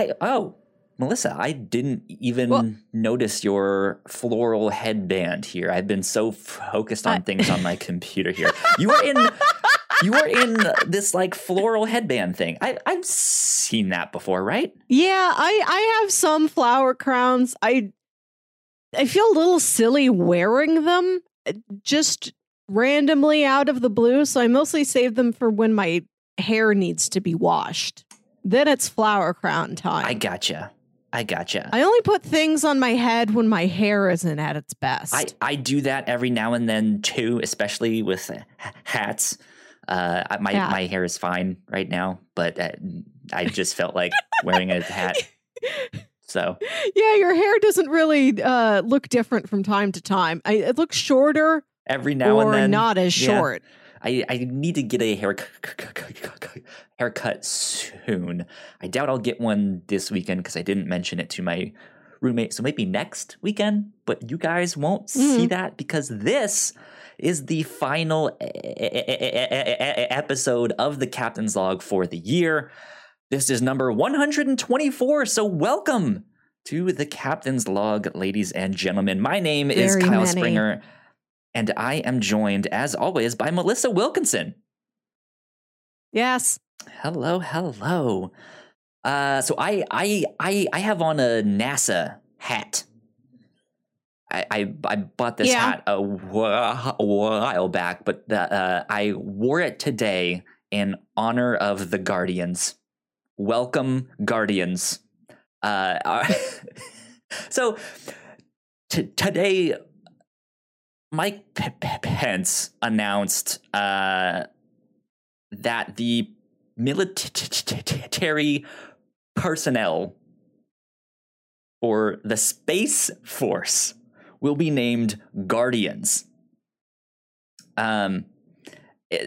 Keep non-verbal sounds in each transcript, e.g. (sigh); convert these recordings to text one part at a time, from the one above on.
I oh, Melissa, I didn't even Well- notice your floral headband here. I've been so focused on I- things on my (laughs) computer here. You are in you are in this like floral headband thing. I I've seen that before, right? Yeah, I I have some flower crowns. I I feel a little silly wearing them uh, just randomly out of the blue, so I mostly save them for when my hair needs to be washed. Then it's flower crown time. I gotcha. I gotcha. I only put things on my head when my hair isn't at its best. I, I do that every now and then too, especially with hats. Uh, my Yeah. my hair is fine right now, but uh, I just felt like wearing a hat. (laughs) So yeah, your hair doesn't really uh, look different from time to time. I, it looks shorter every now and then, not as yeah. I, I need to get a hair haircut soon. I doubt I'll get one this weekend because I didn't mention it to my roommate. So maybe next weekend, but you guys won't see mm-hmm. that because this is the final e- e- e- e- episode of the Captain's Log for the year. This is number 124. So welcome to the Captain's Log, ladies and gentlemen. My name is Kyle many. Springer. And I am joined, as always, by Melissa Wilkinson. Yes. Hello, hello. Uh, so I, I, I, I have on a NASA hat. I, I, I bought this Yeah. hat a, while back, but the, uh, I wore it today in honor of the Guardians. Welcome, Guardians. Uh, (laughs) so t- today, Mike P- P- Pence announced uh, that the military personnel for the Space Force will be named Guardians. Um,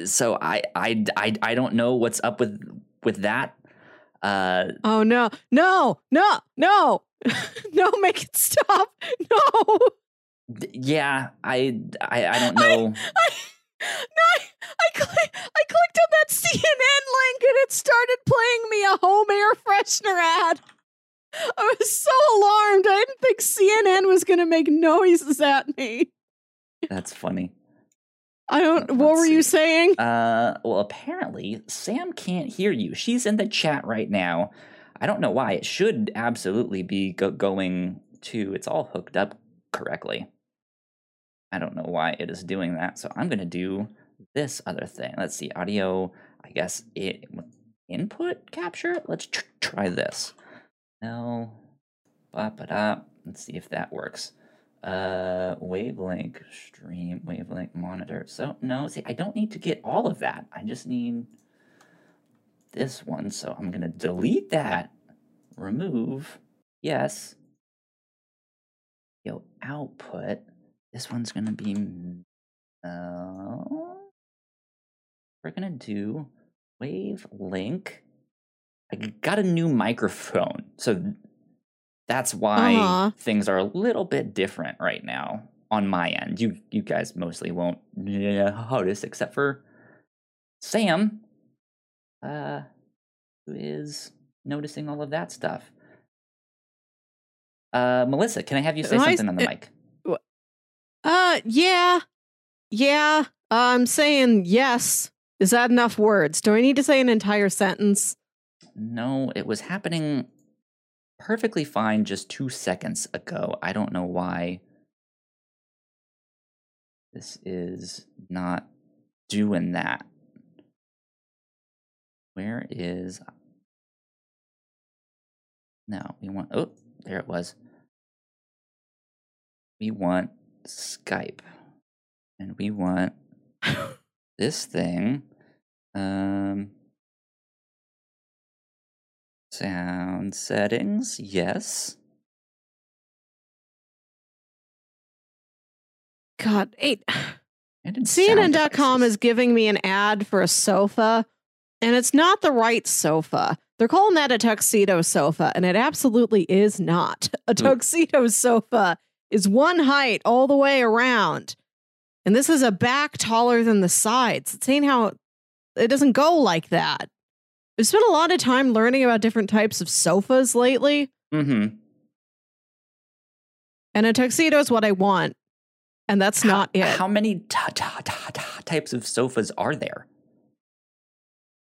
so I I I, I don't know what's up with with that. Uh, Oh no, no, no, no, (laughs) no! Make it stop! (laughs) No, yeah, I I, I don't (laughs) know. I, no, I, I, cli- I clicked on that (laughs) CNN link and it started playing me a home air freshener ad. I was so alarmed. I didn't think CNN was going to make noises at me. That's funny. I don't. Let's what were you saying? Uh, well, apparently Sam can't hear you. She's in the chat right now. I don't know why. It should absolutely be go- going to. It's all hooked up correctly. I don't know why it is doing that. So I'm gonna do this other thing. Let's see. Audio. I guess it input capture. Let's tr- try this. No. Ba it up. Let's see if that works. Uh, wavelength stream, wavelength monitor. So no, see, I don't need to get all of that. I just need this one. So I'm gonna delete that. Remove. Yes. Yo, output. This one's gonna be. Uh, we're gonna do wavelength. I got a new microphone, so that's why things are a little bit different right now on my end. You you guys mostly won't (laughs) notice, except for Sam, uh, who is noticing all of that stuff. Uh, Melissa, can I have you say Am I- something on the uh, mic? Uh, yeah, yeah. I'm saying yes. Is that enough words? Do I need to say an entire sentence? No, it was happening perfectly fine just two seconds ago. I don't know why this is not doing that. Where is. No, we want. Oh, there it was. We want Skype. And we want (laughs) this thing. Um. Sound settings, yes. God, eight. And in sound CNN.com is giving me an ad for a sofa, and it's not the right sofa. They're calling that a tuxedo sofa, and it absolutely is not. A tuxedo sofa is one height all the way around. And this is a back taller than the sides. It's saying how it doesn't go like that. I've spent a lot of time learning about different types of sofas lately, Mm-hmm. and a tuxedo is what I want. And that's not it. How many t- t- t- t- types of sofas are there?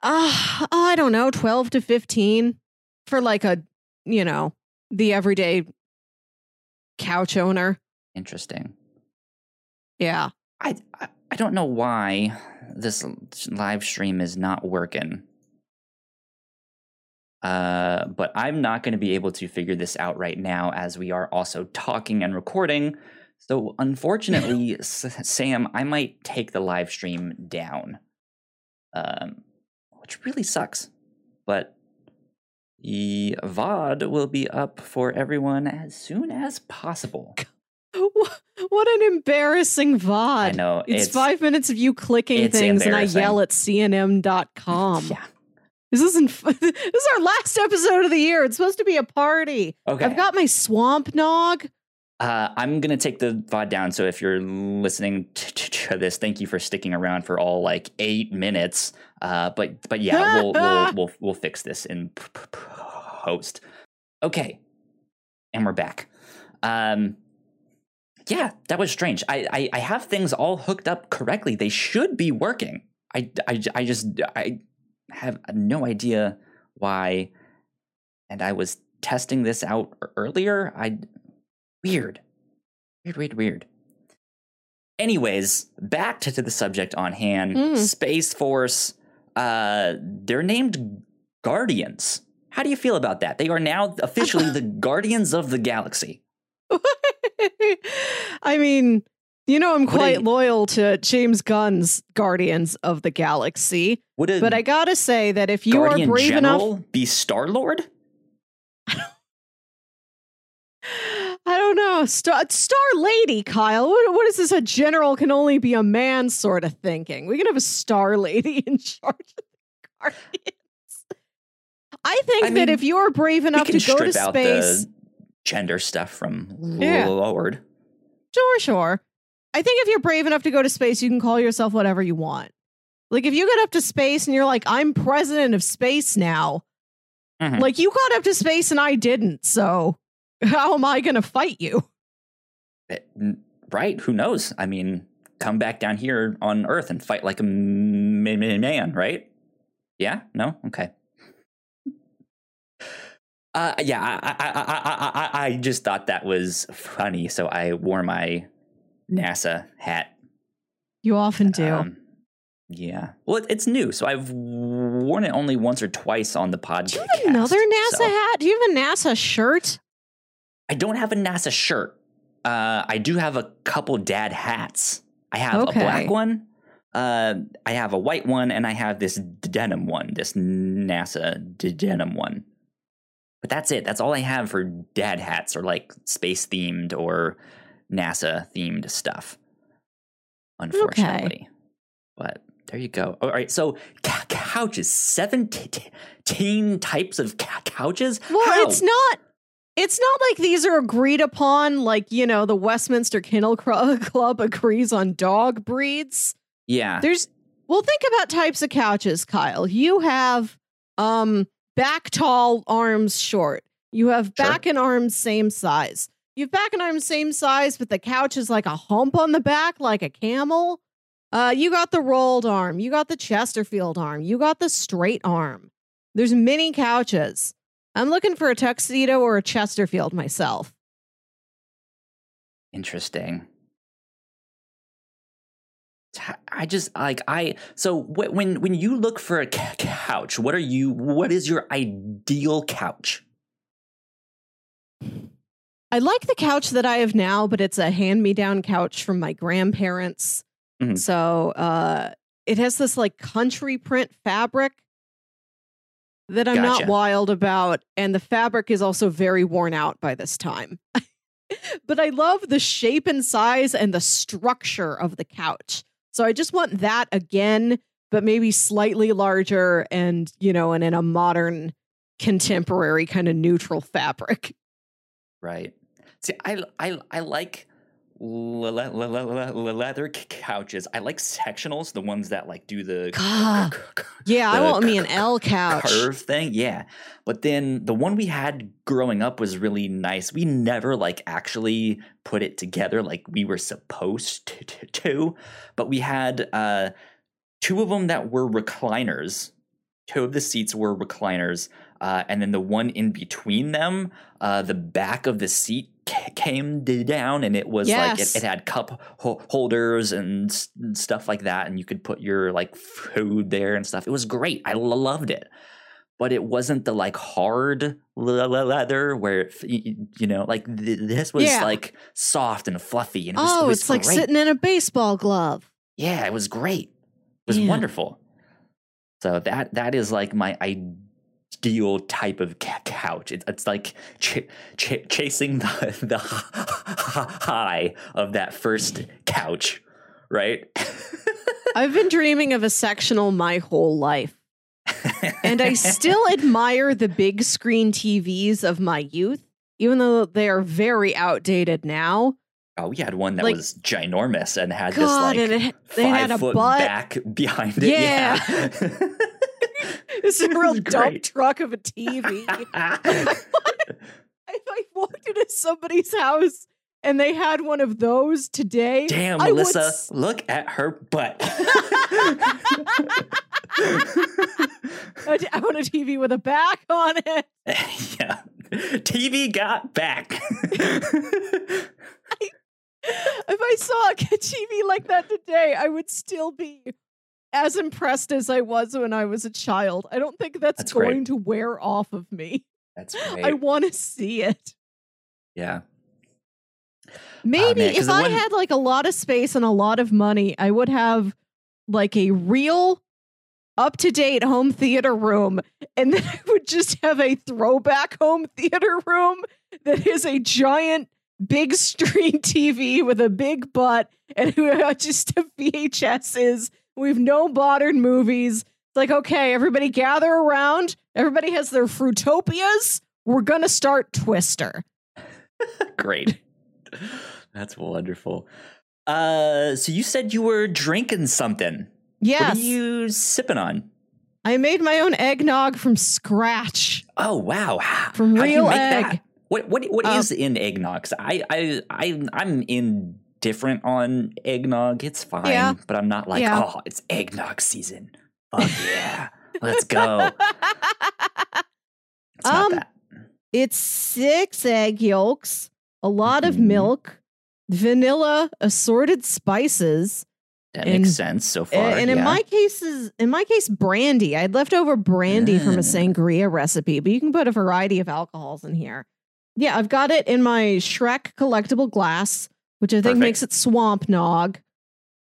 Uh, I don't know, 12 to 15 for like a, you know, the everyday couch owner. Interesting. Yeah. I, I I don't know why this live stream is not working. Uh, but I'm not going to be able to figure this out right now as we are also talking and recording. So unfortunately, (laughs) S- Sam, I might take the live stream down, um, which really sucks. But the VOD will be up for everyone as soon as possible. (laughs) What an embarrassing VOD. I know It's, five minutes of you clicking things and I yell at CNN.com. Yeah. This isn't, (laughs) this is our last episode of the year. It's supposed to be a party. Okay. I've got my swamp nog. Uh, I'm gonna take the VOD down. So if you're listening (laughs) to this, thank you for sticking around for all like eight minutes. Uh, but but yeah, we'll (laughs) we'll we'll we'll fix this in post. Okay, and we're back. Um, yeah, that was strange. I, I I have things all hooked up correctly. They should be working. I I I just I have no idea why. And I was testing this out earlier. I Weird. Weird, weird, weird. Anyways, back to, to the subject on hand. Mm. Space Force. Uh, they're named Guardians. How do you feel about that? They are now officially (laughs) the Guardians of the Galaxy. (laughs) I mean, you know, I'm What a- quite loyal to James Gunn's Guardians of the Galaxy, but I gotta say that if you Guardian are brave General enough, be Star Lord? I don't know, Star, Star Lady, Kyle. What, what is this? A general can only be a man sort of thinking. We can have a Star Lady in (laughs) charge of the Guardians. I think I that mean, if you are brave enough to go to space, the gender stuff from Yeah. Lord. Sure, sure. I think if you're brave enough to go to space, you can call yourself whatever you want. Like if you get up to space and you're like, I'm president of space now. Mhm. Like you got up to space and I didn't, so (laughs) how am I gonna fight you? Eh, Right? Who knows? I mean, come back down here on Earth and fight like a man, right? Yeah? No? Okay. Uh, yeah, I, I, I, I, I, I just thought that was funny, so I wore my NASA hat. You often do. Um, yeah. Well, it's new, so I've worn it only once or twice on the podcast. do you have another NASA hat? Do you have a NASA shirt? I don't have a NASA shirt. Uh, I do have a couple dad hats. I have Okay. a black one. Uh, I have a white one, and I have this denim one, this NASA denim one. But that's it. That's all I have for dad hats or like space themed or NASA themed stuff. Unfortunately, but there you go. All right, so couches, seventeen types of couches. Well, How? it's not. It's not like these are agreed upon. Like you know, the Westminster Kennel (laughs) Club agrees on dog breeds. yeah. There's well, think about types of couches, Kyle. You have um back tall, arms short. You have Sure. back and arms same size. You have back and arms same size, but the couch is like a hump on the back, like a camel. Uh, you got the rolled arm. You got the Chesterfield arm. You got the straight arm. There's many couches. I'm looking for a tuxedo or a Chesterfield myself. Interesting. I just like I so when when you look for a couch, what are you? What is your ideal couch? I like the couch that I have now, but it's a hand me down couch from my grandparents. Mhm. So uh, it has this like country print fabric that I'm Gotcha. not wild about. And the fabric is also very worn out by this time. (laughs) but I love the shape and size and the structure of the couch. So I just want that again, but maybe slightly larger and, you know, and in a modern, contemporary kind of neutral fabric. Right. See, I I I like leather couches. I like sectionals, the ones that like do the. Yeah, I want me an L couch curve thing. Yeah. But then the one we had growing up was really nice. We never like actually put it together like we were supposed to, but we had uh two of them that were recliners. Two of the seats were recliners. Uh, and then the one in between them, uh, the back of the seat came down, and it was like it, it had cup ho- holders and s- and stuff like that, and you could put your like food there and stuff. It was great. I loved it, but it wasn't the like hard le- le- leather where it, f- y- y- you know, like th- this was Yeah. like soft and fluffy, and it was, it oh, was it's like sitting in a baseball glove. Yeah, it was great. It was Yeah. wonderful. So that that is like my ideal type of couch. It, it's like ch- ch- chasing the (laughs) the high of that first couch, right? (laughs) I've been dreaming of a sectional my whole life. And I still admire the big screen TVs of my youth, even though they are very outdated now. oh, we had one that like- was ginormous and had God, this like it, they five had a foot butt. back behind it. Yeah. Yeah. (laughs) (laughs) It's a real dump truck of a TV. (laughs) (laughs) if I walked into somebody's house and they had one of those today, Damn, I Melissa, s- look at her butt. I I want a TV with a back on it. yeah. TV got back. If I saw a TV like that today, I would still be as impressed as I was when I was a child. I don't think that's, That's great. going to wear off of me. That's (laughs) great. I want to see it. yeah. Um, Maybe man, if I one- had like a lot of space and a lot of money, I would have like a real up to date home theater room. And then (laughs) I would just have a throwback home theater room that is a giant big (laughs) screen TV with a big butt and just a VHSs. We have no modern movies. It's like, okay, everybody gather around. Everybody has their Fruitopias. We're going to start Twister. Great. (laughs) That's wonderful. Uh so you said you were drinking something. Yes. What are you sipping on? I made my own eggnog from scratch. Oh wow. How, From how do you real make egg. that? What what what Uh, is in eggnog? 'Cause I I I I'm indifferent on eggnog. It's fine, Yeah. but I'm not like, Yeah. oh, it's eggnog season. Fuck yeah. Let's go. (laughs) It's Um, it's six egg yolks, a lot of Mhm. milk, vanilla, assorted spices, That and- makes sense so far. and in yeah. my cases, in my case, brandy. I'd left over brandy from Ah. a sangria recipe, but you can put a variety of alcohols in here. Yeah, I've got it in my Shrek collectible glass, which I think Perfect. makes it swamp nog.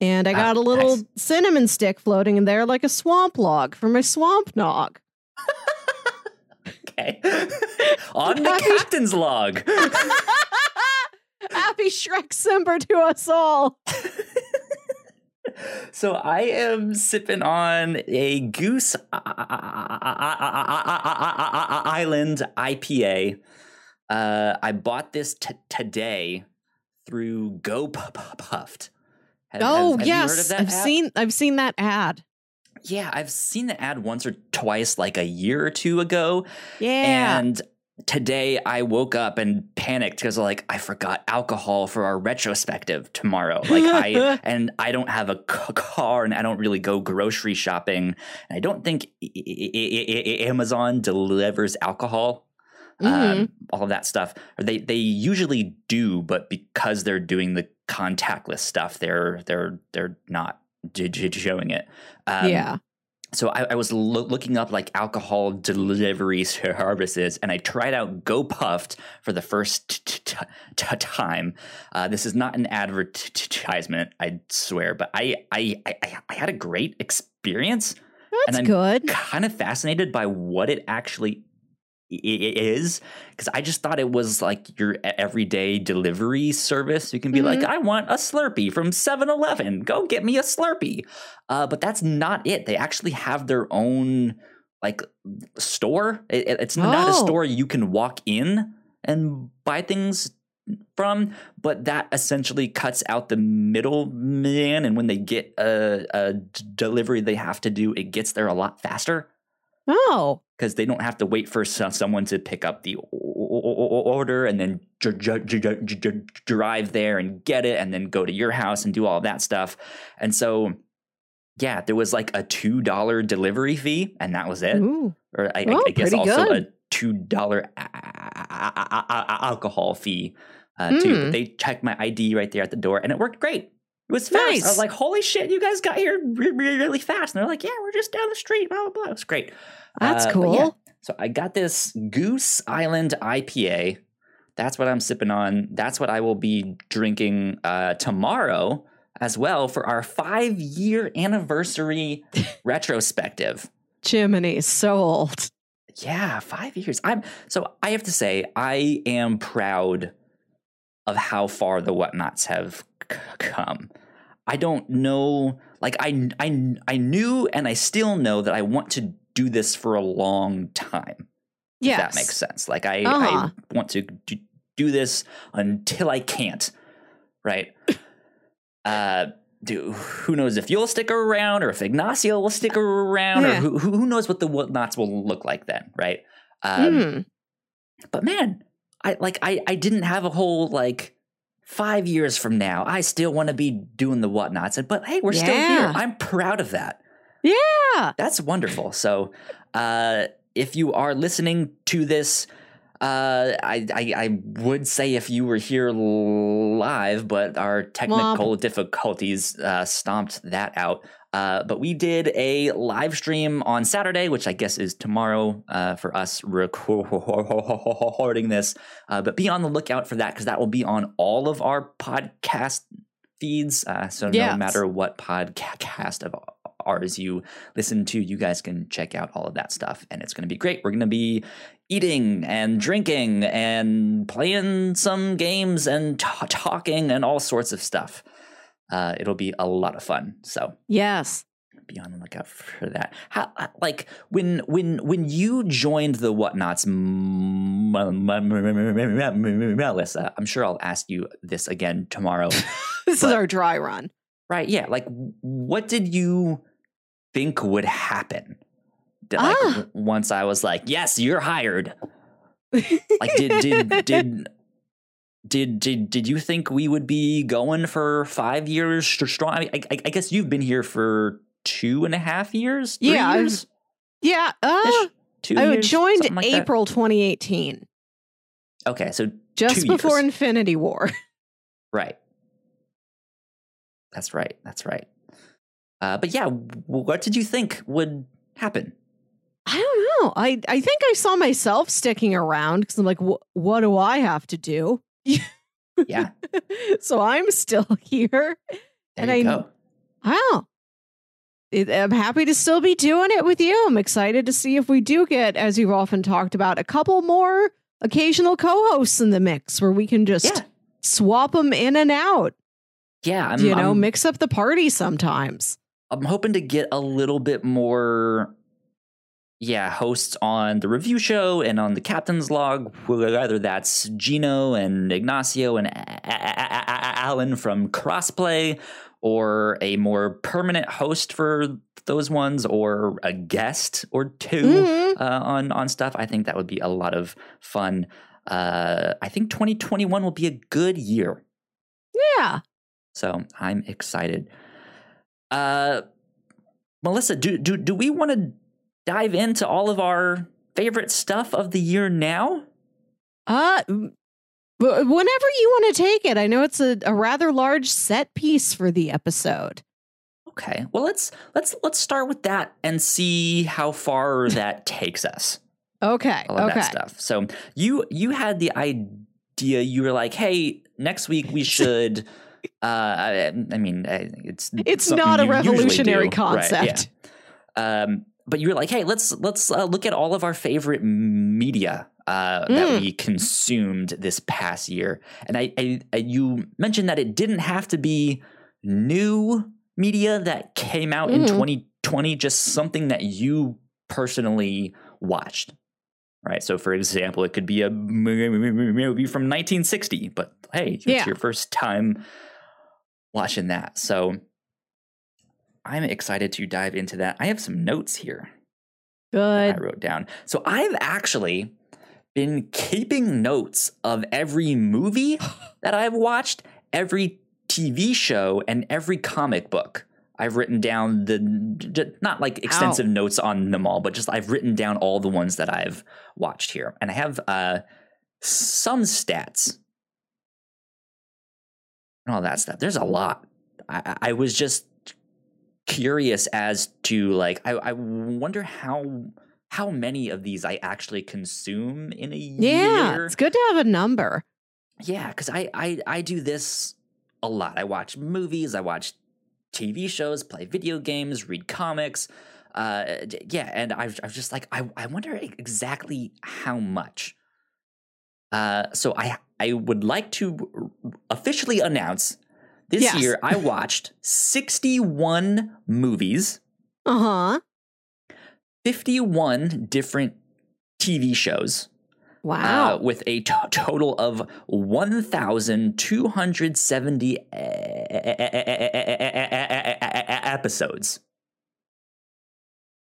And I Ah, got a little nice. cinnamon stick floating in there like a swamp log for my swamp nog. Okay. On the Happy- captain's log. Happy Shrek Simber to us all. so I am sipping on a Goose Island IPA. Uh, I bought this t- today through Go Pu- Pu- Puffed. Have- oh have- have you heard of yes, I've seen I've seen that ad. Yeah, I've seen the ad once or twice, like a year or two ago. Yeah. And today I woke up and panicked because like I forgot alcohol for our retrospective tomorrow. Like I (laughs) and I don't have a c- car and I don't really go grocery shopping. And I don't think I- I- I- Amazon delivers alcohol. Mhm. Um, all of that stuff. They they usually do, but because they're doing the contactless stuff, they're they're they're not j- j- showing it. Um, yeah. so I, I was loo- looking up like alcohol delivery (laughs) services, and I tried out Go Puffed for the first t- t- t- time. Uh, this is not an advertisement, I swear, but I I, I I had a great experience. That's I'm good. Kind of fascinated by what it actually i- i- because I just thought it was like your everyday delivery service. You can be like, Mhm. I want a Slurpee from 7 Eleven. Go get me a Slurpee. Uh, but that's not it. They actually have their own like store. It- it- it's not a Oh. store you can walk in and buy things from, but that essentially cuts out the middleman. And when they get a, a delivery they have to do, it gets there a lot faster Oh, because they don't have to wait for so- someone to pick up the order and then dr- dr- dr- dr- dr- drive there and get it and then go to your house and do all that stuff. And so, yeah, there was like a two dollar delivery fee, and that was it. ooh. Or I, I- Oh, I guess also good. a two dollar alcohol fee uh, too. Mm. But they checked my ID right there at the door, and it worked great. It was fast. I was like, "Holy shit, you guys got here re- re- really fast!" And they're like, "Yeah, we're just down the street." Blah blah blah. It was great. That's Uh, cool. yeah, so I got this Goose Island IPA. That's what I'm sipping on. That's what I will be drinking uh, tomorrow as well for our five year anniversary (laughs) retrospective. Jiminy, is so old. Yeah, five years. I'm so I have to say I am proud of how far the Whatnauts have c- come. I don't know, like I I I knew and I still know that I want to do this for a long time. Yes. If that makes sense. Like I Uh-huh. I want to do, this until I can't. Right. (clears throat) uh do, who knows if you'll stick around or if Ignacio will stick around Yeah. or who, who who knows what the Whatnauts will look like then, right? Um, Mm. But man, I like I I didn't have a whole like five years from now. I still want to be doing the Whatnauts, and but hey, we're still here. I'm proud of that. Yeah. That's wonderful. So, uh, if you are listening to this, uh, I, I I would say if you were here live, but our technical difficulties uh, stomped that out. Uh, but we did a live stream on Saturday, which I guess is tomorrow uh, for us recording this. Uh, but be on the lookout for that because that will be on all of our podcast feeds. Uh, so no matter what podcast of ours you listen to, you guys can check out all of that stuff, and it's going to be great. We're going to be eating and drinking and playing some games and t- talking and all sorts of stuff. Uh, it'll be a lot of fun. So Yes. be on the lookout for that. How, uh, like when when when you joined the Whatnauts, Melissa. I'm sure I'll ask you this again tomorrow. (laughs) This is our dry run. right? Yeah. Like, what did you think would happen? Did, like Ah. once I was like, "Yes, you're hired." (laughs) Like, did did did. Did, did did you think we would be going for five years strong? I, I, I guess you've been here for two and a half years. Yeah, years? yeah. Uh, Two I years, joined like that? April 2018, Okay, so just before years. Infinity War. (laughs) right. That's right. That's right. Uh, but yeah, what did you think would happen? I don't know. I, I think I saw myself sticking around because I'm like, what do I have to do? Yeah, (laughs) so I'm still (laughs) here. there And I- go. Wow. I'm happy to still be doing it with you. I'm excited to see if we do get, as you've often talked about, a couple more occasional co hosts in the mix where we can just Yeah, swap them in and out. yeah. I'm, you know, I'm, mix up the party sometimes. I'm hoping to get a little bit more. Yeah, hosts on the review show and on the captain's log, whether that's Gino and Ignacio and Alan from Crossplay, or a more permanent host for those ones, or a guest or 2 Mhm. uh, on on stuff. I think that would be a lot of fun. Uh, I think 2021 will be a good year. Yeah. So I'm excited. Uh, Melissa, do do do we want to dive into all of our favorite stuff of the year now? Uh, whenever you want to take it. I know it's a, a rather large set piece for the episode. Okay. Well, let's let's let's start with that and see how far (laughs) that takes us. Okay. All of okay. that stuff. So you you had the idea. You were like, "Hey, next week we (laughs) should." uh, I, I mean, it's It's not a revolutionary do. Right, yeah. concept. Um, but you were like, hey, let's let's uh, look at all of our favorite media uh, Mm. that we consumed this past year. And I, I, I, you mentioned that it didn't have to be new media that came out in Mhm. 2020, just something that you personally watched. Right. So, for example, it could be a movie from 1960, but hey, it's Yeah. your first time watching that. So, I'm excited to dive into that. I have some notes here Good. I wrote down. So, I've actually been keeping notes of every movie (laughs) that I've watched, every TV show, and every comic book. I've written down the not like extensive notes on them all, but just I've written down all the ones that I've watched here, and I have uh, some stats and all that stuff. There's a lot. I- I was just curious as to like I, I wonder how how many of these I actually consume in a year. Yeah, year. it's good to have a number. Yeah, because I, I I do this a lot. I watch movies, I watch TV shows, play video games, read comics. Uh, yeah, and I've I've just like I I wonder exactly how much. Uh, so I I would like to officially announce this Yes. year I watched sixty one movies, Uh huh. fifty one different TV shows. Wow. uh, with a total of 1,270 e- episodes.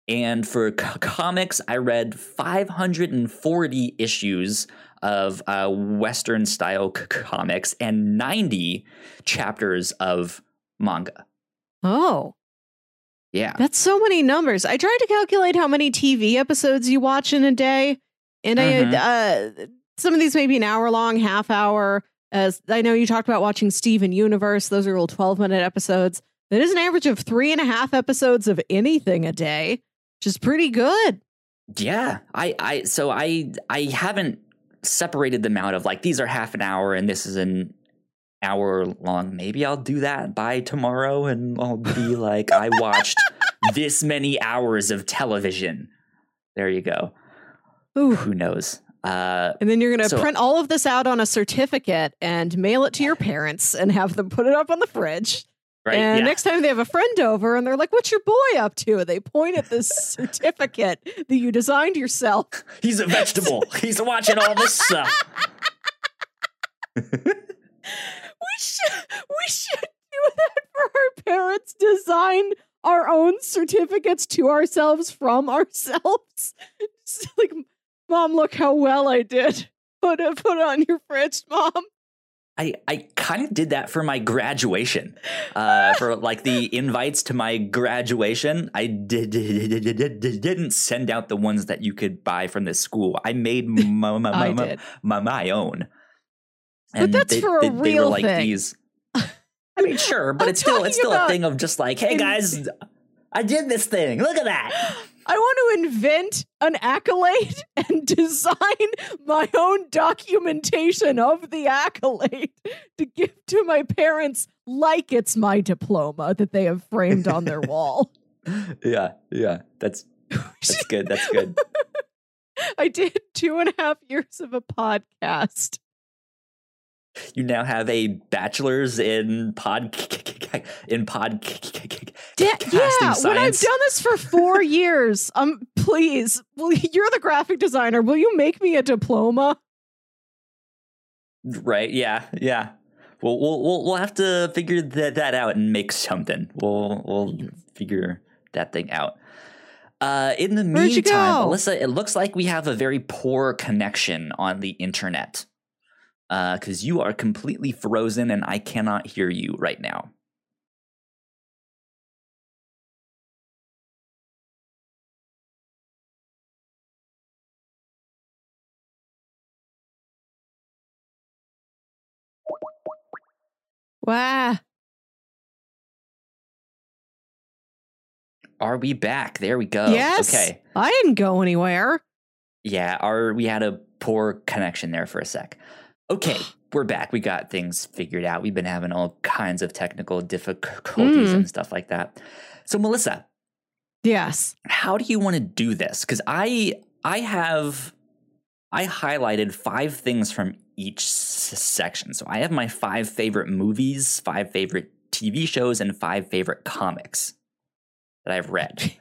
And for c- comics, I read 540 issues of uh, Western style c- comics and 90 chapters of manga. oh, Yeah. that's so many numbers. I tried to calculate how many TV episodes you watch in a day, and Mhm. I uh, some of these may be an hour long, half hour. As I know, you talked about watching Steven Universe; those are little twelve minute episodes. That is an average of three and a half episodes of anything a day, which is pretty good. Yeah, I, I, so I, I haven't separated them out of like these are half an hour and this is an hour long. Maybe I'll do that by tomorrow, and I'll be (laughs) like, I watched this many hours of television. There you go. Ooh. Who knows? Uh, And then you're going to So- print all of this out on a certificate and mail it to your parents and have them put it up on the fridge. Right? And yeah. next time they have a friend over and they're like, What's your boy up to? They point at this (laughs) certificate that you designed yourself. (laughs) He's a vegetable. (laughs) He's watching all this stuff. We should we should do that for our parents. Design our own certificates to ourselves from ourselves. Just like, mom, look how well I did. Put it put it on your fridge, mom. I, I kind of did that for my graduation. Uh, for like the invites to my graduation, I did, didn't send out the ones that you could buy from the school. I made my, my, (laughs) I my, my, my own. But that's for a they, they were real like thing. these. (laughs) I mean, sure, but I'm it's still it's still a thing of just like, hey guys, I did this thing. Look at that. I want to invent an accolade (laughs) and design my own documentation of the accolade to give to my parents like it's my diploma that they have framed on their (laughs) wall. Yeah, yeah, that's that's good. That's good. (laughs) I did two and a half years of a podcast. You now have a bachelor's in pod in pod Da- yeah, when I've done this for four (laughs) years, um, please, will you're the graphic designer? Will you make me a diploma? Right? Yeah, yeah. We'll we'll we'll, we'll have to figure that, that out and make something. We'll we'll figure that thing out. Uh, in the Where'd meantime? Alyssa, it looks like we have a very poor connection on the internet. Because you are completely frozen and I cannot hear you right now. Wow. Are we back? There we go. yes. Okay. I didn't go anywhere. Yeah, our we had a poor connection there for a sec. Okay, (sighs) we're back. We got things figured out. We've been having all kinds of technical difficulties Mm. and stuff like that. So, Melissa, Yes. how do you want to do this? Because I I have I highlighted five things from each section. So I have my five favorite movies, five favorite TV shows, and five favorite comics that I've read.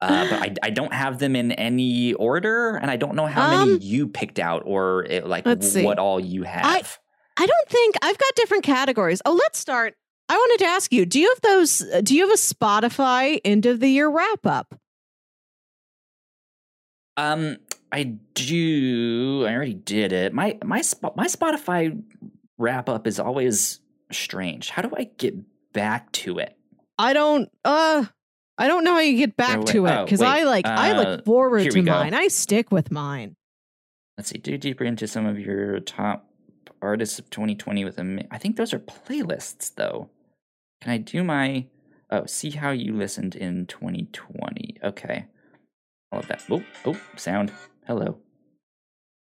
Uh, but I, I don't have them in any order, and I don't know how Um, many you picked out or it, like let's see. what all you have. I don't think I've got different categories. Oh, let's start. I wanted to ask you: Do you have those? Do you have a Spotify end of the year wrap up? Um, I do. I already did it. My my my Spotify wrap up is always strange. How do I get back to it? I don't. Uh, I don't know how you get back to it oh, because wait, I like. I uh, look forward to go. mine. I stick with mine. Let's see. Do deeper into some of your top artists of 2020 with a. mi- I think those are playlists, though. Can I do my? Oh, see how you listened in 2020. Okay. All of that. Oh, oh, sound. Hello.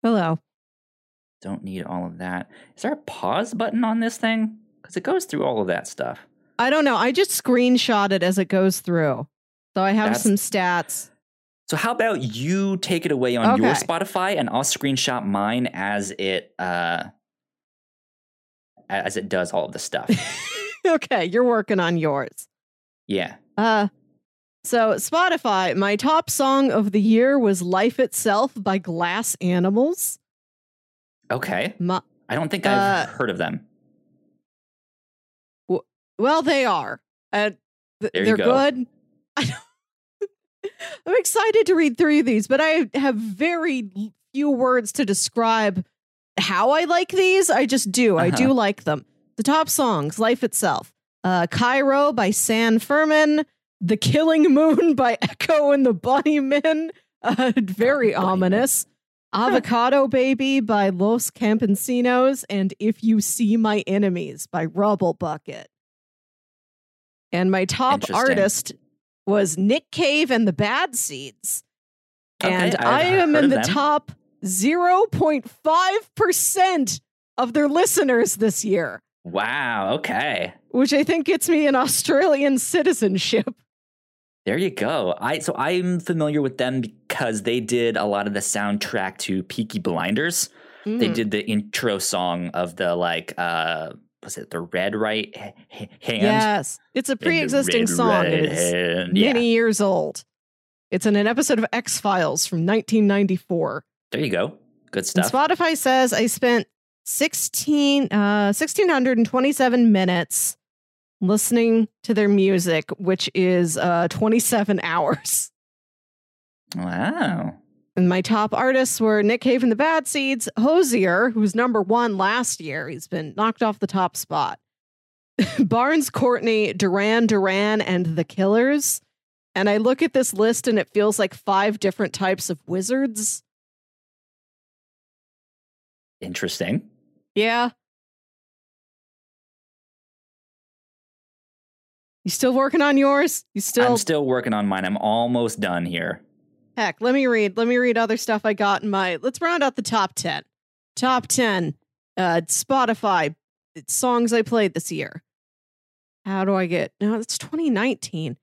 Hello. Don't need all of that. Is there a pause button on this thing? Because it goes through all of that stuff. I don't know. I just screenshot it as it goes through, so I have That's- some stats. So how about you take it away on your Spotify and I'll screenshot mine as it uh as it does all of the stuff. (laughs) okay, you're working on yours. yeah. Uh so Spotify, my top song of the year was Life Itself by Glass Animals. Okay. My, I don't think I've Uh, heard of them. well, they are. Uh, th- There you they're go. good. (laughs) I'm excited to read through these, but I have very few words to describe how I like these. I just do. I do Uh-huh. like them. The top songs, Life Itself, uh, Cairo by San Furman, The Killing Moon (laughs) by Echo and the Bunnymen, uh, very Bunnymen. ominous. Avocado Baby by Los Campesinos and If You See My Enemies by Rubblebucket. And my top artist was Nick Cave and the Bad Seeds. Okay, and I've I am in the them. top 0.5% of their listeners this year, Wow, okay. which I think gets me an Australian citizenship. There you go. I so I'm familiar with them because they did a lot of the soundtrack to Peaky Blinders. They Mm. did the intro song of the like uh was it the red right hand? Yes, it's a And pre-existing red song. It right is hand. Yeah. many years old. It's in an episode of X Files from 1994. There you go. Good And stuff. Spotify says I spent 16 uh 1627 minutes listening to their music, which is uh 27 hours. Wow. And my top artists were Nick Cave and the Bad Seeds, Hozier, who was number one last year. He's been knocked off the top spot. (laughs) Barns Courtney, Duran Duran, and The Killers. And I look at this list and it feels like five different types of wizards. Interesting. Yeah. You still working on yours? You still I'm still working on mine. I'm almost done here. heck, let me read. Let me read other stuff I got in my let's round out the top ten. Top ten. Uh Spotify songs I played this year. How do I get no, it's 2019.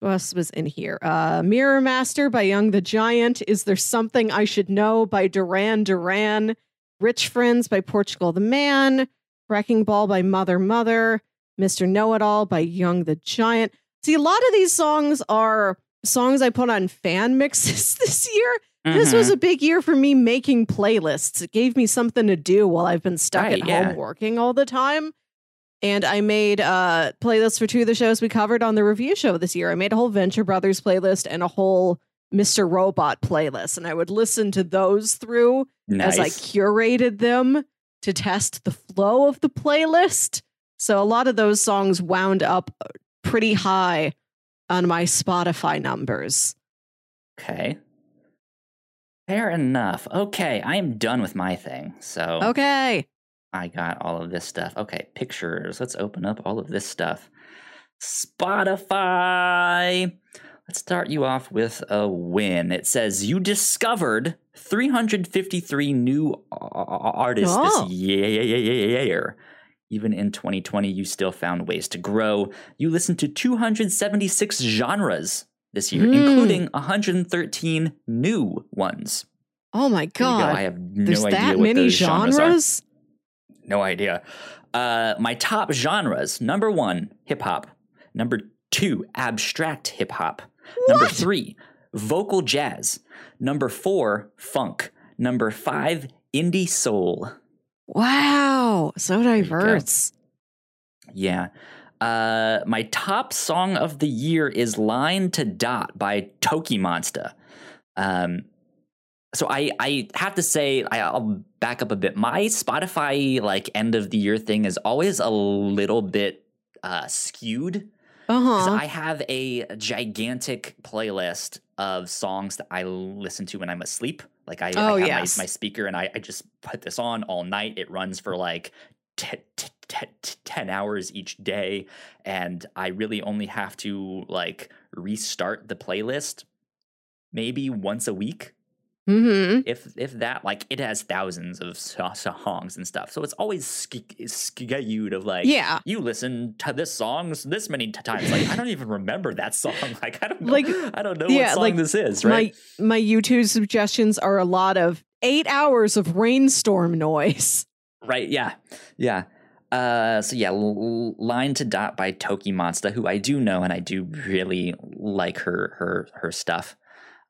What else was in here? Uh Mirror Master by Young the Giant. Is There Something I Should Know by Duran Duran. Rich Friends by Portugal the Man. Wrecking Ball by Mother Mother. Mr. Know It All by Young the Giant. See, a lot of these songs are songs I put on fan (laughs) mixes this year. This was Mhm. a big year for me making playlists. It gave me something to do while I've been stuck Right, at yeah. home working all the time. And I made uh playlists for two of the shows we covered on the review show this year. I made a whole Venture Brothers playlist and a whole Mr. Robot playlist. And I would listen to those through nice. as I curated them to test the flow of the playlist. So a lot of those songs wound up pretty high on my Spotify numbers. okay. Fair enough. Okay, I am done with my thing. So Okay. I got all of this stuff. Okay, pictures. Let's open up all of this stuff. Spotify. Let's start you off with a win. It says you discovered 353 new artists Oh. this year. Even in 2020, you still found ways to grow. You listened to 276 genres this year, Mm. including 113 new ones. Oh my you go. I god. have no There's idea that what many those genres are. No idea. Uh, my top genres: number one, hip hop. Number two, abstract hip hop. Number three, vocal jazz. Number four, funk. Number five, indie soul. Wow, so diverse. Yeah. Uh, my top song of the year is Line to Dot by Tokimonsta. Um, so I, I have to say, I, I'll back up a bit. My Spotify like end of the year thing is always a little bit uh, skewed Uh 'Cause huh. I have a gigantic playlist of songs that I listen to when I'm asleep. Like I, Oh, I have yes. my, my speaker and I, I just put this on all night. It runs for like t- t- t- 10 hours each day. And I really only have to like restart the playlist maybe once a week Mm-hmm. if if that like it has thousands of so- songs and stuff. So it's always sk- skewed of like Yeah. you listen to this song this many times. Like i don't even remember that song. (laughs) Like i don't know. Like, i don't know yeah, what song like, this is right? My my YouTube suggestions are a lot of eight hours of rainstorm noise. right yeah. Yeah. Uh so yeah L- L- line to dot by Tokimonsta who i do know and i do really like her her her stuff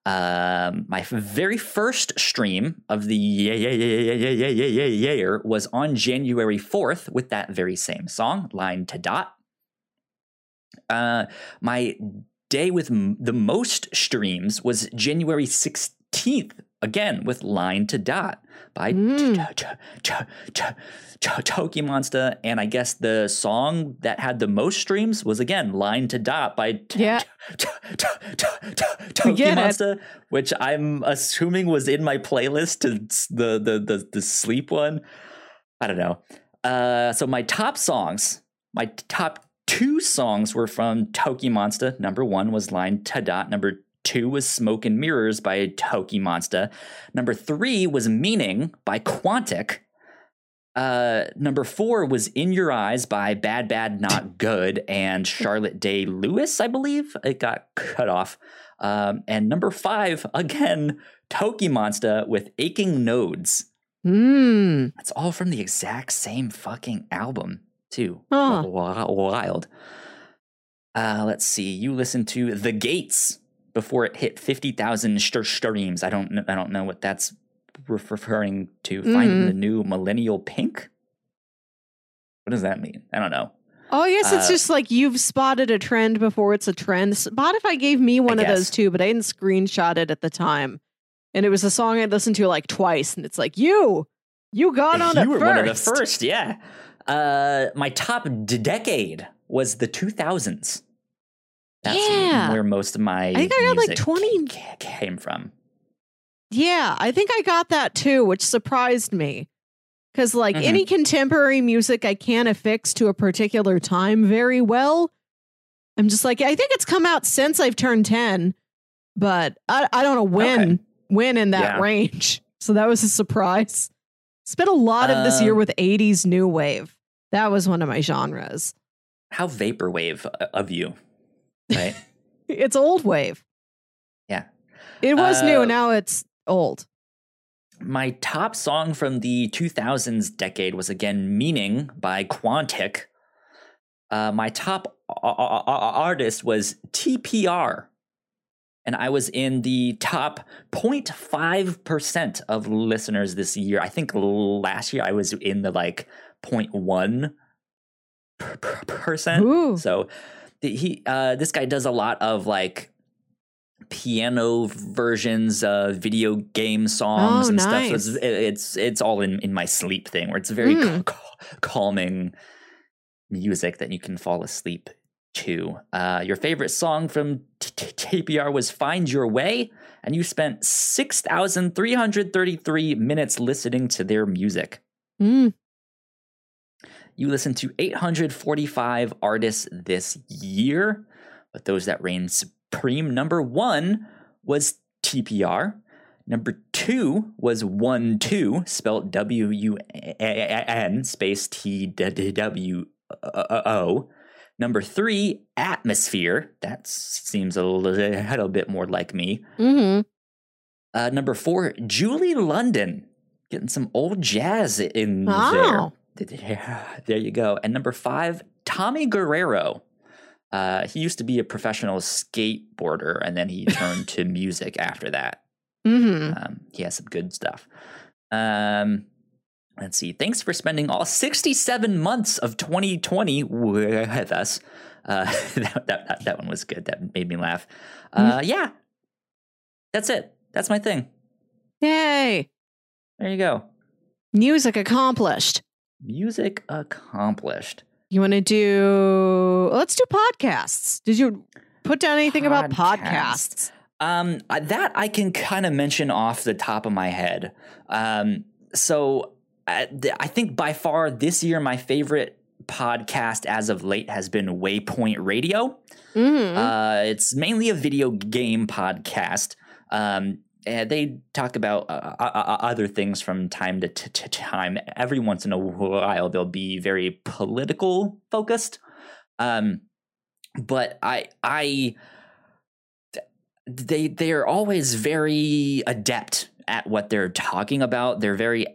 um my very first stream of the yeah yeah yeah yeah yeah yeah yeah yeah was on january 4th with that very same song line to dot uh my day with m- the most streams was january 16th again with line to dot by Mm. Tokimonsta, and I guess the song that had the most streams was again "Line to Dot" by Toki. Monster, which I'm assuming was in my playlist to the the the, the sleep one. I don't know. Uh, so my top songs, my top two songs were from Tokimonsta. Number one was "Line to Dot." Number two was "Smoke and Mirrors" by Tokimonsta. Number three was Meaning by Quantic. Uh, number four was In Your Eyes by Bad Bad Not (laughs) Good and Charlotte Day Lewis, I believe. It got cut off. Um, and number five, again, Tokimonsta with Aching Nodes. Mm. It's all from the exact same fucking album, too. Wi- Wild. Uh, let's see. You listen to The Gates before it hit fifty thousand st- streams. I don't. kn- I don't know what that's ref- referring to. Finding Mhm. the new millennial pink. What does that mean? I don't know. Oh, I guess it's Uh, just like you've spotted a trend before it's a trend. Spotify gave me one of those too, but I didn't screenshot it at the time. And it was a song I'd listened to like twice, and it's like you, you got on you it were first. one of the first. Yeah. Uh, my top d- decade was the two thousands. That's Yeah. where most of my I think I got, like, 20 came from. Yeah, I think I got that too, which surprised me. Because, like, Mhm. any contemporary music I can't affix to a particular time very well. I'm just like, I think it's come out since I've turned 10, but I, I don't know when, Okay. when in that Yeah. range. (laughs) So that was a surprise. Spent a lot of this year Um, with 80s new wave. That was one of my genres. How vaporwave uh, of you, right? (laughs) It's old wave. Yeah. It was new, Uh, now it's old. My top song from the 2000s decade was again Meaning by Quantic. Uh, my top a- a- artist was TPR. And I was in the top 0.5% of listeners this year. I think last year I was in the like 0.1 per- per- percent. Ooh. So he uh, this guy does a lot of like piano versions of video game songs Oh, and stuff. So it's, it's it's all in in my sleep thing where it's very Mm. cal- cal- calming music that you can fall asleep to. Uh, your favorite song from TPR was "Find Your Way," and you spent six thousand three hundred thirty three minutes listening to their music. Mm. You listened to 845 artists this year, but those that reigned supreme number one was TPR. Number two was one two, spelled W U N space T W O. Number three, atmosphere. That seems a little bit more like me. hmm Uh, number four, Julie London, getting some old jazz in Oh. there. There you go. And number five, Tommy Guerrero. Uh, he used to be a professional skateboarder, and then he (laughs) turned to music after that. hmm Um, he has some good stuff. Um, let's see. Thanks for spending all 67 months of 2020 with us. Uh, (laughs) that, that, that, one was good. That made me laugh. Uh, yeah, that's it. That's my thing. Yay! There you go. Music accomplished. Music accomplished. You want to do? Let's do podcasts. Did you put down anything about Podcasts. podcasts? Um, uh, that I can kind of mention off the top of my head. Um, so uh, th- I think by far this year my favorite podcast as of late has been Waypoint Radio. hmm Uh, it's mainly a video game podcast. Um, and they talk about uh, uh, uh, other things from time to t- time. Every once in a while, they'll be very political focused. Um, but I, I, they, they are always very adept at what they're talking about. They're very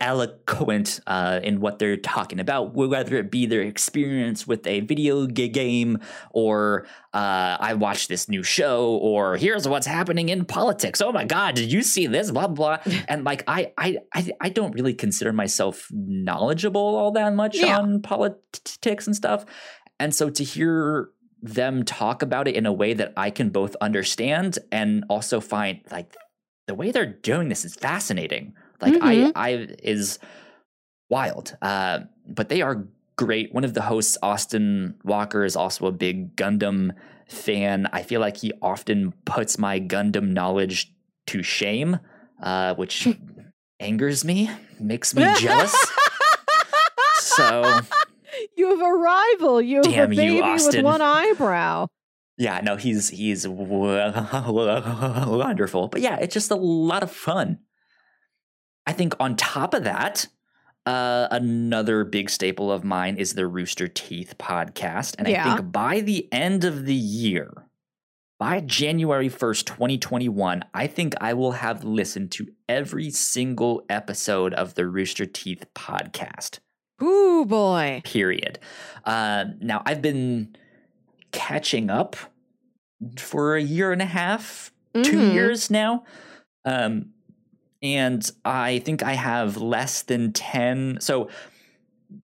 eloquent uh, in what they're talking about, whether it be their experience with a video game, or uh, I watched this new show, or here's what's happening in politics. Oh my God, did you see this? Blah blah. (laughs) and like I, I, I, I don't really consider myself knowledgeable all that much Yeah. on politics and stuff, and so to hear them talk about it in a way that I can both understand and also find like the way they're doing this is fascinating. Like Mhm. I, I is wild. Uh, but they are great. One of the hosts, Austin Walker, is also a big Gundam fan. I feel like he often puts my Gundam knowledge to shame, uh, which (laughs) angers me, makes me jealous. (laughs) so you have a rival. You have Damn a you, baby with Austin. one eyebrow. yeah, no, he's he's (laughs) wonderful. But yeah, it's just a lot of fun. I think on top of that, uh, another big staple of mine is the Rooster Teeth podcast, and Yeah. I think by the end of the year, by January first, twenty twenty one, I think I will have listened to every single episode of the Rooster Teeth podcast Ooh boy. period. Uh, now I've been catching up for a year and a half, two Mhm. years now. Um, and I think I have less than 10. So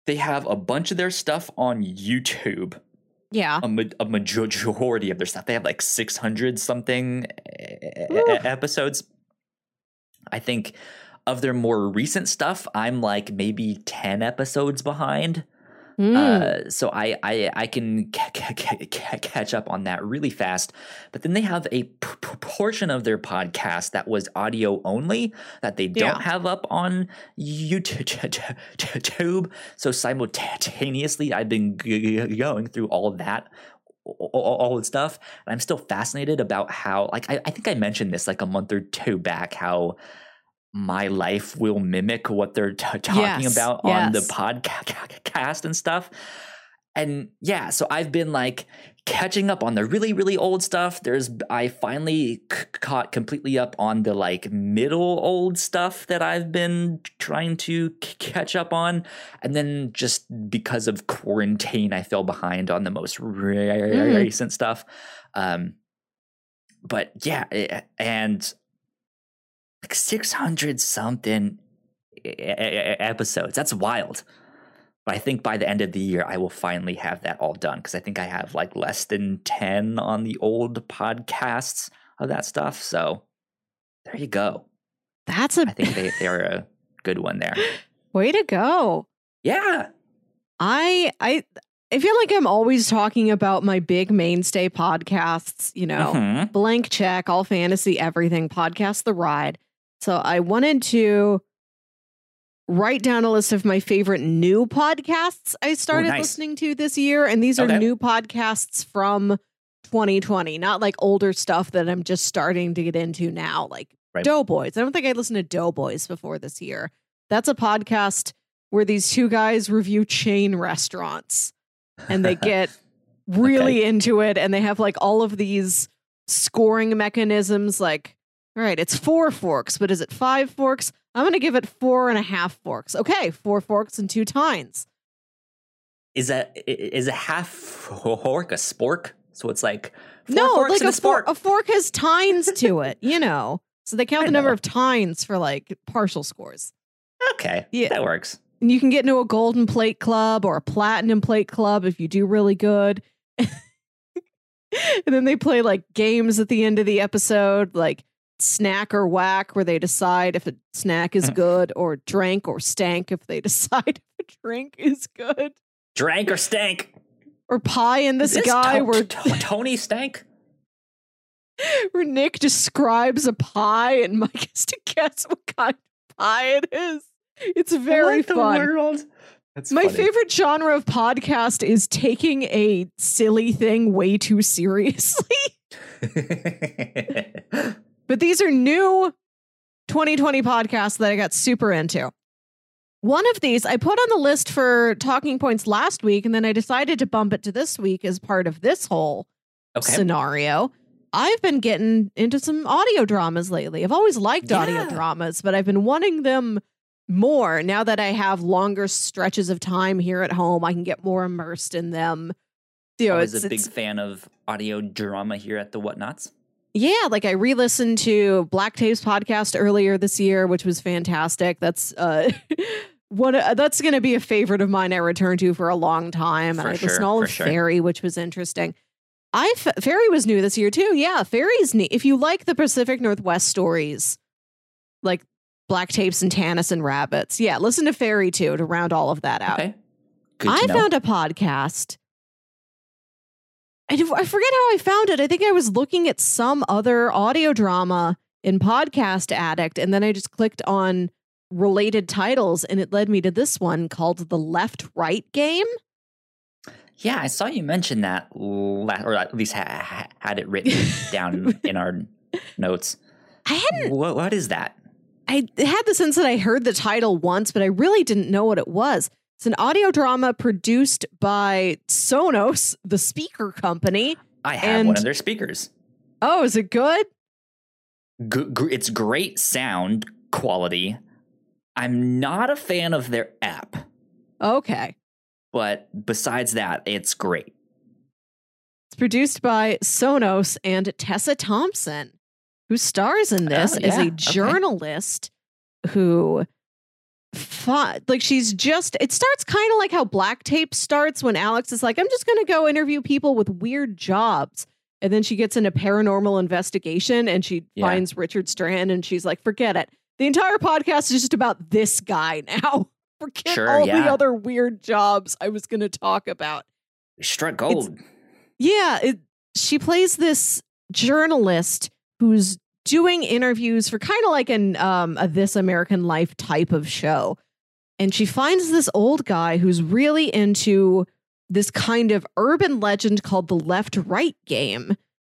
they have a bunch of their stuff on YouTube, Yeah. a, ma- a majority of their stuff. They have like 600 something episodes. I think of their more recent stuff, I'm like maybe 10 episodes behind. Mm. Uh, so I I, I can ca- ca- ca- ca- catch up on that really fast. But then they have a p- portion of their podcast that was audio only that they don't Yeah. have up on YouTube. So simultaneously, I've been g- going through all of that. All, all the stuff, and I'm still fascinated about how, like, I, I think I mentioned this like a month or two back, how my life will mimic what they're t- talking Yes, about on the yes. podcast and stuff. And yeah, so I've been like catching up on the really, really old stuff. There's, I finally c- caught completely up on the like middle old stuff that I've been trying to c- catch up on. And then just because of quarantine, I fell behind on the most re- Mhm. recent stuff. Um, but yeah, eh, and like 600 something episodes. That's wild. But I think by the end of the year, I will finally have that all done because I think I have like less than 10 on the old podcasts of that stuff. So there you go. That's a I think they, they are a good one there. (laughs) way to go. Yeah. I I I feel like I'm always talking about my big mainstay podcasts, you know. Mhm. Blank check, all fantasy, everything, podcast the ride. So I wanted to write down a list of my favorite new podcasts I started nice. listening to this year. And these are Okay. new podcasts from 2020, not like older stuff that I'm just starting to get into now, like Right. Doughboys. I don't think I listened to Doughboys before this year. That's a podcast where these two guys review chain restaurants and they (laughs) get really into it and they have like all of these scoring mechanisms like all right it's four forks but is it five forks i'm going to give it four and a half forks okay four forks and two tines is a is a half fork a spork? So it's like four no, forks like and a, fork. spork. A fork has tines to (laughs) it, you know. So they count I the number of tines for like partial scores. okay, Yeah. that works. And you can get into a golden plate club or a platinum plate club if you do really good. (laughs) and then they play like games at the end of the episode, like snack or whack, where they decide if a snack is mm-hmm. good, or drank or stank if they (laughs) decide if a drink is good. Drank or stank? Or pie in this, this sky, To- where, To- (laughs) Tony stank? where Nick describes a pie and (laughs) Mike has to guess what kind of pie it is. It's very the fun. world? That's My funny. favorite genre of podcast is taking a silly thing way too seriously. But these are new 2020 podcasts that I got super into. One of these I put on the list for talking points last week, and then I decided to bump it to this week as part of this whole okay. scenario. I've been getting into some audio dramas lately. I've always liked audio dramas, but I've been wanting them more now that I have longer stretches of time here at home. I can get more immersed in them. You know, I was a big fan of audio drama here at the Whatnauts. Yeah, like I re-listened to Black Tapes podcast earlier this year, which was fantastic. That's uh (laughs) one uh, that's going to be a favorite of mine I return to for a long time. For I sure, listened to all of sure. Faerie, which was interesting. I Faerie was new this year too. Yeah, Faerie's neat. If you like the Pacific Northwest stories, like Black Tapes and Tanis and Rabbits, yeah, listen to Fairy too to round all of that out. Okay. I know. found a podcast. I, do- I forget how I found it. I think I was looking at some other audio drama in Podcast Addict, and then I just clicked on related titles, and it led me to this one called The Left Right Game. Yeah, I saw you mention that, or at least ha- ha- had it written down (laughs) in our notes. I hadn't, What, what is that? I had the sense that I heard the title once, but I really didn't know what it was. It's an audio drama produced by Sonos, the speaker company. I have one of their speakers. Oh, is it good? G- gr- it's great sound quality. I'm not a fan of their app, Okay. but besides that, it's great. It's produced by Sonos and Tessa Thompson, who stars in this Oh, as yeah, a okay. journalist who fought like she's just it starts kind of like how black tape starts when alex is like i'm just going to go interview people with weird jobs. And then she gets into paranormal investigation and she Yeah. finds richard strand and she's like forget it. The entire podcast is just about this guy now. (laughs) Forget Sure, all the other weird jobs i was going to talk about. Struck gold. yeah, it, she plays this journalist who's doing interviews for kind of like an um a This American Life type of show. And she finds this old guy who's really into this kind of urban legend called the left right game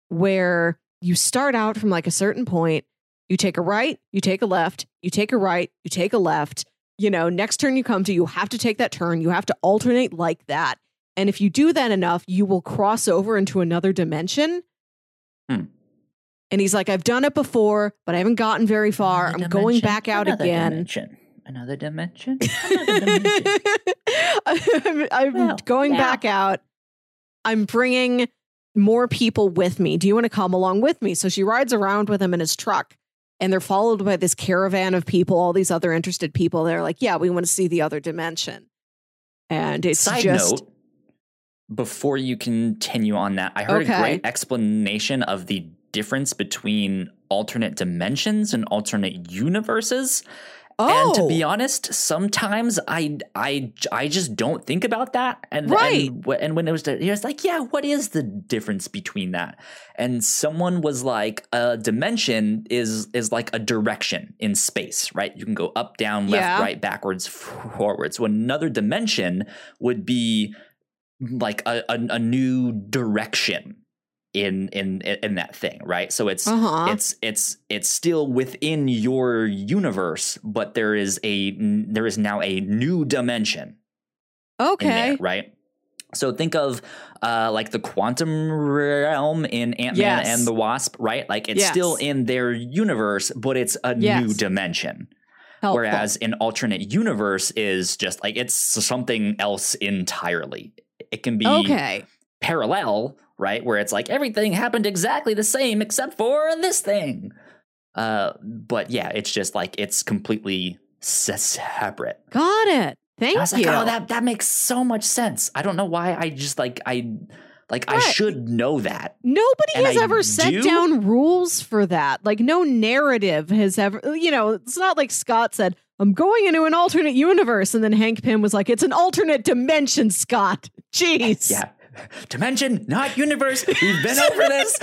where you start out from like a certain point, you take a right, you take a left, you take a right, you take a left. You know, next turn you come to, you have to take that turn. You have to alternate like that. And if you do that enough, you will cross over into another dimension. And he's like, I've done it before, but I haven't gotten very far. Another I'm going back out another again. Dimension. Another dimension. (laughs) Another dimension. I'm, (laughs) I'm Well, going yeah. back out. I'm bringing more people with me. Do you want to come along with me? So she rides around with him in his truck, and they're followed by this caravan of people, all these other interested people. They're like, Yeah, we want to see the other dimension. And it's Side just note, before you continue on that, I heard Okay. a great explanation of the difference between alternate dimensions and alternate universes. oh, And to be oh. honest, sometimes I I I just don't think about that. And Right. and, and when it was, he was like, "Yeah, what is the difference between that?" And someone was like, "A dimension is is like a direction in space, right? You can go up, down, left, Yeah. right, backwards, forward. So another dimension would be like a, a, a new direction." In, in in that thing, right? So it's uh huh. it's it's it's still within your universe but there is a there is now a new dimension Okay. there right so think of uh like the quantum realm in ant-man Yes. and the wasp right like it's still in their universe but it's a new dimension Helpful. whereas an alternate universe is just like it's something else entirely. It can be okay. Parallel, right? Where it's like everything happened exactly the same except for this thing. Uh, but yeah, it's just like it's completely se- separate. Got it. Thank you. like, oh, that that makes so much sense. I don't know why I just like I like I should know that. Nobody And has I ever set do? down rules for that. Like no narrative has ever you know, it's not like Scott said, I'm going into an alternate universe and then Hank Pym was like, it's an alternate dimension, Scott. (laughs) Jeez. Yeah. (laughs) Dimension, not universe. We've been over this.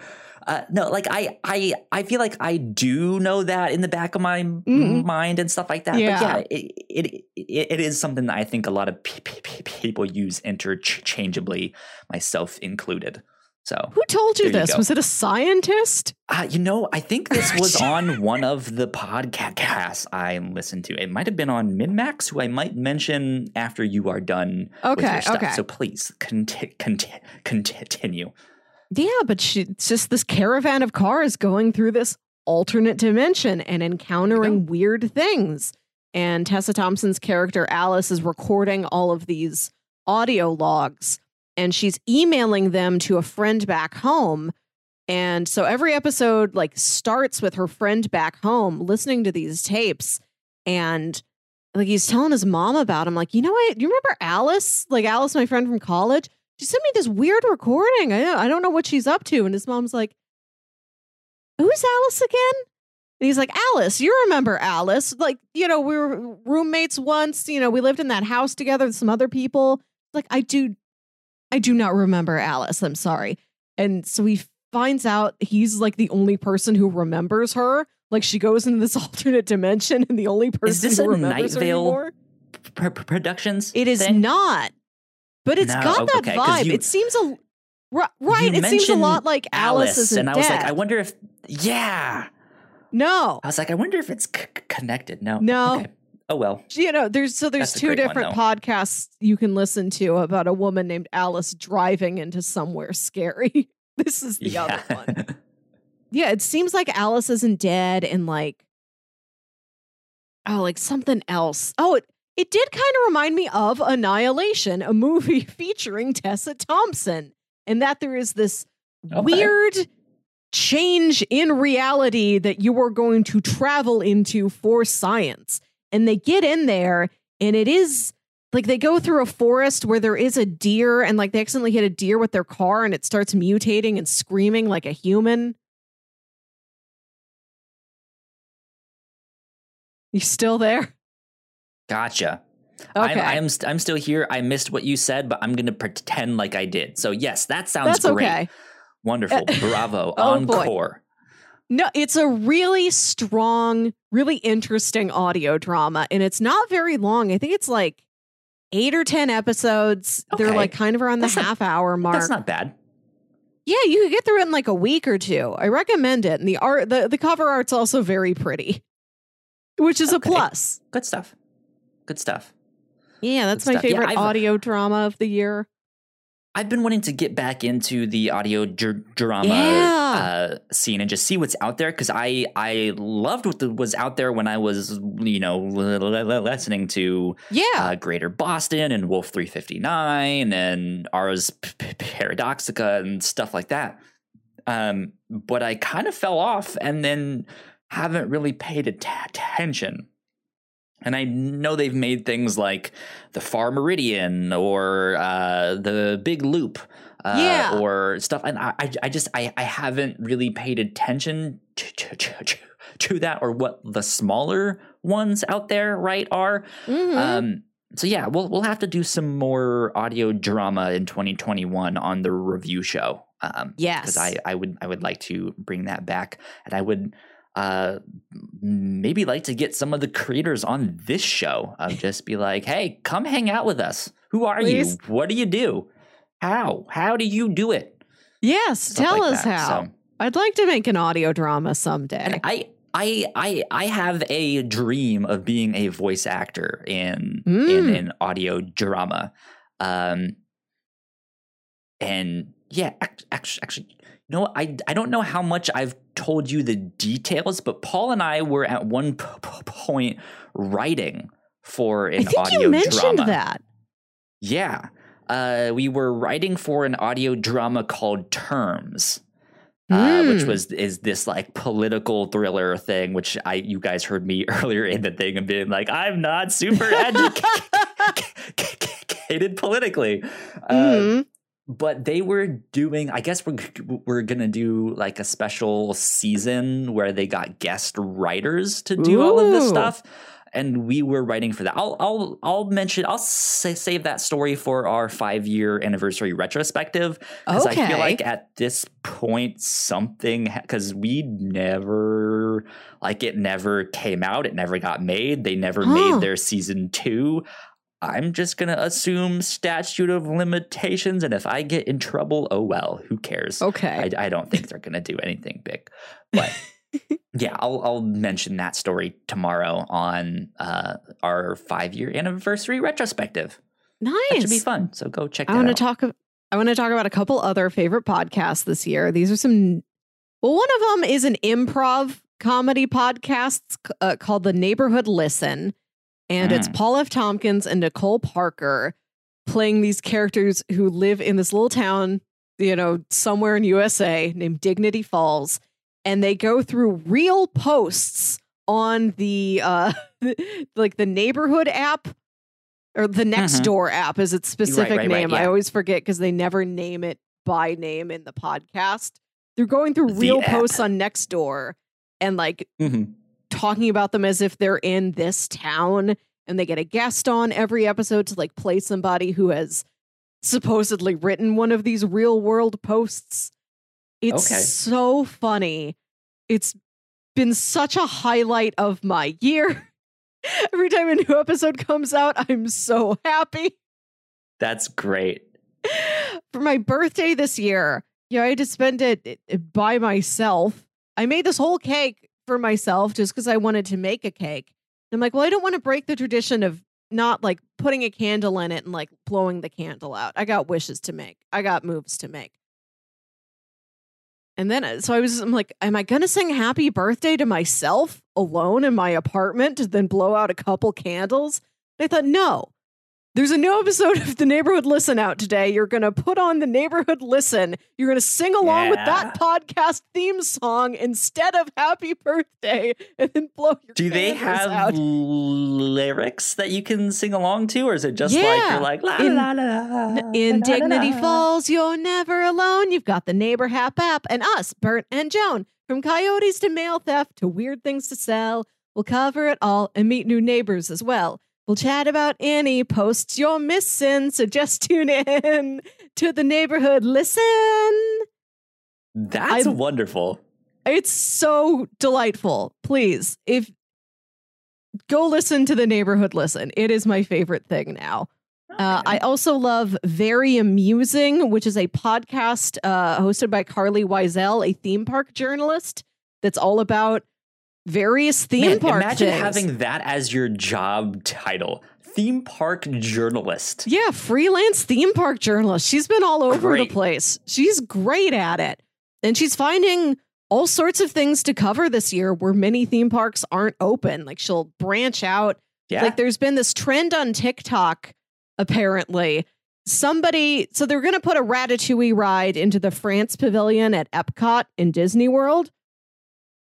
(laughs) Uh, no, like I, I, I feel like I do know that in the back of my Mhm. mind and stuff like that. Yeah. But yeah, it, it, it, it is something that I think a lot of p- p- p- people use interchangeably, myself included. So, Who told you There you this? Was it a scientist? uh, you know, I think this (laughs) was on one of the podcasts I listened to. It might have been on MinMax, who I might mention after you are done with Okay, your stuff. okay. So please conti- conti- continue. Yeah, but she, it's just this caravan of cars going through this alternate dimension and encountering weird things. And Tessa Thompson's character Alice is recording all of these audio logs and she's emailing them to a friend back home. And so every episode like starts with her friend back home listening to these tapes and like he's telling his mom about him like, "You know what? Do You remember Alice? Like Alice my friend from college? she sent me this weird recording. I I don't know what she's up to. And his mom's like, Who's Alice again? And he's like, Alice, you remember Alice. Like, you know, we were roommates once. You know, we lived in that house together with some other people. Like, I do, I do not remember Alice. I'm sorry. And so he finds out he's like the only person who remembers her. Like, she goes into this (laughs) alternate dimension and the only person is this who a remembers her Night Vale anymore. Pr- pr- productions. It is thing? not, but it's No, got that okay, vibe. you- it seems a right. It seems a lot like Alice, Alice, and I was dead. like, I wonder if yeah. no, I was like, I wonder if it's c- connected. No, No. Okay. Oh well. you know, there's so there's That's two great one, different podcasts you can listen to about a woman named Alice driving into somewhere scary. (laughs) this is the other one. (laughs) Yeah, it seems like Alice isn't dead and like oh, like something else. Oh, it it did kind of remind me of Annihilation, a movie (laughs) featuring Tessa Thompson, and that there is this Okay. weird change in reality that you are going to travel into for science. And they get in there, and it is like they go through a forest where there is a deer, and like they accidentally hit a deer with their car, and it starts mutating and screaming like a human. You still there? Gotcha. Okay. I'm, I'm, st- I'm still here. I missed what you said, but I'm going to pretend like I did. So, yes, that sounds That's great. okay. Wonderful. (laughs) Bravo. Oh, boy. No, it's a really strong, really interesting audio drama, and it's not very long. I think it's like eight or ten episodes. They're like kind of around the That's not- half hour mark. That's not bad. yeah, you could get through it in like a week or two. I recommend it. And the art, the, the cover art's also very pretty, which is Okay. a plus. Good stuff. Good stuff. Yeah, that's Good my stuff. Favorite I've- audio drama of the year. I've been wanting to get back into the audio dr- drama Yeah. uh, scene and just see what's out there because I I loved what the, was out there when I was you know listening to Yeah, uh, Greater Boston and Wolf 359 and Ars P- P- Paradoxica and stuff like that. Um, but I kind of fell off and then haven't really paid att- attention. And I know they've made things like the Far Meridian or uh, the Big Loop, uh, Yeah. or stuff. And I, I, just, I, I haven't really paid attention to, to, to, to that or what the smaller ones out there, right, are. Mhm. Um, so yeah, we'll we'll have to do some more audio drama in 2021 on the review show. Um, yes. because I I would I would like to bring that back, and I would uh maybe like to get some of the creators on this show of just be like, hey, come hang out with us. Who are Please. you? What do you do? How how do you do it? yes, Stuff tell like us that. how. So- I'd like to make an audio drama someday. I I I I have a dream of being a voice actor in in Mm. an audio drama. Um and Yeah, actually, actually, what? I I don't know how much I've told you the details, but Paul and I were at one p- p- point writing for an I think audio you mentioned drama. that. Yeah, uh, we were writing for an audio drama called Terms. Uh, which Mm. was is this like political thriller thing, which I you guys heard me earlier in the thing and being like, I'm not super educated politically. Uh, Mhm. But they were doing i guess we're, we're gonna do like a special season where they got guest writers to do all of this stuff and we were writing for that. I'll i'll i'll mention i'll say, save that story for our five year anniversary retrospective because i feel like at this point something because we never like it never came out it never got made they never Huh. made their season two I'm just gonna assume statute of limitations, and if I get in trouble, oh well, who cares? Okay. I, I don't think they're gonna do anything big, but (laughs) yeah, I'll I'll mention that story tomorrow on uh, our five year anniversary retrospective. nice. That should be fun. So go check. I want to out. talk. I want to talk about a couple other favorite podcasts this year. These are some. Well, one of them is an improv comedy podcast uh, called The Neighborhood Listen, and it's Mm. Paul F. Tompkins and Nicole Parker playing these characters who live in this little town, you know, somewhere in USA named Dignity Falls, and they go through real posts on the uh (laughs) like the neighborhood app or the next Mhm. door app is its specific right, right, name. I yeah. always forget because they never name it by name in the podcast. They're going through The real app. posts on Nextdoor and like Mhm. Talking about them as if they're in this town and they get a guest on every episode to like play somebody who has supposedly written one of these real world posts. It's Okay. so funny. It's been such a highlight of my year. (laughs) Every time a new episode comes out, I'm so happy. That's great. For my birthday this year, yeah, I had to spend it by myself. I made this whole cake for myself just because I wanted to make a cake. I'm like, well, I don't want to break the tradition of not like putting a candle in it and like blowing the candle out. I got wishes to make. I got moves to make. And then, uh, so I was, I'm like, am I to sing happy birthday to myself alone in my apartment to then blow out a couple candles? And I thought, no, there's a new episode of the Neighborhood Listen out today. You're going to put on the Neighborhood Listen. You're going to sing along with that podcast theme song instead of happy birthday and then blow your Do they have out. lyrics that you can sing along to, or is it just like you're like la In- la la la? In la, la, Dignity la. Falls, you're never alone. You've got the Neighbor Hap app and us, Bert and Joan. From coyotes to mail theft to weird things to sell, we'll cover it all and meet new neighbors as well. We'll chat about any posts you're missing, so just tune in to the neighborhood. Listen. That's I- wonderful. It's so delightful. Please, if go listen to the neighborhood listen. It is my favorite thing now. Uh, I also love Very Amusing, which is a podcast uh, hosted by Carlye Wisel, a theme park journalist that's all about various theme Man, park imagine things. having that as your job title theme park journalist. Yeah, freelance theme park journalist. She's been all over Great. the place. She's great at it. And she's finding all sorts of things to cover this year where many theme parks aren't open. Like she'll branch out. Yeah. Like there's been this trend on TikTok, apparently. Somebody, so they're going to put a Ratatouille ride into the France Pavilion at Epcot in Disney World.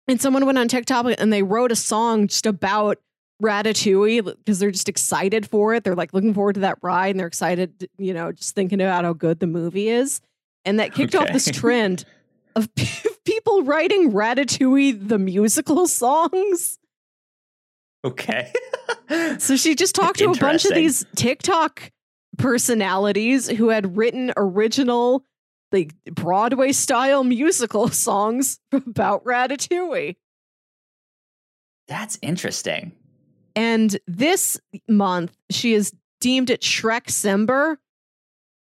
And someone went on TikTok and they wrote a song just about Ratatouille because they're just excited for it. They're like looking forward to that ride and they're excited, you know, just thinking about how good the movie is. And that kicked off this (laughs) trend of (laughs) people writing Ratatouille the musical (laughs) songs. okay. So she just talked to a bunch of these TikTok personalities who had written original, like Broadway style musical (laughs) songs about Ratatouille. That's interesting. And this month, she is deemed it Shrek Simber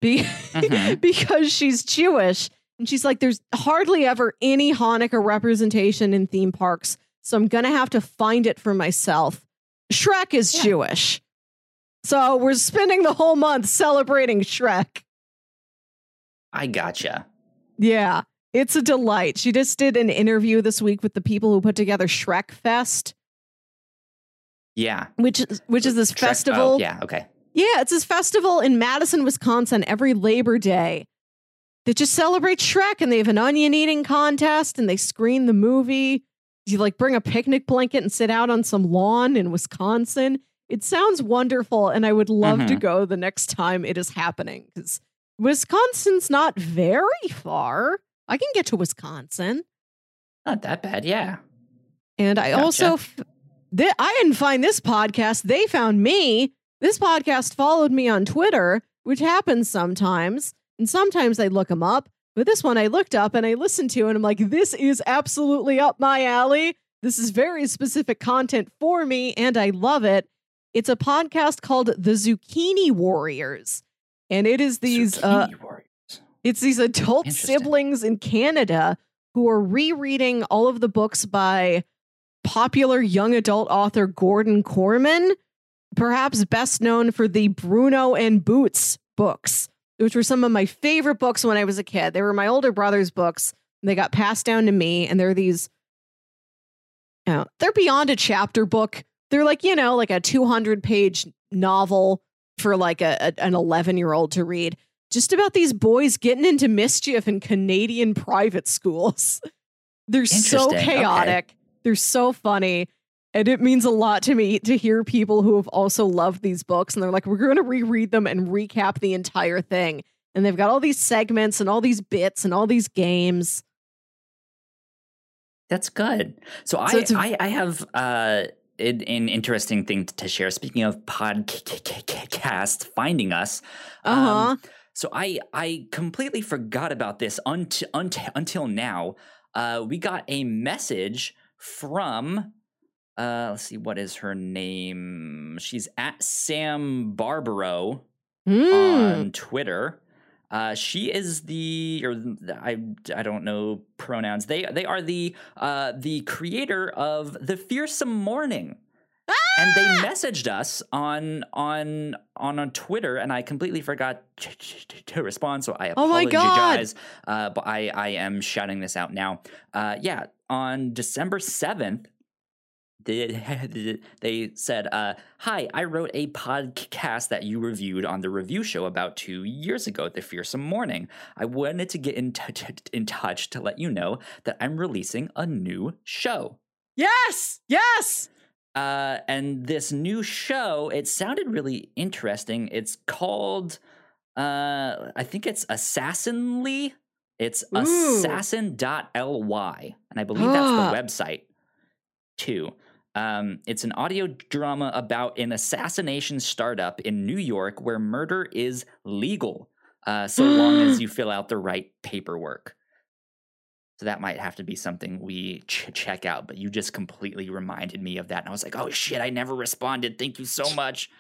be- Mhm. (laughs) because she's Jewish. And she's like, there's hardly ever any Hanukkah representation in theme parks. So I'm going to have to find it for myself. Shrek is Yeah. Jewish. So we're spending the whole month celebrating Shrek. I gotcha. Yeah, it's a delight. She just did an interview this week with the people who put together Shrek Fest, Yeah. which is which is this Shrek- festival. Oh, yeah. Okay. Yeah, it's this festival in Madison, Wisconsin every Labor Day that just celebrate Shrek and they have an onion eating contest and they screen the movie. You like bring a picnic blanket and sit out on some lawn in Wisconsin. It sounds wonderful and I would love to Mhm. go the next time it is happening cuz Wisconsin's not very far. I can get to Wisconsin. Not that bad. Yeah. And I Gotcha. also, f- th- I didn't find this podcast. They found me. This podcast followed me on Twitter, which happens sometimes. And sometimes I look them up. But this one I looked up and I listened to, and I'm like, this is absolutely up my alley. This is very specific content for me, and I love it. It's a podcast called The Zucchini Warriors. And it is these uh, it's these adult siblings in Canada who are rereading all of the books by popular young adult author Gordon Korman, perhaps best known for the Bruno and Boots books, which were some of my favorite books when I was a kid. They were my older brother's books. And they got passed down to me, and they're these. You know, they're beyond a chapter book. They're like you know, like a two hundred page novel for like a, a- an eleven year old to read just about these boys getting into mischief in Canadian private schools. (laughs) They're so Interesting. Okay. chaotic. They're so funny. And it means a lot to me to hear people who have also loved these books and they're like, we're going to reread them and recap the entire thing. And they've got all these segments and all these bits and all these games. That's good. So, So I, it's a- I I have uh an, an interesting thing to share. Speaking of podcast finding us, Uh huh. um, so I I completely forgot about this until until until now. Uh, we got a message from. Uh, let's see, what is her name? She's at Sam Barbaro Mm. on Twitter. Uh, she is the or I I don't know pronouns. They they are the uh the creator of the fearsome morning. And they Ah! messaged us on on on on Twitter, and I completely forgot to, respond. So I Oh my God. apologize. Uh, but I I am shouting this out now. Uh, yeah, on December seventh, they, (laughs) they said, uh, Hi, I wrote a podcast that you reviewed on the review show about two years ago, The Fearsome Morning. I wanted to get in, t- in touch to let you know that I'm releasing a new show. Yes. Yes. Uh, and this new show, it sounded really interesting. It's called, uh, I think it's Assassinly. It's Ooh. assassin.ly. And I believe that's the website too. Um, it's an audio drama about an assassination startup in New York where murder is legal, uh, so long as (gasps) you fill out the right paperwork. So that might have to be something we ch- check out. But you just completely reminded me of that, and I was like, "Oh shit! I never responded. Thank you so much."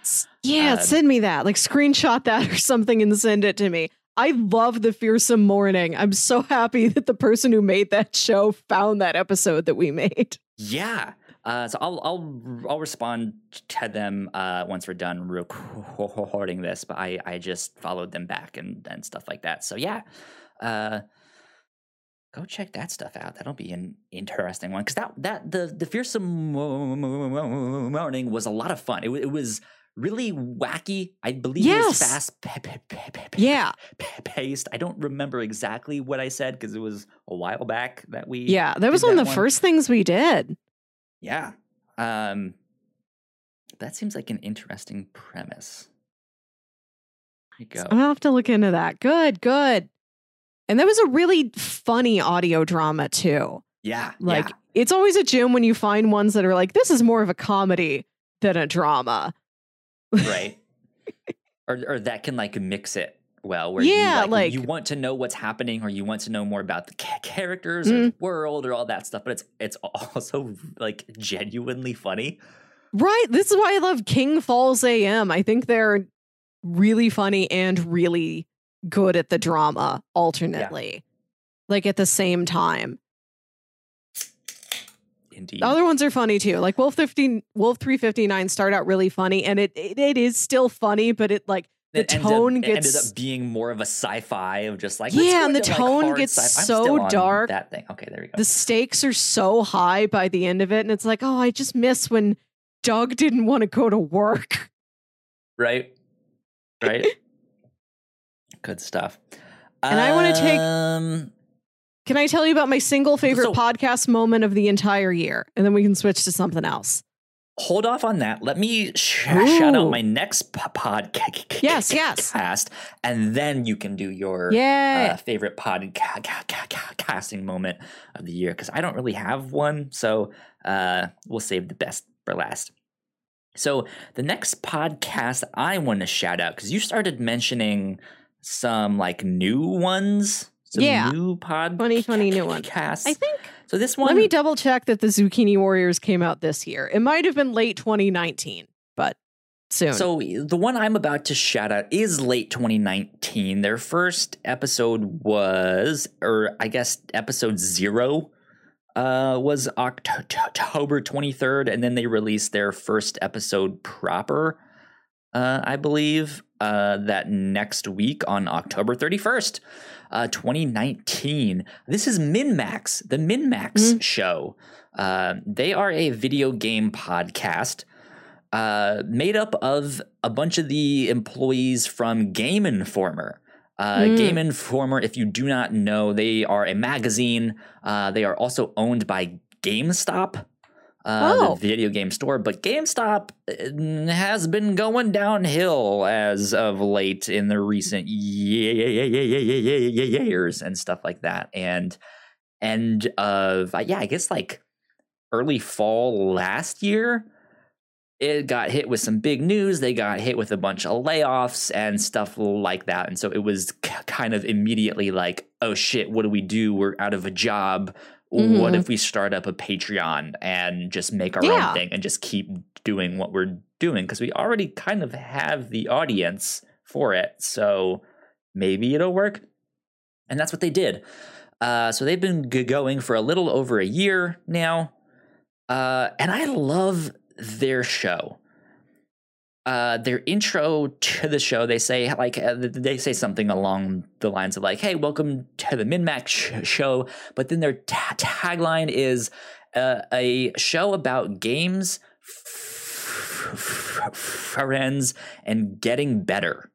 Yeah, Uh, send me that. Like screenshot that or something and send it to me. I love the fearsome morning. I'm so happy (laughs) that the person who made that show found that episode that we made. Yeah. Uh, so I'll I'll I'll respond to them uh, once we're done (laughs) recording this. But I I just followed them back and and stuff like that. So yeah, uh, go check that stuff out. That'll be an interesting one because that that the the fearsome morning was a lot of fun. It, it was really wacky. I believe it was Yes. fast pa- pa- pa- Yeah. pa- paced. I don't remember exactly what I said because it was a while back that we Yeah, that was one of the one. first things we did. Yeah. Um that seems like an interesting premise. I go. I'll have to look into that. Good, good. And that was a really funny audio drama too. Yeah. Like yeah. it's always a gym when you find ones that are like, this is more of a comedy than a drama. right. (laughs) or or that can like mix it well where Yeah, you like, like- you want to know what's happening or you want to know more about the characters or Mm. the world or all that stuff but it's it's (laughs) also like genuinely funny. Right. This is why I love King Falls AM. I think they're really funny and really good at the drama alternately. Like at the same time. Indeed. The other ones are funny too. Like Wolf 15 Wolf 359 start out really funny and it, it it is still funny, but it like the tone it gets ended up being more of a sci-fi of just like Yeah, and the like, tone hard gets. So dark. That thing. Okay, there we go. the stakes are so high by the end of it, and it's like, oh, I just miss when Doug didn't want to go to work. right, right. (laughs) Good stuff. And I wanna take- Um, Can I tell you about my single favorite So- podcast moment of the entire year, and then we can switch to something else? Hold off on that. Let me sh- shout out my next p- podcast. Yes, yes. Cast, and then you can do your uh, favorite podcasting moment of the year because I don't really have one. So uh, we'll save the best for last. So the next podcast I want to shout out because you started mentioning some like new ones. Some Yeah. new pod 2020 new one. casts. I think. So. This one, Let me double check that the Zucchini Warriors came out this year. It might have been late 2019, but soon. So the one I'm about to shout out is late 2019. Their first episode was, or I guess episode zero, uh, was October 23rd, and then they released their first episode proper, uh, I believe, uh, that next week on October 31st, uh, 2019. This is MinMax, the MinMax Mhm. show. Uh, they are a video game podcast uh, made up of a bunch of the employees from Game Informer. Uh, Mm. Game Informer, if you do not know, they are a magazine. Uh, they are also owned by GameStop, uh, Oh. the video game store. But GameStop uh, has been going downhill as of late in the recent ye- years and stuff like that. And end of uh, yeah, I guess like early fall last year it got hit with some big news. They got hit with a bunch of layoffs and stuff like that. And so it was kind of immediately like, oh shit, what do we do? We're out of a job. What Mhm. if we start up a Patreon and just make our Yeah. own thing and just keep doing what we're doing? Because we already kind of have the audience for it. So maybe it'll work. And that's what they did. Uh, so they've been g- going for a little over a year now. Uh, and I love their show. Uh, their intro to the show, they say like uh, they say something along the lines of like, "Hey, welcome to the MinMax sh- show," but then their ta- tagline is uh, a show about games, f- f- friends, and getting better.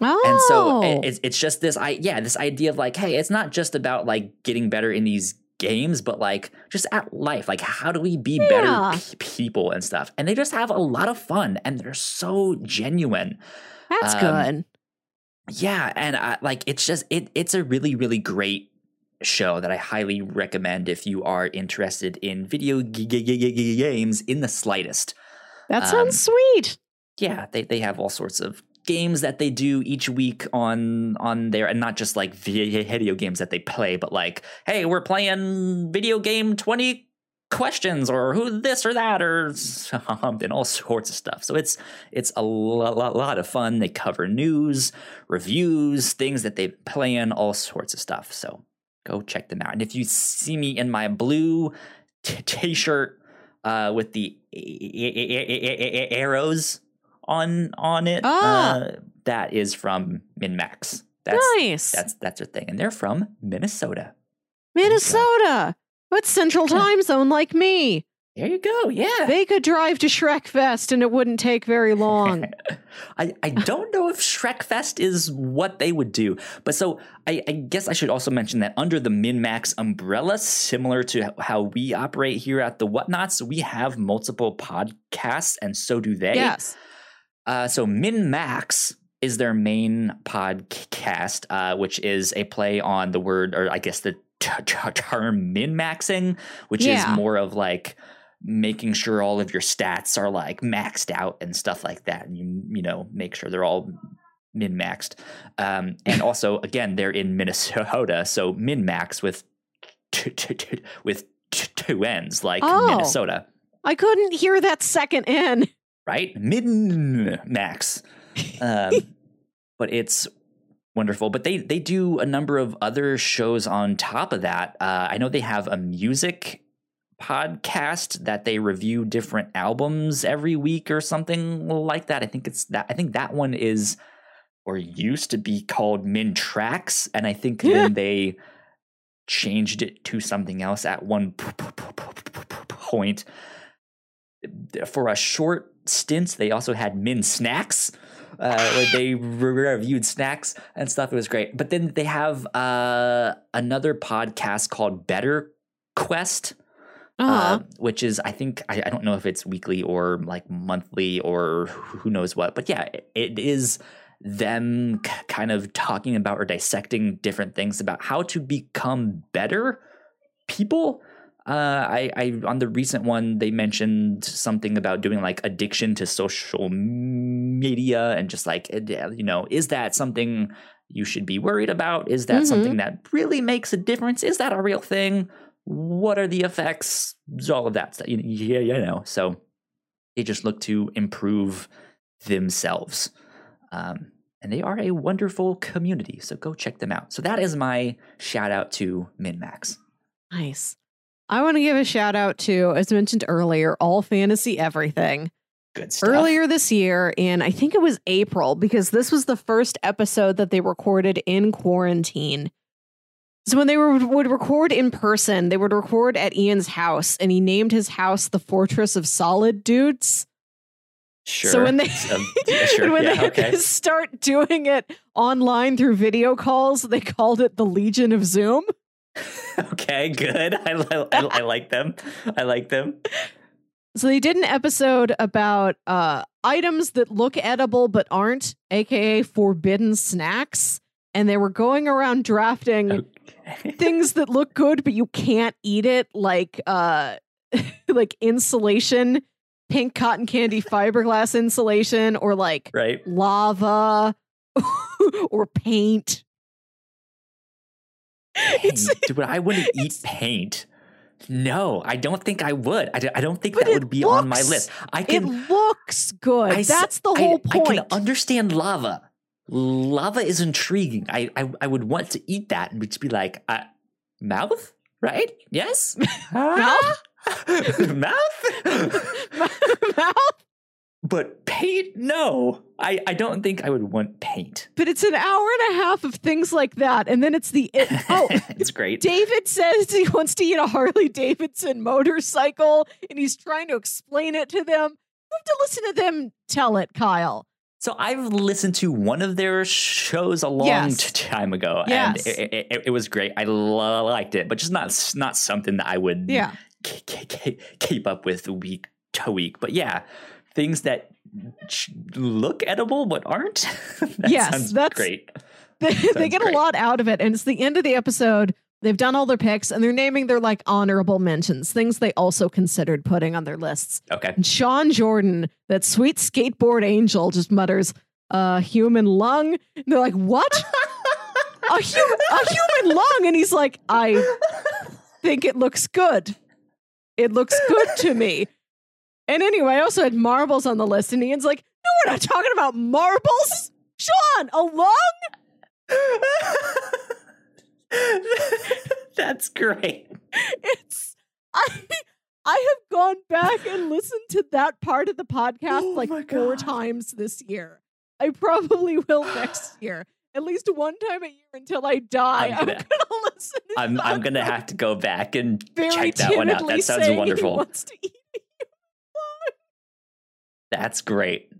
oh, And so it- it's it's just this I yeah this idea of like hey it's not just about like getting better in these games but like just at life like how do we be Yeah. better pe- people and stuff and they just have a lot of fun and they're so genuine that's um, good. yeah and I, like it's just it it's a really really great show that I highly recommend if you are interested in video g- g- g- games in the slightest That um, sounds sweet. yeah they, they have all sorts of games that they do each week on on there and not just like video games that they play but like hey we're playing video game 20 questions or who this or that or something (laughs) all sorts of stuff. So it's it's a lot, lot, lot of fun. They cover news reviews things that they play in all sorts of stuff. So go check them out. And if you see me in my blue t- t-shirt uh, with the arrows on on it. Ah. Uh, that is from MinMax. That's nice. that's that's their thing, and they're from Minnesota. Minnesota. What's Central Time Zone like me? There you go. Yeah. They could drive to Shrek Fest and it wouldn't take very (laughs) long. I, I don't know if Shrek Fest is what they would do. But so I, I guess I should also mention that under the MinMax umbrella, similar to how we operate here at the Whatnauts, we have multiple podcasts, and so do they. yes. Uh, so MinMax is their main podcast, uh, which is a play on the word, or I guess the t- t- term min-maxing, which Yeah. is more of like making sure all of your stats are like maxed out and stuff like that, and you you know make sure they're all min-maxed. Um, and (laughs) also, again, they're in Minnesota, so min-max with t- with two ends, like Oh. Minnesota I couldn't hear that second N. right? Min max. Um, (laughs) but it's wonderful. But they they do a number of other shows on top of that. Uh, I know they have a music podcast that they review different albums every week or something like that. I think it's that. I think that one is or used to be called Min Tracks, and I think (laughs) then they changed it to something else at one point. For a short stint, they also had Min Snacks, uh, where they reviewed snacks and stuff. It was great. But then they have uh, another podcast called Better Quest Uh-huh. uh, which is I think I, I don't know if it's weekly or like monthly or who knows what, but yeah, it, it is them kind of talking about or dissecting different things about how to become better people. Uh, I, I on the recent one they mentioned something about doing like addiction to social media and just like you know is that something you should be worried about? Is that Mhm. something that really makes a difference? Is that a real thing? what are the effects all of that stuff you- yeah you know so they just look to improve themselves um, and they are a wonderful community so go check them out so that is my shout out to minmax Nice. I want to give a shout out to, as mentioned earlier, All Fantasy Everything. good stuff Earlier this year, in I think it was April, because this was the first episode that they recorded in quarantine. So when they were, would record in person, they would record at Ian's house, and he named his house the Fortress of Solid Dudes. sure So when they Um, yeah, sure (laughs) when yeah, they okay (laughs) start doing it online through video calls, they called it the Legion of Zoom. (laughs) okay good I, I, I, like them i like them So they did an episode about uh, items that look edible but aren't, aka forbidden snacks. And they were going around drafting okay. (laughs) things that look good but you can't eat it, like uh, (laughs) like insulation, pink cotton candy fiberglass insulation, or like right lava or paint. (laughs) Paint. Dude, I wouldn't (laughs) eat paint. No, I don't think I would. I, don't- I don't think But that would be on my list. I can. It looks good. I That's the whole I, point. I can understand lava. Lava is intriguing. I, I I would want to eat that and just be like, uh, mouth, right? Yes, (laughs) Mouth? mouth. Mouth? But paint, no. I I don't think I would want paint. But it's an hour and a half of things like that, and then it's the it, oh. (laughs) it's great. David says he wants to eat a Harley Davidson motorcycle, and he's trying to explain it to them. You have to listen to them tell it, Kyle. So I've listened to one of their shows a long Yes. t- time ago, Yes. and it, it, it was great. I liked it, but just not not something that I would Yeah. k- k- k- keep up with week to week. But yeah, things that look edible but aren't. (laughs) that Yes, that's- great. (laughs) They, they get great. a lot out of it, and it's the end of the episode. They've done all their picks, and they're naming their like honorable mentions, things they also considered putting on their lists. Okay, And Sean Jordan, that sweet skateboard angel, just mutters, "A human lung." And they're like, "What? (laughs) a, hu- a human lung?" And he's like, "I think it looks good. It looks good to me." And anyway, I also had marbles on the list, and Ian's like, "No, we're not talking about marbles, Sean. A lung? (laughs) that's great. It's I." I have gone back and listened to that part of the podcast Oh like four God. times this year. I probably (sighs) will next year. At least one time a year until I die. I'm I'm gonna- gonna, listen. To I'm I'm gonna have to go back and check that one out. That sounds wonderful. wants to eat. That's great.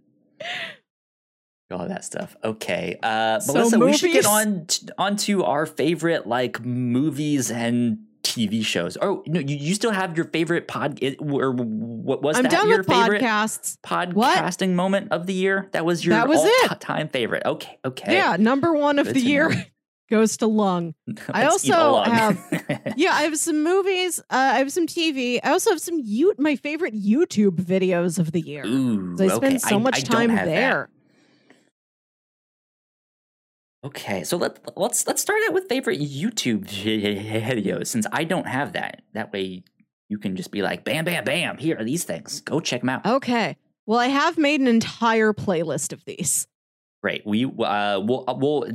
All that stuff. Okay, uh, So Melissa, we should get on t- onto our favorite like movies and TV shows. Oh no, you, you still have your favorite pod? It, or what was I'm that? done your with favorite podcasts. podcasting moment of the year? That was your That was it. all-time favorite. Okay, okay. Yeah, number one of Good the year. (laughs) goes to Lung. (laughs) I also have- (laughs) Yeah, I have some movies. Uh, I have some TV. I also have some you my favorite YouTube videos of the year. Ooh, I spend okay. so much I don't time have that. there. Okay, so let let's let's start out with favorite YouTube (laughs) videos since I don't have that. That way you can just be like, bam, bam, bam. Here are these things. Go check them out. Okay. Well, I have made an entire playlist of these. Great. We uh we'll uh, we'll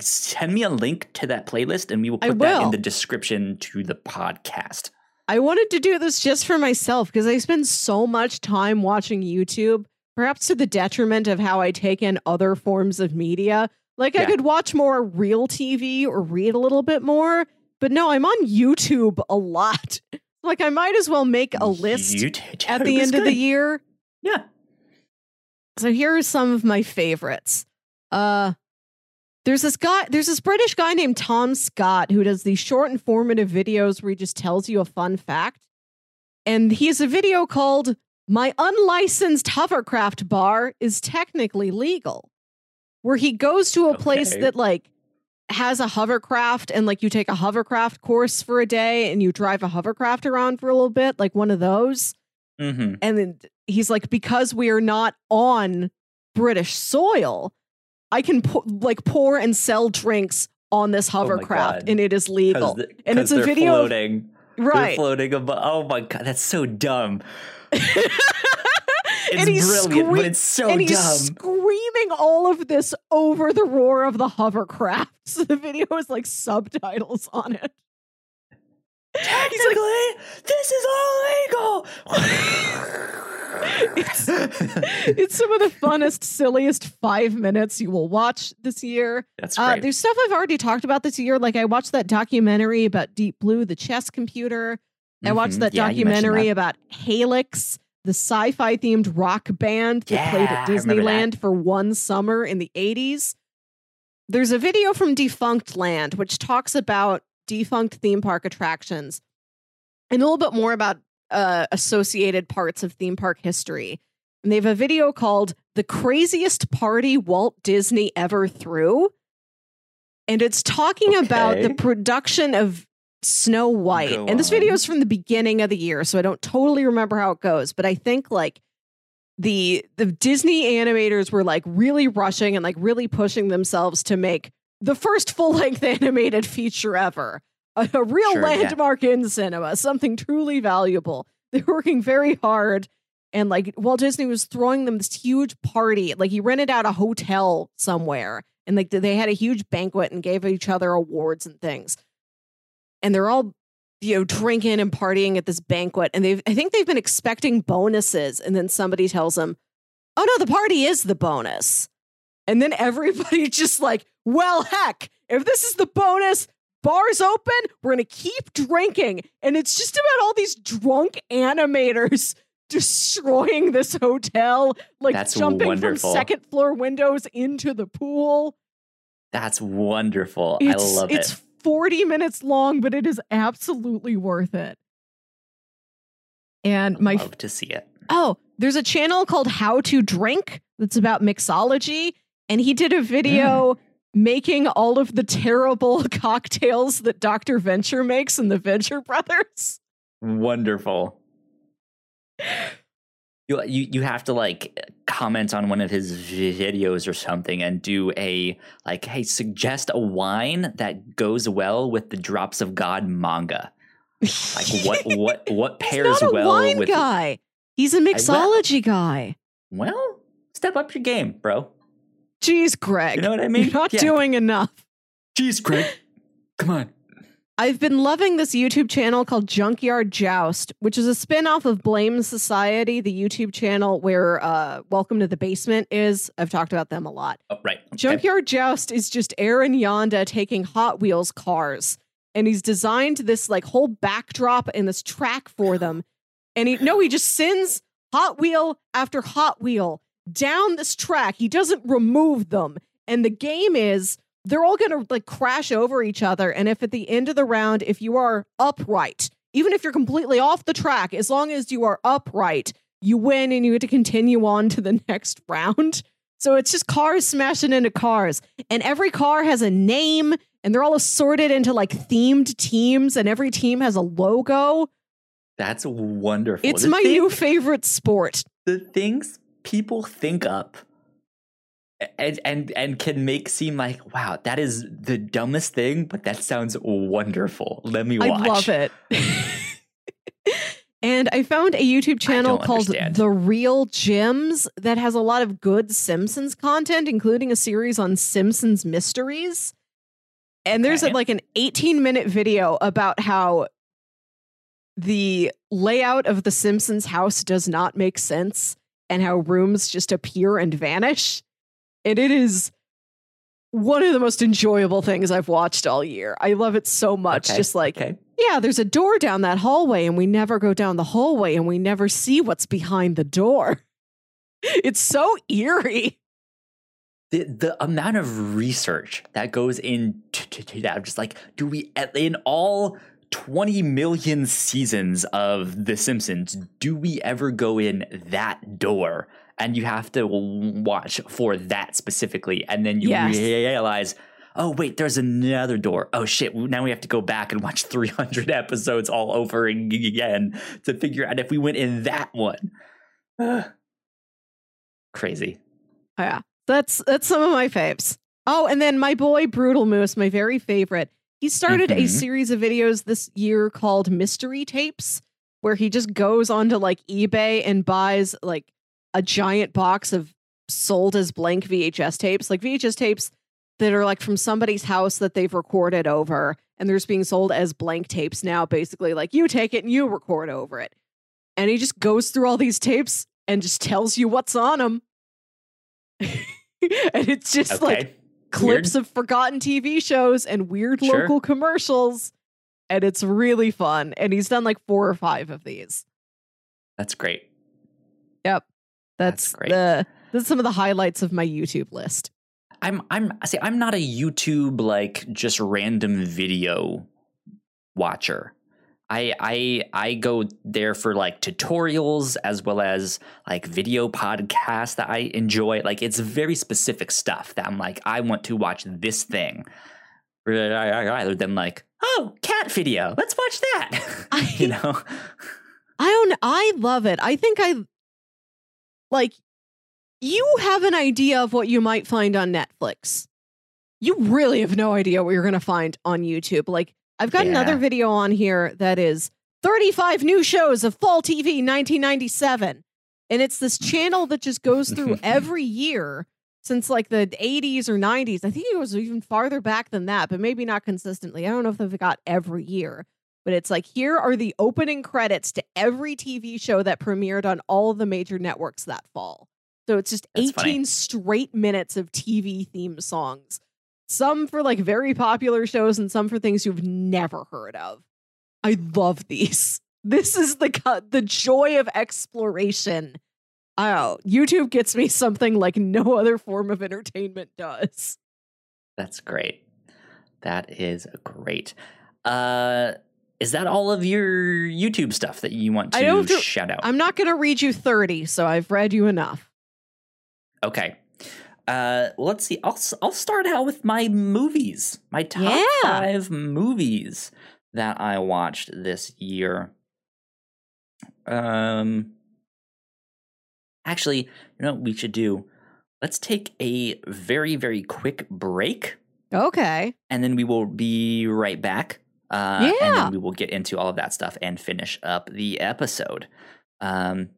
send me a link to that playlist and we will put that in the description to the podcast. I wanted to do this just for myself because I spend so much time watching YouTube perhaps to the detriment of how I take in other forms of media. Like I could watch more real TV or read a little bit more, but no, I'm on YouTube a lot. like I might as well make a list YouTube at (laughs) the end of the year. Yeah. So here are some of my favorites. Uh there's this guy, there's this British guy named Tom Scott who does these short informative videos where he just tells you a fun fact. And he has a video called My Unlicensed Hovercraft Bar is Technically Legal, where he goes to a place that like has a hovercraft and like you take a hovercraft course for a day and you drive a hovercraft around for a little bit, like one of those. Mm-hmm. And then he's like, because we are not on British soil, I can po- like pour and sell drinks on this Oh hovercraft God. and it is legal. And it's a they're video of- floating. They're right. floating above. Oh my god, that's so dumb. (laughs) It's And he's brilliant, scree- but it's so and he's screaming all of this over the roar of the hovercraft. So (laughs) the video is like subtitles on it. Technically, this is all It's- legal. It's some of the funnest, silliest five minutes you will watch this year. that's Uh, there's stuff I've already talked about this year. Like I watched that documentary about Deep Blue, the chess computer. I watched Mhm. that Yeah, documentary that. about Halyx, the sci-fi themed rock band that played at I remember that. Disneyland for one summer in the 80s. There's a video from Defunctland which talks about defunct theme park attractions and a little bit more about uh, associated parts of theme park history. And they have a video called The Craziest Party Walt Disney Ever Threw. And it's talking about the production of Snow White. Go and this video is from the beginning of the year, so I don't totally remember how it goes, but I think like the the Disney animators were like really rushing and like really pushing themselves to make the first full-length (laughs) animated feature ever. A, a real Sure, yeah. landmark in cinema, something truly valuable. They're working very hard and like Walt Disney was throwing them this huge party. Like he rented out a hotel somewhere and like they had a huge banquet and gave each other awards and things. And they're all you know drinking and partying at this banquet and they've I think they've been expecting bonuses and then somebody tells them, "Oh no, the party is the bonus." And then everybody (laughs) just like, "Well, heck, if this is the bonus, bars open, we're going to keep drinking." And it's just about all these drunk animators (laughs) destroying this hotel, like That's jumping wonderful. from second floor windows into the pool. That's wonderful. It's, I love it. it's it. 40 minutes long, but it is absolutely worth it. And my love to see it. oh, there's a channel called How to Drink that's about mixology, and he did a video Mm. making all of the terrible (laughs) cocktails that Dr. Venture makes in the Venture Brothers. Wonderful. You, you you have to like comment on one of his videos or something and do a like hey suggest a wine that goes well with the drops of god manga like what (laughs) what what He's pairs not a well wine with guy. He's a mixology guy. well step up your game bro Jeez, Greg. you know what i mean You're not Yeah. doing enough. jeez greg come on I've been loving this YouTube channel called Junkyard Joust, which is a spin-off of Blame Society, the YouTube channel where uh, Welcome to the Basement is. I've talked about them a lot. oh, right okay. Junkyard Joust is just Aaron Yonda taking Hot Wheels cars, and he's designed this like whole backdrop and this track for them. And he no, he just sends Hot Wheel after Hot Wheel down this track. He doesn't remove them. And the game is they're all going to like crash over each other. And if at the end of the round, if you are upright, even if you're completely off the track, as long as you are upright, you win and you get to continue on to the (laughs) next round. So it's just cars smashing into cars. And every car has a name and they're all assorted into like themed teams and every team has a logo. that's wonderful It's The my thing- new favorite sport. the things people think up and and and can make seem like wow that is the dumbest thing but that sounds wonderful let me watch. I love it. (laughs) and I found a YouTube channel called understand. The Real Gems that has a lot of good Simpsons content, including a series on Simpsons mysteries. And there's a, like an 18 minute video about how the layout of the Simpsons house does not make sense. And how rooms just appear and vanish. And it is one of the most enjoyable things I've watched all year. I love it so much. Okay, Just like, okay. yeah, there's a door down that hallway, and we never go down the hallway, and we never see what's behind the door. (laughs) It's so eerie. the the amount of research that goes into to, to that, I'm just like, do we in all 20 million seasons of The Simpsons, do we ever go in that door? And you have to watch for that specifically, and then you Yes. realize, oh wait, there's another door. Oh shit, now we have to go back and watch (laughs) 300 episodes all over again to figure out if we went in that one. (sighs) Crazy. Yeah, that's that's some of my faves. Oh, and then my boy brutalmoose, my very favorite. He started a Mhm. series of videos this year called Mystery Tapes, where he just goes onto like eBay and buys like a giant box of sold as blank VHS tapes, like VHS tapes that are like from somebody's house that they've recorded over, and they're just being sold as blank tapes now. Basically, like you take it and you record over it, and he just goes through all these tapes and just tells you what's on them. (laughs) and it's just Okay. like clips of forgotten TV shows and weird Sure. local commercials. And it's really fun. And he's done like four or five of these. That's great. That's, That's great. the that's some of the highlights of my YouTube list. I'm I'm see I'm not a YouTube like just random video watcher. I I I go there for like tutorials as well as like video podcasts that I enjoy. Like it's very specific stuff that I'm like I want to watch this thing rather than like oh cat video. Let's watch that. (laughs) I- you know. (laughs) I don't I love it. I think I like you have an idea of what you might find on Netflix. You really have no idea what you're going to find on YouTube. Like I've got another video on here that is 35 new shows of fall TV 1997. And it's this channel that just goes through (laughs) every year since like the 80s or 90s. I think it was even farther back than that, but maybe not consistently. I don't know if they've got every year but it's like here are the opening credits to every TV show that premiered on all the major networks that fall. So it's just That's 18 funny. straight minutes of TV theme songs. Some for like very popular shows and some for things you've never heard of. I love these. (laughs) This is the the joy of exploration. Oh, YouTube gets me something like no other form of entertainment does. That's great. That is great. Uh is that all of your YouTube stuff that you want to shout out? I'm not going to read you 30, so I've read you enough. Okay. Uh, well, let's see. I'll I'll start out with my movies. My top Yeah. five movies that I watched this year. Um, actually, you know what we should do? Let's take a very very quick break, Okay. and then we will be right back. Uh, and then we will get into all of that stuff and finish up the episode. Um,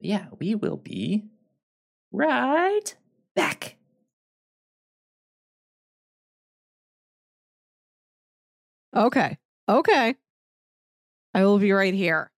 yeah, we will be right back. Okay. Okay. I will be right here.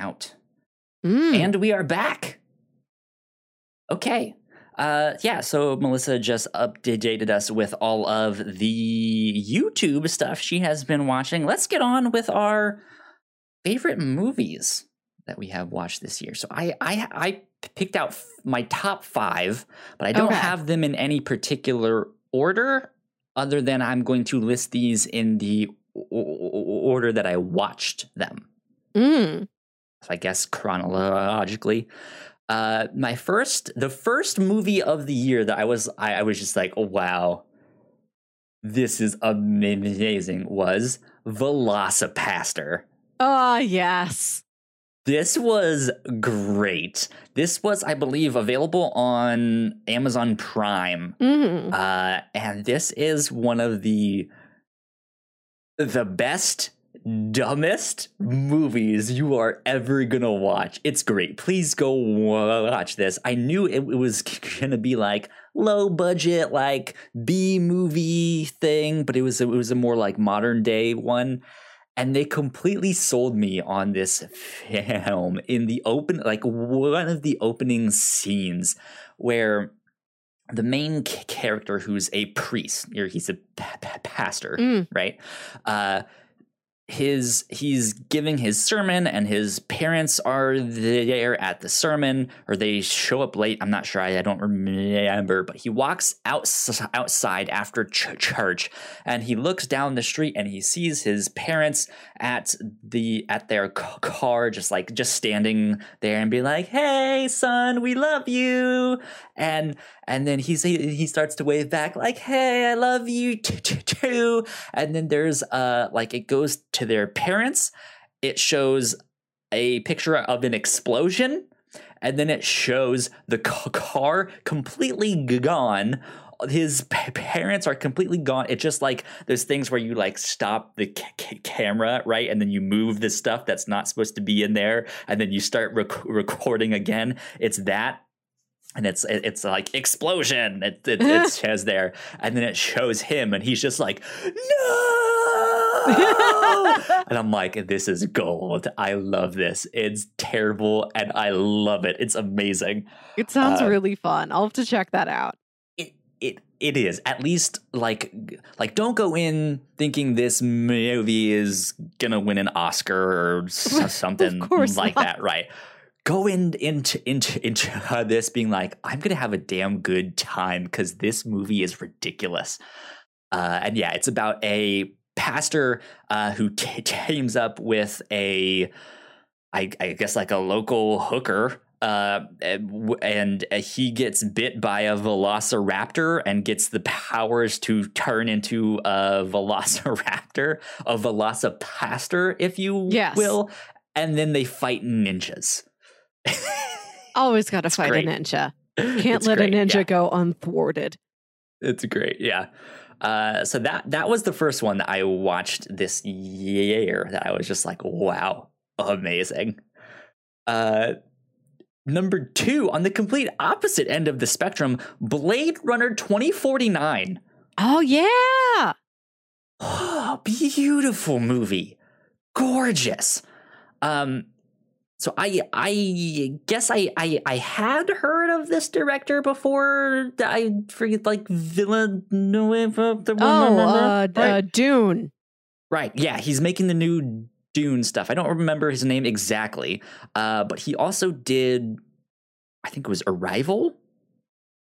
Out. Mm. And we are back. Okay. Uh, yeah, so Melissa just updated us with all of the YouTube stuff she has been watching. Let's get on with our favorite movies that we have watched this year. So I I, I picked out my top five, but I don't Okay. have them in any particular order, other than I'm going to list these in the order that I watched them. Mm. I guess chronologically. Uh, my first, the first movie of the year that I was, I, I was just like, oh, wow, this is amazing. Was VelociPastor. Ah, yes. This was great. This was, I believe, available on Amazon Prime. Mm. Uh, and this is one of the the best, dumbest movies you are ever gonna watch. It's great. Please go watch this. I knew it, was (laughs) gonna be like low budget, like B movie thing, but it was it was a more like modern day one. And they completely sold me on this film in the open, like one of the opening scenes where the main character who's a priest or he's a pa- pa- pastor Mm. right uh his he's giving his sermon and his parents are there at the sermon or they show up late. I'm not sure. I, I don't remember but he walks outs- outside after ch- church and he looks down the street and he sees his parents at the at their car just like just standing there and be like hey son we love you. And and then he's he starts to wave back like hey i love you (laughs) too and then there's uh like it goes to their parents. It shows a picture of an explosion. And then it shows the car completely gone. His parents are completely gone. It's just like those things where you like stop the ca- ca- camera right? And then you move the stuff that's not supposed to be in there. And then you start rec- recording again. It's that and it's it's like explosion it, it, (laughs) it says there and then it shows him and he's just like no (laughs) and i'm like this is gold i love this it's terrible and i love it it's amazing It sounds Uh, really fun. I'll have to check that out. it it it is at least like like don't go in thinking this movie is gonna win an Oscar or (laughs) something like not. that, right? Go in into into into (laughs) this being like I'm gonna have a damn good time because this movie is ridiculous. Uh, and yeah, it's about a pastor uh, who (laughs) t- teams up with a, I, I guess like a local hooker, uh, and uh, he gets bit by a velociraptor and gets the powers to turn into a velociraptor, a velocipastor, if you Yes. will. And then they fight ninjas. Always got to fight great. a ninja. (laughs) Can't It's let great, a ninja yeah. go unthwarted. It's great, yeah. Uh, so that that was the first one that I watched this year that I was just like, wow, amazing. Uh, number two, on the complete opposite end of the spectrum, Blade Runner 2049. Oh yeah. Oh, (gasps) beautiful movie. Gorgeous. Um so I I guess I I I had heard of this director before. I forget like Villeneuve. the- Oh, uh, right? uh, Dune. right. Yeah, he's making the new Dune stuff. I don't remember his name exactly. Uh but he also did I think it was Arrival.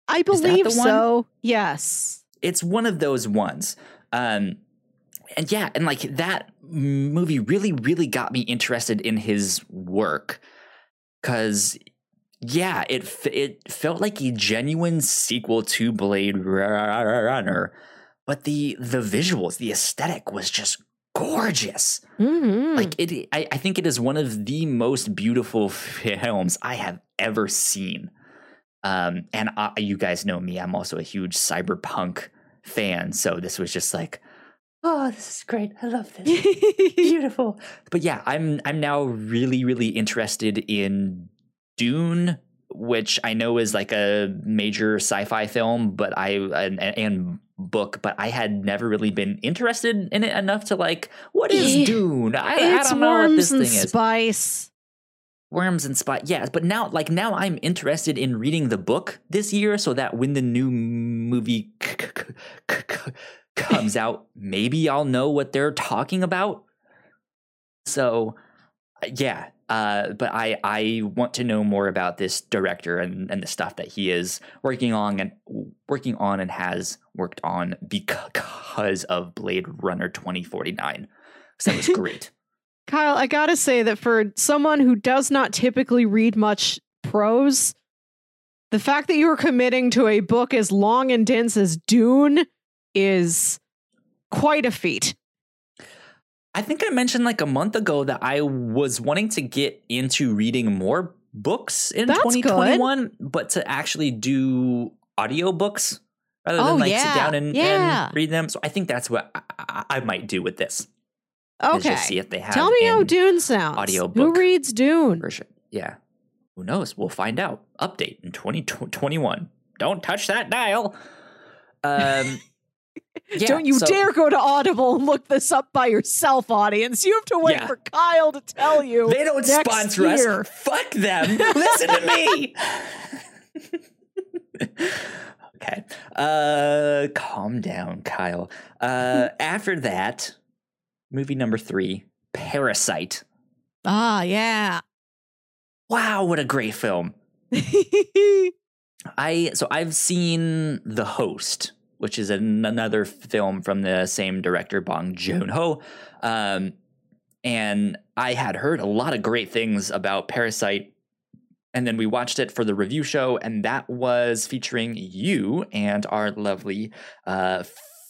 I believe the one? so. Yes. it's one of those ones. Um, and yeah, and like that movie really, really got me interested in his work because yeah, it f- it felt like a genuine sequel to Blade Runner, but the the visuals, the aesthetic was just gorgeous. Mhm. Like it, I, I think it is one of the most beautiful films I have ever seen. Um, and I, you guys know me; I'm also a huge cyberpunk fan. So this was just like, oh, this is great. I love this. (laughs) Beautiful. But yeah, I'm I'm now really really interested in Dune, which I know is like a major sci-fi film, but I and, and book, but I had never really been interested in it enough to like, what is Yeah. Dune? I, I it's don't know what this thing and is. spice. Worms and Spot, yes, but now, like now, I'm interested in reading the book this year, so that when the new movie comes out, maybe I'll know what they're talking about. So, uh, yeah, uh, but I I want to know more about this director and, and the stuff that he is working on and working on and has worked on because of Blade Runner 2049. So that was (laughs) great. Kyle, I gotta say that for someone who does not typically read much prose, the fact that you are committing to a book as long and dense as Dune is quite a feat. I think I mentioned like a month ago that I was wanting to get into reading more books in That's 2021, but to actually do audiobooks rather than Oh, like sit down and, Yeah. and read them. So I think that's what I, I, might do with this. Okay. just see if they have Tell me how Dune sounds. Who reads Dune? version. Yeah. Who knows? We'll find out. Update in 2021. Don't touch that dial. Um, yeah, Don't you so- dare go to Audible and look this up by yourself, audience. You have to wait Yeah. for Kyle to tell you. They don't sponsor year. us. Fuck them. Listen to me. (laughs) okay. Uh calm down, Kyle. Uh after that, movie number 3, Parasite. Ah, yeah. Wow, what a great film. (laughs) I so I've seen The Host, which is an, another film from the same director Bong Joon Ho, um, and I had heard a lot of great things about Parasite, and then we watched it for the review show, and that was featuring you and our lovely uh,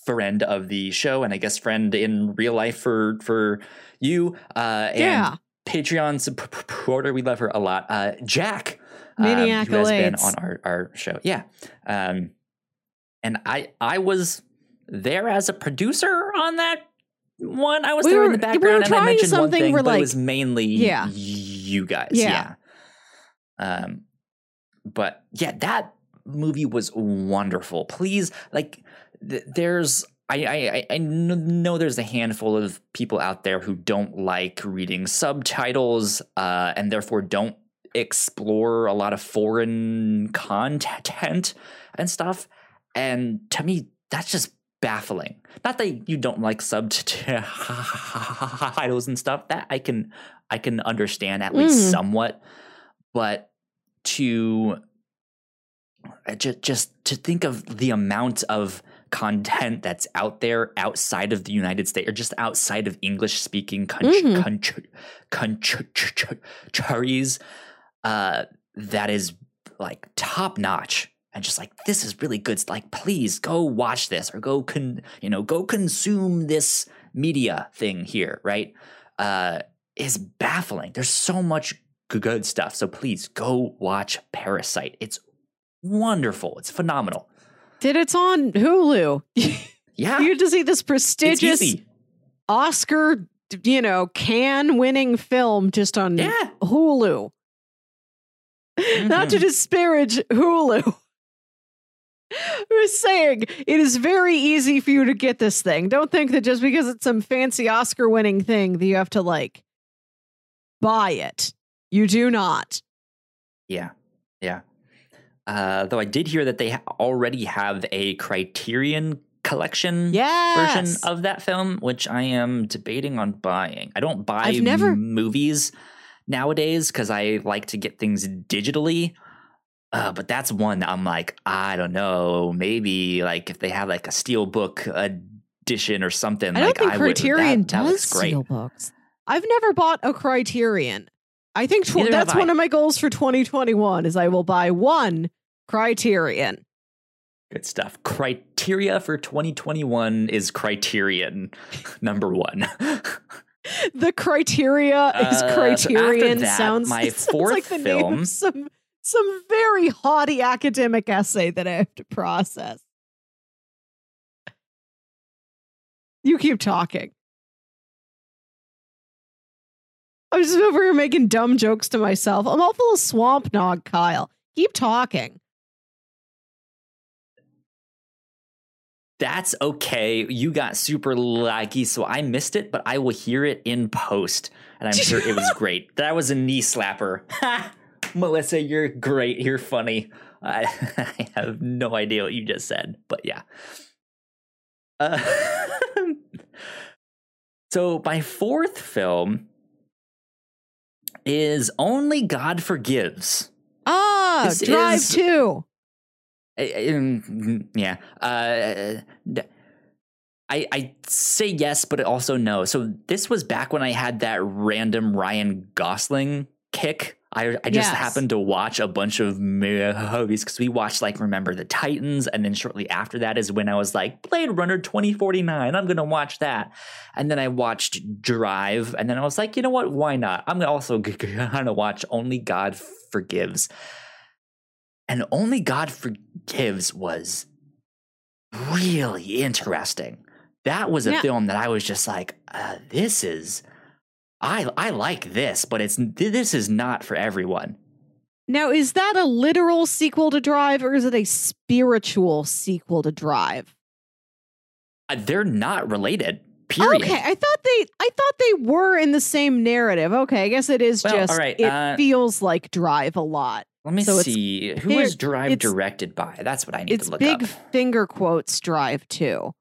friend of the show, and I guess friend in real life for for you, uh, and yeah. Patreon supporter. We love her a lot. Uh, Jack, Many um, who has been on our, our show. Yeah. Um, and I I was there as a producer on that one. I was We there in were- the we were background and I mentioned one something thing, but like- it was mainly Yeah. you guys. Yeah. Yeah. Um, but yeah, that movie was wonderful. Please, like, th- there's I, I I- I know there's a handful of people out there who don't like reading subtitles, uh, and therefore don't explore a lot of foreign content and stuff. And to me, that's just baffling. Not that you don't like subtitles (laughs) and stuff. That I can I can understand at least Mm. somewhat, but to just just to think of the amount of content that's out there outside of the United States or just outside of English speaking country, Mhm. country, country, countries uh, that is like top notch and just like this is really good. Like please go watch this or go con you know go consume this media thing here right? Uh is baffling. There's so much good stuff. So please go watch parasite. It's wonderful. It's phenomenal. Did it's on Hulu. (laughs) yeah. You get to see this prestigious Oscar, you know, can winning film just on yeah. Hulu. (laughs) Not to Mhm. disparage Hulu. (laughs) I (laughs) was saying it is very easy for you to get this thing. Don't think that just because it's some fancy Oscar winning thing that you have to like buy it. You do not. Yeah, yeah. Uh, though I did hear that they ha- already have a Criterion collection Yes. version of that film, which I am debating on buying. I don't buy I've never- movies nowadays because I like to get things digitally. Uh, but that's one that I'm like, I don't know, maybe like if they have like a steelbook edition or something. I don't like think I would, Criterion that, that does great. steel books. I've never bought a Criterion. I think tw- that's I. one of my goals for 2021 is I will buy one Criterion. Good stuff. Criteria for 2021 is Criterion (laughs) number one. The criteria is Uh, so Criterion that, sounds, my it (laughs) sounds fourth like the name film- of some some very haughty academic essay that I have to process. You keep talking. I'm just over here making dumb jokes to myself. I'm all full of swamp nog, Kyle. Keep talking. That's okay. You got super laggy, so I missed it, but I will hear it in post. And I'm sure it was (laughs) great. That was a knee slapper. (laughs) (laughs) Melissa, you're great. You're funny. I, (laughs) I have no idea what you just said, but yeah. Uh, (laughs) so my fourth film is Only God Forgives. Ah, This Drive is- 2. I- um, yeah. Uh, I I say yes, but also no. So this was back when I had that random Ryan Gosling kick. I I just Yes. happened to watch a bunch of movies because we watched like Remember the Titans, and then shortly after that is when I was like Blade Runner twenty forty nine. I'm gonna watch that, and then I watched Drive, and then I was like, you know what? Why not? I'm also (laughs) gonna watch Only God Forgives and only God forgives was really interesting. That was a Yeah. film that I was just like, uh, this is, I I like this, but it's this is not for everyone. Now, is that a literal sequel to Drive or is it a spiritual sequel to Drive? Uh, they're not related. Period. Okay, I thought they I thought they were in the same narrative. Okay, I guess it is Well, just right, it uh, feels like Drive a lot. Let me So see Who is Drive directed by. That's what I need to look big up. Big finger quotes Drive too.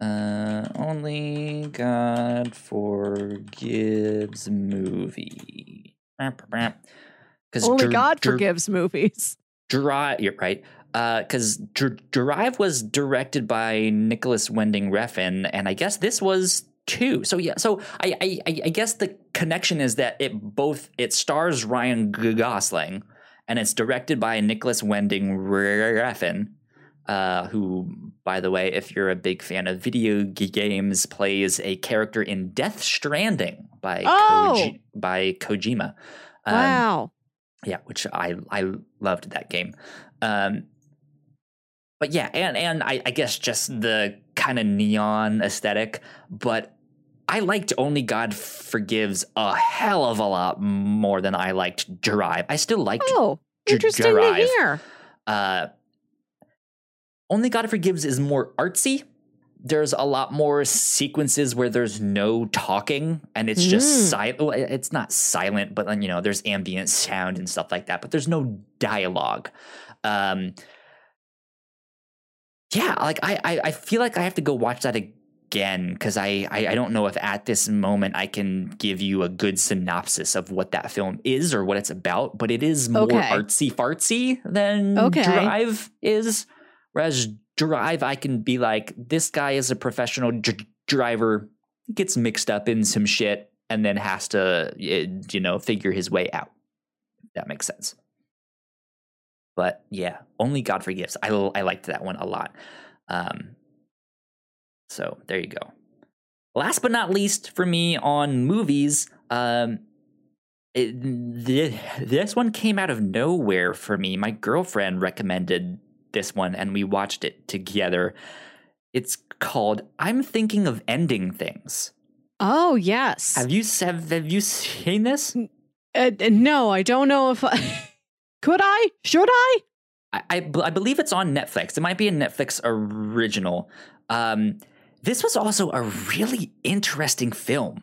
Uh, only God forgives movie. Because Only God forgives movies. (laughs) Drive, you're right. Uh Because Dr- Drive was directed by Nicolas Winding Refn, and I guess this was too. So yeah, so I, I I I guess the connection is that it both it stars Ryan Gosling, and it's directed by Nicolas Winding Refn, uh, who, by the way, if you're a big fan of video games, plays a character in Death Stranding by Oh! Koji- by Kojima. Um, wow. yeah which i i loved that game um but yeah and and i, I guess just the kind of neon aesthetic but i liked only god forgives a hell of a lot more than i liked drive i still liked Oh, interesting to Drive. hear. uh only god forgives is more artsy there's a lot more sequences where there's no talking and it's just Mm. silent. Well, it's not silent, but then you know there's ambient sound and stuff like that. But there's no dialogue. Um, yeah, like I, I, I feel like I have to go watch that again because I, I, I don't know if at this moment I can give you a good synopsis of what that film is or what it's about. But it is more Okay. artsy fartsy than Okay. Drive is. Whereas Drive, I can be like, this guy is a professional dr- driver, gets mixed up in some shit, and then has to, eh, you know, figure his way out. That makes sense. But yeah, only God forgives. I I liked that one a lot. Um, so there you go. Last but not least for me on movies, um, it, th- this one came out of nowhere for me. My girlfriend recommended this one, and we watched it together. It's called "I'm Thinking of Ending Things." Oh yes. Have you se- have you seen this? Uh, no, I don't know if I (laughs) could I should I? I I believe it's on Netflix. It might be a Netflix original. Um, this was also a really interesting film.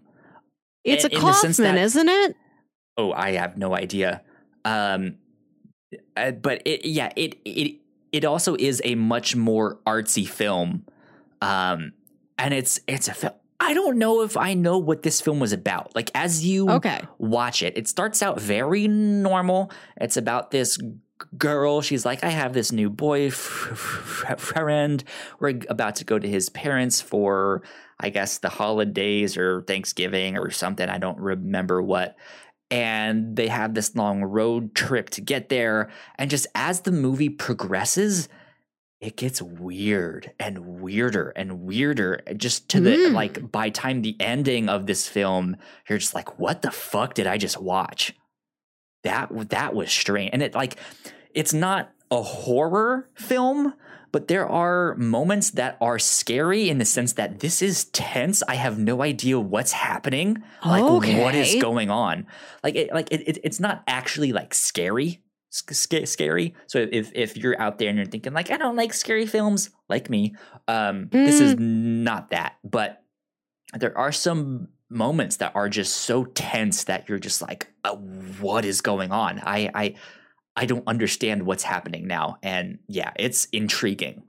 It's In- a in the sense Kaufman, that- isn't it? Oh, I have no idea. Um, uh, but it, yeah, it it it also is a much more artsy film. Um, and it's it's a film. I don't know if I know what this film was about. Like as you Okay. watch it. It starts out very normal. It's about this girl. She's like, I have this new boyfriend. We're about to go to his parents for, I guess, the holidays or Thanksgiving or something. I don't remember what. And they have this long road trip to get there. And just as the movie progresses, it gets weird and weirder and weirder just to the Mm. like by time the ending of this film you're just like what the fuck did i just watch that that was strange and it like it's not a horror film but there are moments that are scary in the sense that this is tense i have no idea what's happening like what is going on like it like it, it, it's not actually like scary sc- scary. So if if you're out there and you're thinking like I don't like scary films, like me, um, this is not that. But there are some moments that are just so tense that you're just like, uh, what is going on? I I I don't understand what's happening now. And yeah, it's intriguing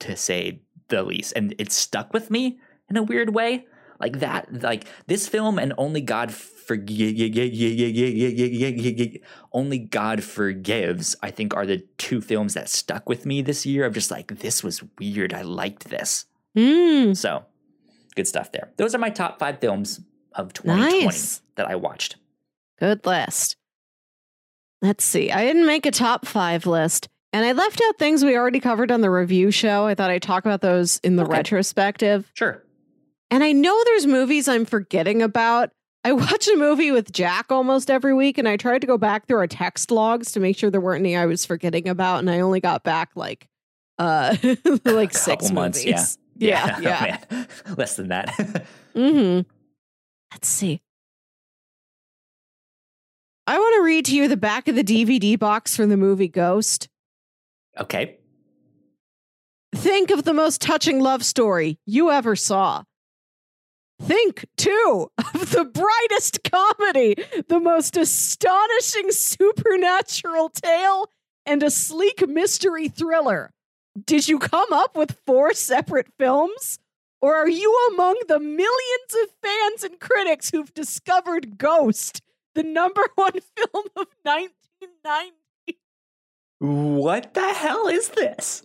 to say the least. And it stuck with me in a weird way. Like that, like this film and Only God Forgive, Only God Forgives, I think are the two films that stuck with me this year. I'm just like, this was weird. I liked this. Mm, So good stuff there. Those are my top five films of 2020 Nice. that I watched. good list. Let's see. I didn't make a top five list, and I left out things we already covered on the review show. I thought I'd talk about those in the Okay. retrospective. Sure. And I know there's movies I'm forgetting about. I (laughs) watch a movie with Jack almost every week, and I tried to go back through our text logs to make sure there weren't any I was forgetting about, and I only got back like uh (laughs) like six months, movies. Yeah, (laughs) yeah. Oh. Less than that. Mm-hmm. Let's see. I want to read to you the back of the DVD box from the movie Ghost. okay. Think of the most touching love story you ever saw. Think, too, of the brightest comedy, the most astonishing supernatural tale, and a sleek mystery thriller. Did you come up with four separate films? Or are you among the millions of fans and critics who've discovered Ghost, the number (laughs) one film of 1990? What the hell is this?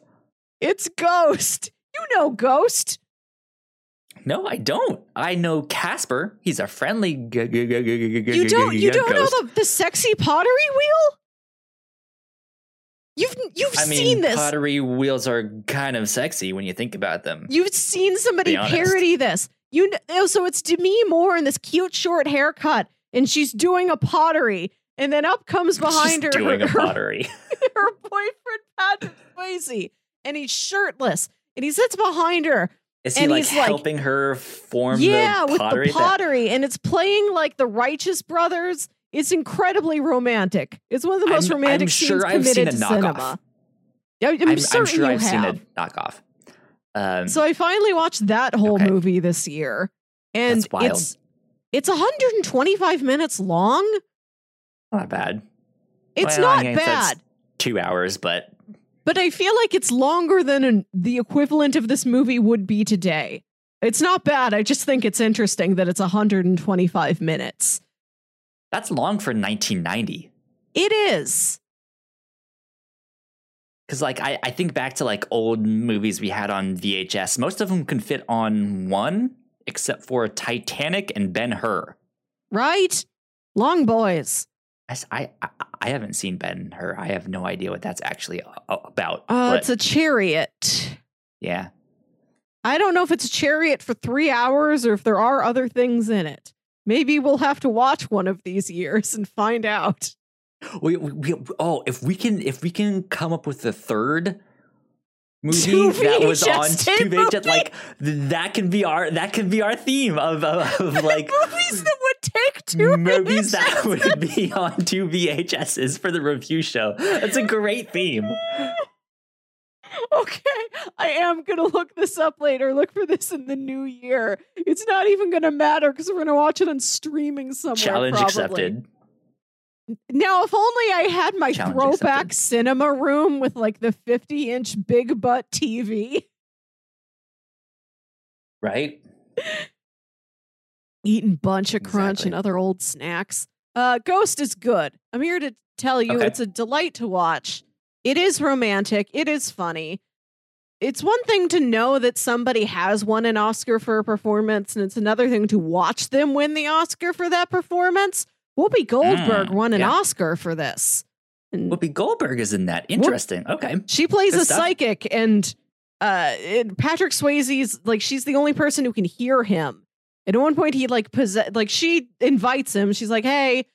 It's Ghost. You know Ghost. No, I don't. I know Casper. He's a friendly. G- g- g- You don't you don't know the, the sexy pottery wheel? You've you've I mean, seen this. pottery wheels are kind of sexy when you think about them. You've seen somebody parody this. You kn- oh, so it's Demi Moore in this cute short haircut, and she's doing a pottery, and then up comes (laughs) behind Just her doing her, a pottery. (laughs) her boyfriend Patrick Swayze, and he's shirtless, and he sits behind her. Is he And like he's like- helping her form yeah, the with pottery? the that- pottery, and it's playing like the Righteous Brothers. It's incredibly romantic. It's one of the most I'm- romantic I'm scenes sure I've committed seen a to knockoff. cinema. Yeah, I'm, I'm, certain I'm sure you I've have. seen a knockoff. Um, So I finally watched that whole Okay. movie this year, and it's it's 125 minutes long. not bad. It's Well, I not that's bad, Two hours, but but I feel like it's longer than an, the equivalent of this movie would be today. It's not bad. I just think it's interesting that it's 125 minutes. that's long for 1990. It is. Because like I, I think back to like old movies we had on VHS. Most of them can fit on one, except for Titanic and Ben Hur. Right? Long boys. I, I, I haven't seen Ben Hur. I have no idea what that's actually a- about. Uh, but it's a chariot. yeah, I don't know if it's a chariot for three hours or if there are other things in it. Maybe we'll have to watch one of these years and find out. we, we, we- oh if we can if we can come up with the third movie that (laughs) was on VHS two VHS, like that can be our that can be our theme of, of, of (laughs) like movies that would take two movies that (laughs) would be on two VHSs for the review show. That's a great theme. Okay, I am gonna look this up later. Look for this in the new year. It's not even gonna matter because we're gonna watch it on streaming somewhere. Challenge probably. accepted. Now, if only I had my Challenge throwback accepted. cinema room with like the 50 inch big butt TV. Right? (laughs) Eating bunch of crunch and other old snacks. Uh, Ghost is good. I'm here to tell you Okay. it's a delight to watch. It is romantic. It is funny. It's one thing to know that somebody has won an Oscar for a performance, and it's another thing to watch them win the Oscar for that performance. Whoopi Goldberg Mm, won an yeah. Oscar for this. And Whoopi Goldberg is in that. Interesting. Okay. she plays Good a stuff. psychic, and uh, and Patrick Swayze's like she's the only person who can hear him. At one point, he like possess like she invites him. She's like, "Hey,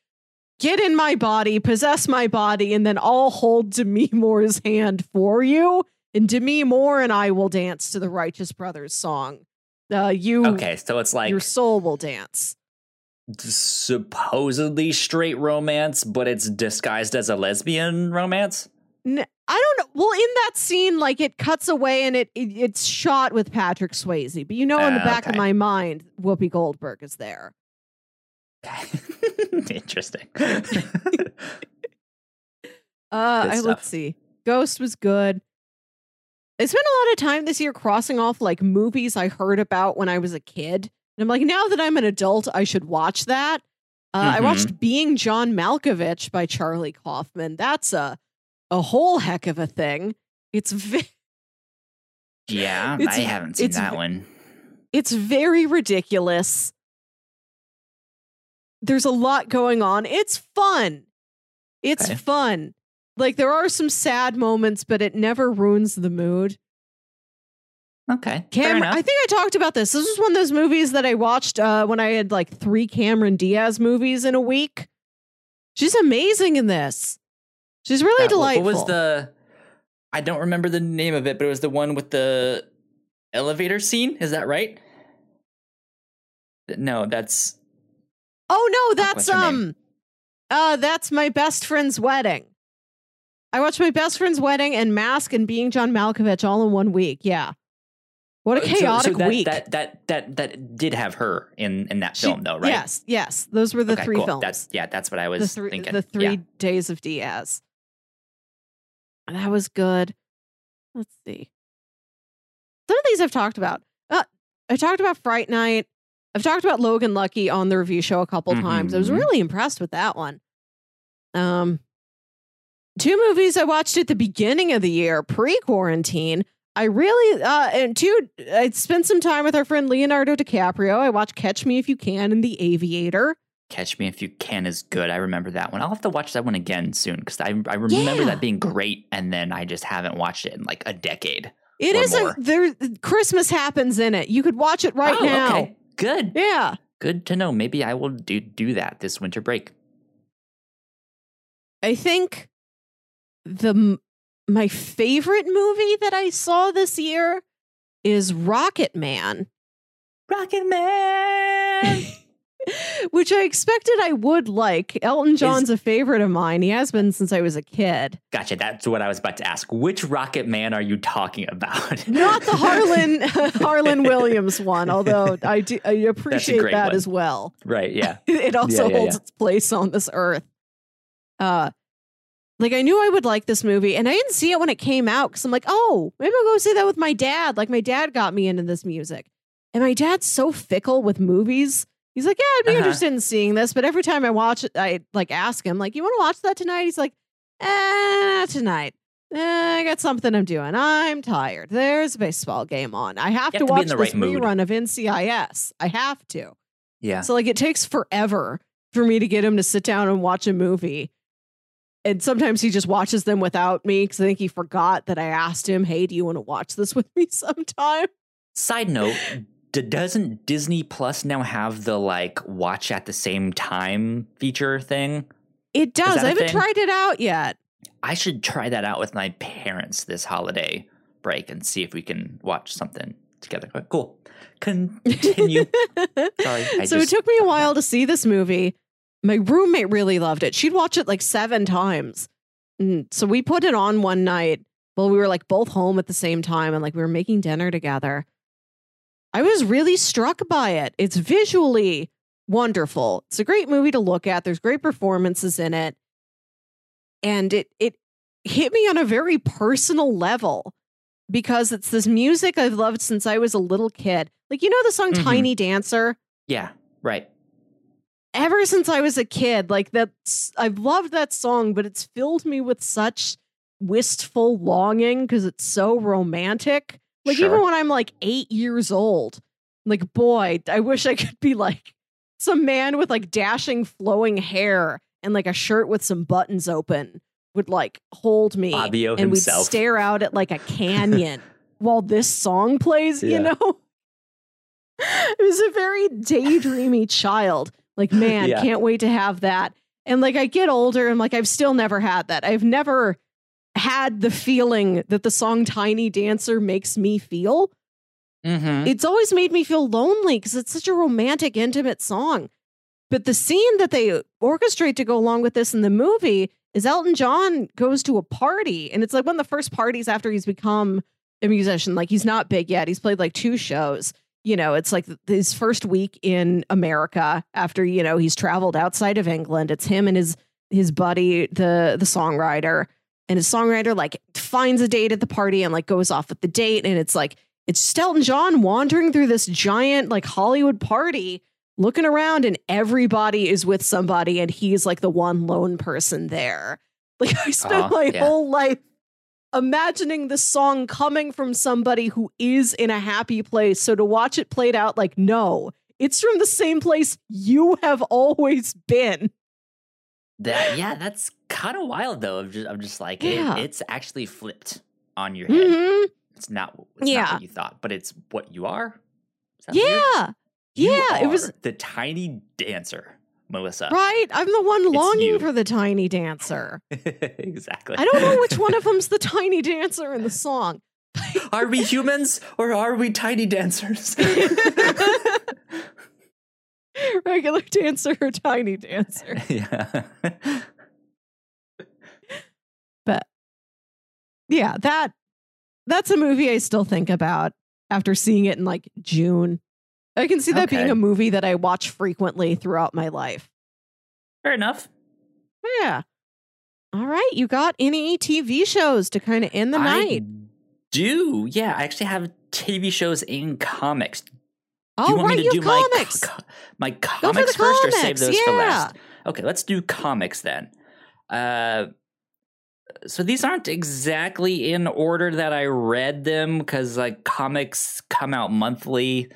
get in my body, possess my body, and then I'll hold Demi Moore's hand for you, and Demi Moore and I will dance to the Righteous Brothers song. Uh, you, Okay. So it's like your soul will dance." Supposedly straight romance, but it's disguised as a lesbian romance. N- I don't know. Well, in that scene, like it cuts away and it, it it's shot with Patrick Swayze, but you know, in the Ah, back of my mind, Whoopi Goldberg is there. (laughs) Interesting. (laughs) Uh, I, let's see. Ghost was good. I spent a lot of time this year crossing off like movies I heard about when I was a kid. And I'm like, now that I'm an adult, I should watch that. Uh, I Mhm. watched Being John Malkovich by Charlie Kaufman. That's a a whole heck of a thing. It's yeah, It's- I haven't seen that one. it's very ridiculous. There's a lot going on. It's fun. It's Okay. fun. Like there are some sad moments, but it never ruins the mood. Okay, fair Cam. I think I talked about this. This was one of those movies that I watched uh, when I had like three Cameron Diaz movies in a week. She's amazing in this. She's really Yeah, what- delightful. What was the? I don't remember the name of it, but it was the one with the elevator scene. Is that right? No, that's oh no, that's um, name? uh, that's my best friend's wedding. I watched my best friend's wedding and Mask and Being John Malkovich all in one week. Yeah, what a So- so chaotic that, week. That that that that did have her in in that She- film, though, right? Yes, yes, those were the Okay, three cool. films. That's yeah, that's what I was the three thinking. the three Yeah. days of Diaz. That was good. Let's see. Some of these I've talked about. Uh, I talked about Fright Night. I've talked about Logan Lucky on the review show a couple times. I was Mhm. really impressed with that one. Um, two movies I watched at the beginning of the year, pre-quarantine. I really uh and two I spent some time with our friend Leonardo DiCaprio. I watched Catch Me If You Can and The Aviator. Catch Me If You Can is good. I remember that one. I'll have to watch that one again soon because I I remember Yeah. that being great, and then I just haven't watched it in like a decade. It is more. a there Christmas happens in it. You could watch it right Oh, now. Okay. Good. Yeah. Good to know. Maybe I will do do that this winter break. I think the my favorite movie that I saw this year is Rocket Man, Rocket Man. (laughs) which I expected I would like. Elton John's a favorite of mine. He has been since I was a kid. gotcha. That's what I was about to ask. Which Rocket Man are you talking about? (laughs) Not the Harlan (laughs) Harlan Williams one, although I do I appreciate that one. as well. right. Yeah. it also Yeah, yeah, holds yeah. its place on this earth. Uh like I knew I would like this movie and I didn't see it when it came out because I'm like, oh, maybe I'll go see that with my dad. Like my dad got me into this music. And my dad's so fickle with movies. He's like, yeah, I'd be Uh-huh. interested in seeing this. But every time I watch it, I like ask him, like, you want to watch that tonight? He's like, eh, tonight. Eh, I got something I'm doing. I'm tired. There's a baseball game on. I have to have to watch the this right mood. rerun of NCIS. I have to. Yeah. So like it takes forever for me to get him to sit down and watch a movie. And sometimes he just watches them without me because I think he forgot that I asked him, "Hey, do you want to watch this with me (laughs) sometime?" Side note, d- doesn't Disney Plus now have the like watch at the same time feature thing? It does. I haven't thing? tried it out yet. I should try that out with my parents this holiday break and see if we can watch something together. Cool. Continue. (laughs) Sorry. I so it took me a while to see this movie. My roommate really loved it. She'd watch it like seven times. And so we put it on one night while we were like both home at the same time and like we were making dinner together. I was really struck by it. It's visually wonderful. It's a great movie to look at. There's great performances in it. And it it hit me on a very personal level because it's this music I've loved since I was a little kid. Like you know the song Mhm. Tiny Dancer? yeah, right. Ever since I was a kid, like that's I've loved that song, but it's filled me with such wistful longing because it's so romantic. Like Sure. even when I'm like eight years old, like boy, I wish I could be like some man with like dashing flowing hair and like a shirt with some buttons open would like hold me Fabio and himself. we'd stare out at like a (laughs) canyon while this song plays, Yeah. you know? (laughs) it was a very daydreamy child. Like, man, Yeah. can't wait to have that. And like I get older and like I've still never had that. I've never had the feeling that the song Tiny Dancer makes me feel. Mm-hmm. It's always made me feel lonely because it's such a romantic, intimate song. but the scene that they orchestrate to go along with this in the movie is Elton John goes to a party, and it's like one of the first parties after he's become a musician. Like he's not big yet; he's played like two shows. You know, it's like his first week in America after you know he's traveled outside of England. It's him and his his buddy, the the songwriter, and his songwriter like finds a date at the party and like goes off with the date, and it's like it's Stelton John wandering through this giant like Hollywood party looking around and everybody is with somebody and he's like the one lone person there. Like (laughs) I spent Uh-huh, my yeah. whole life imagining the song coming from somebody who is in a happy place. So to watch it played out like no, it's from the same place you have always been. That yeah, that's kind of wild though. I'm just, I'm just like it- it's actually flipped on your head. Mhm. It's not it's Yeah. not what you thought, but it's what you are. That weird? Yeah. You Yeah, it was- the tiny dancer, Melissa. Right. I'm the one longing you. for the tiny dancer. (laughs) exactly. I don't know which one of (laughs) them's the tiny dancer in the song. are we humans or are we tiny dancers? (laughs) Regular dancer or tiny dancer. yeah. But yeah, that that's a movie I still think about after seeing it in like June. I can see that being a movie that I watch frequently throughout my life. Fair enough. Yeah. All right, you got any TV shows to kind of end the I night? do. Yeah, I actually have TV shows and comics. Do Oh, you want right, me to you do have my comics. co- my Go for comics first or save comics, those for last? Okay, let's do comics then. Uh so these aren't exactly in order that I read them because like comics come out monthly.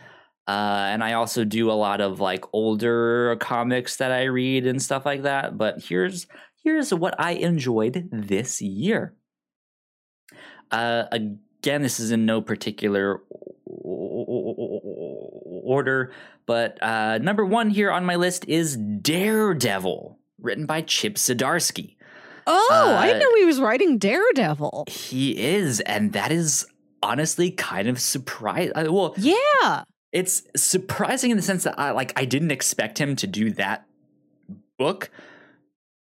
Uh, and I also do a lot of like older comics that I read and stuff like that. But here's here's what I enjoyed this year. Uh, again, this is in no particular order, but uh, number one here on my list is Daredevil, written by Chip Zdarsky. Oh, I Uh, didn't know he was writing Daredevil. He is, and that is honestly kind of surprising. Well, Yeah. It's surprising in the sense that I like I didn't expect him to do that book,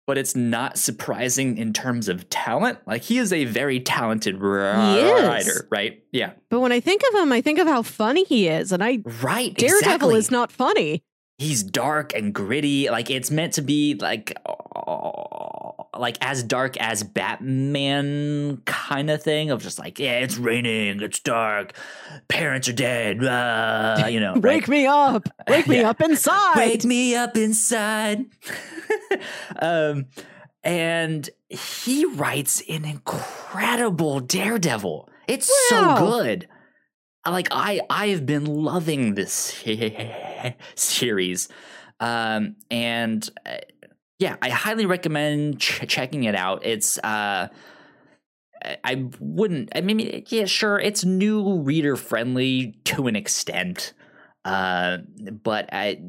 but it's not surprising in terms of talent. Like he is a very talented ri- writer, right? Yeah, But when I think of him, I think of how funny he is. And I right. Daredevil exactly. is not funny. He's dark and gritty. Like it's meant to be like. Like as dark as Batman kind of thing of just like yeah it's raining it's dark parents are dead uh, you know right? (laughs) Wake me up. Wake me (laughs) Yeah. up inside. Wake me up inside. (laughs) um, and he writes an incredible Daredevil. It's Wow. so good. Like I, I have been loving this series, um, and uh, yeah, I highly recommend ch- checking it out. It's uh, I- wouldn't. I mean, yeah, sure, it's new reader friendly to an extent, uh, but I,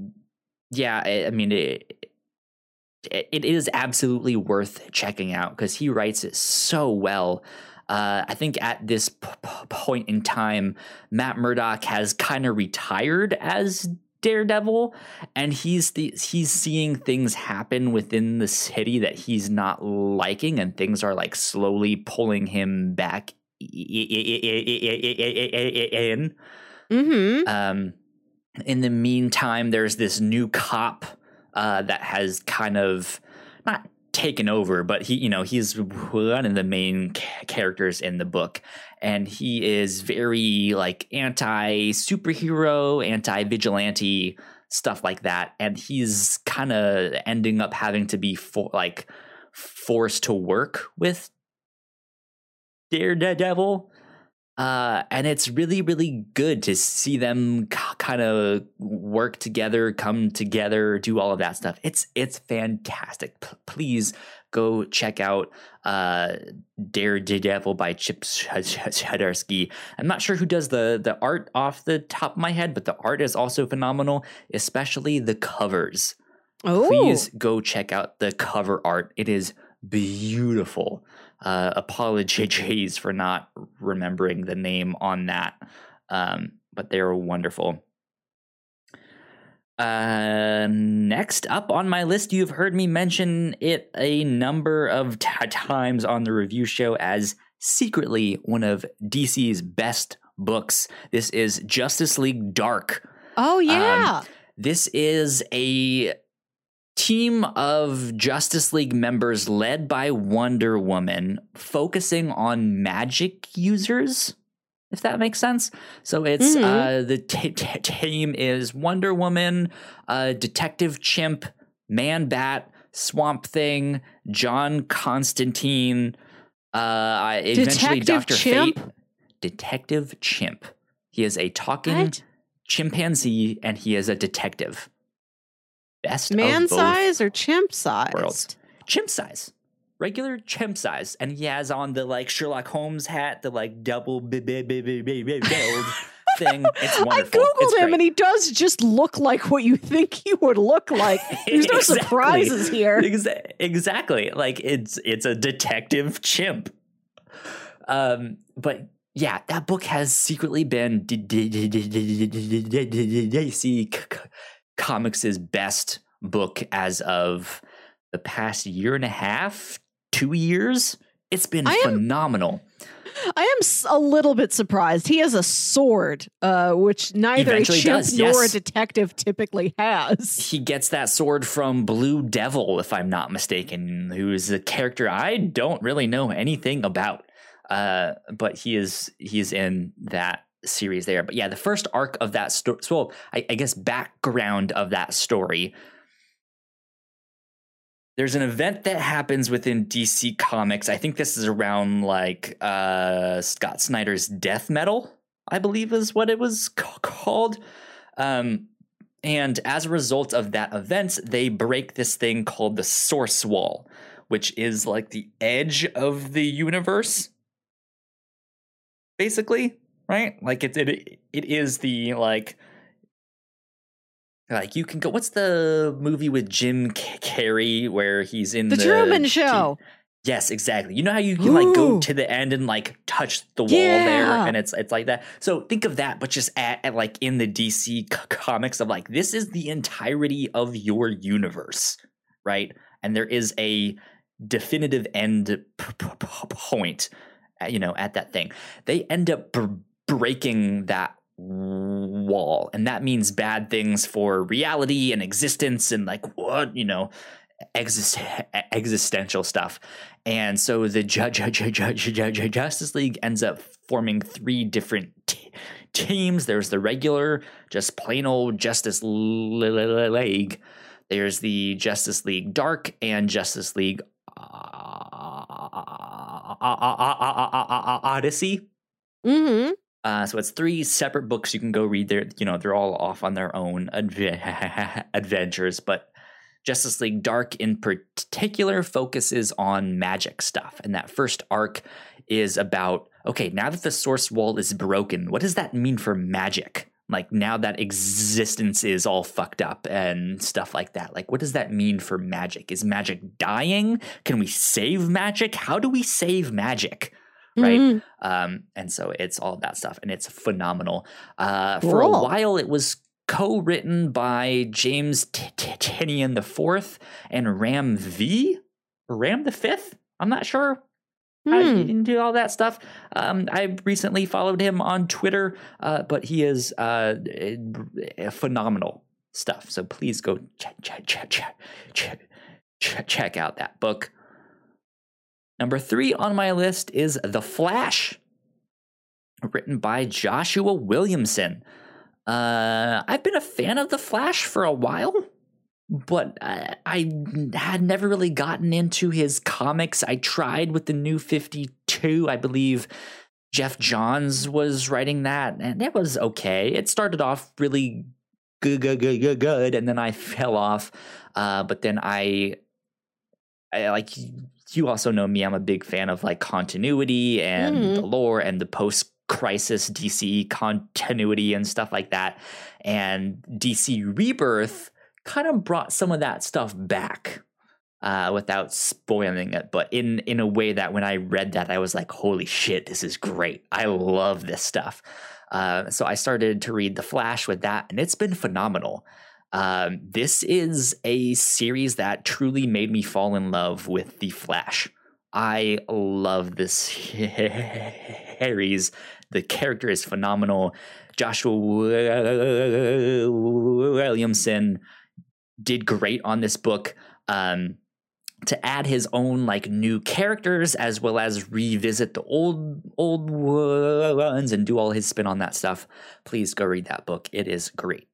yeah, I, I mean, it, it, it is absolutely worth checking out because he writes it so well. Uh, I think at this p- p- point in time, Matt Murdock has kind of retired as Daredevil, and he's the, he's seeing things happen within the city that he's not liking, and things are like slowly pulling him back in. Mm-hmm. Um, in the meantime, there's this new cop uh, that has kind of not taken over, but he, you know, he's one of the main characters in the book, and he is very like anti superhero, anti vigilante stuff like that, and he's kind of ending up having to be for like forced to work with Daredevil. Uh, and it's really, really good to see them kind of work together, come together, do all of that stuff. It's it's fantastic. P- please go check out uh, Daredevil by Chip Zdarsky. I'm not sure who does the the art off the top of my head, but the art is also phenomenal, especially the covers Oh, please go check out the cover art. It is beautiful. Uh, apologies (laughs) for not remembering the name on that, um, but they're wonderful. Uh, next up on my list, you've heard me mention it a number of t- times on the review show as secretly one of DC's best books. This is Justice League Dark. Oh yeah. Um, this is a team of Justice League members led by Wonder Woman focusing on magic users if that makes sense. So it's Mhm. uh, the t- t- team is Wonder Woman, uh, Detective Chimp, Man Bat, Swamp Thing, John Constantine, uh, eventually Detective Doctor Chimp? Fate, Detective Chimp. He is a talking What? chimpanzee, and he is a detective. Best Man size or chimp size? worlds. Chimp size. Regular chimp size. And he has on the like Sherlock Holmes hat, the like double build thing. It's I googled It's him great. and he does just look like what you think he would look like. There's no Exactly. surprises here. Exa- exactly. Like it's it's a detective chimp. Um, but yeah, that book has secretly been Comics' best book as of the past year and a half, two years. It's been I am- phenomenal. I am a little bit surprised. He has a sword, uh, which neither Eventually a chimp does, nor yes. a detective typically has. (laughs) He gets that sword from Blue Devil, if I'm not mistaken, who is a character I don't really know anything about. Uh, but he is he is in that series there. But yeah, the first arc of that story, well, I, I guess background of that story. There's an event that happens within DC Comics. I think this is around like uh, Scott Snyder's Death Metal, I believe is what it was ca- called. Um, and as a result of that event, they break this thing called the Source Wall, which is like the edge of the universe, basically, right? Like it, it, it is the like, like you can go. What's the movie with Jim Carrey where he's in The the, Truman Show. Yes, exactly. You know how you can like go to the end and like touch the wall there, and it's it's like that. So think of that, but just at, at like in the DC c- comics of like this is the entirety of your universe, right? And there is a definitive end p- p- point, uh, you know, at that thing. They end up br- breaking that wall, and that means bad things for reality and existence, and like what you know exist- existential stuff. And so the ju- ju- ju- ju- ju- ju- ju- Justice League ends up forming three different t- teams. There's the regular, just plain old Justice League. There's the Justice League Dark and Justice League Odyssey. Mm-hmm. Uh, so it's three separate books you can go read. There, you know, they're all off on their own adve- (laughs) adventures. But Justice League Dark, in particular, focuses on magic stuff. And that first arc is about okay, now that the source wall is broken, what does that mean for magic? Like now that existence is all fucked up and stuff like that. Like, what does that mean for magic? Is magic dying? Can we save magic? How do we save magic? Right. Mhm. Um, and so it's all that stuff, and it's phenomenal. Uh, For a while, it was co-written by James Tynion the Fourth and Ram V, Ram the Fifth. I'm not sure. he Hmm. didn't do all that stuff. Um, I recently followed him on Twitter, uh, but he is uh, eh, phenomenal stuff. So please go check check check check, check, check out that book. Number three on my list is The Flash, written by Joshua Williamson. Uh, I've been a fan of The Flash for a while, but I, I had never really gotten into his comics. I tried with the New 52, I believe. Geoff Johns was writing that, and it was okay. It started off really good, good, good, good, good, and then I (laughs) fell off. Uh, but then I, I like you also know me. I'm a big fan of like continuity and Mhm. the lore and the post crisis DC continuity and stuff like that. And DC Rebirth kind of brought some of that stuff back uh, without spoiling it, but in in a way that when I read that, I was like, "Holy shit, this is great! I love this stuff." Uh, so I started to read The Flash with that, and it's been phenomenal. Um, this is a series that truly made me fall in love with The Flash. I love this (laughs) series. The character is phenomenal. Joshua Williamson did great on this book. Um, to add his own like new characters as well as revisit the old old ones and do all his spin on that stuff please go read that book it is great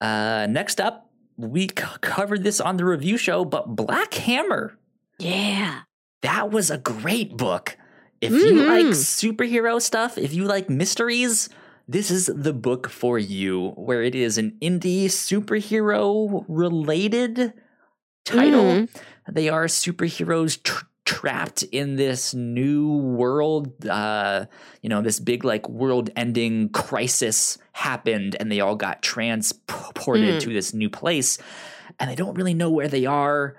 uh next up we c- covered this on the review show but black hammer Yeah. that was a great book if you like superhero stuff if you like mysteries this is the book for you where it is an indie superhero related title Mhm. they are superheroes tr- trapped in this new world uh you know this big like world ending crisis happened and they all got transported Mm. to this new place and they don't really know where they are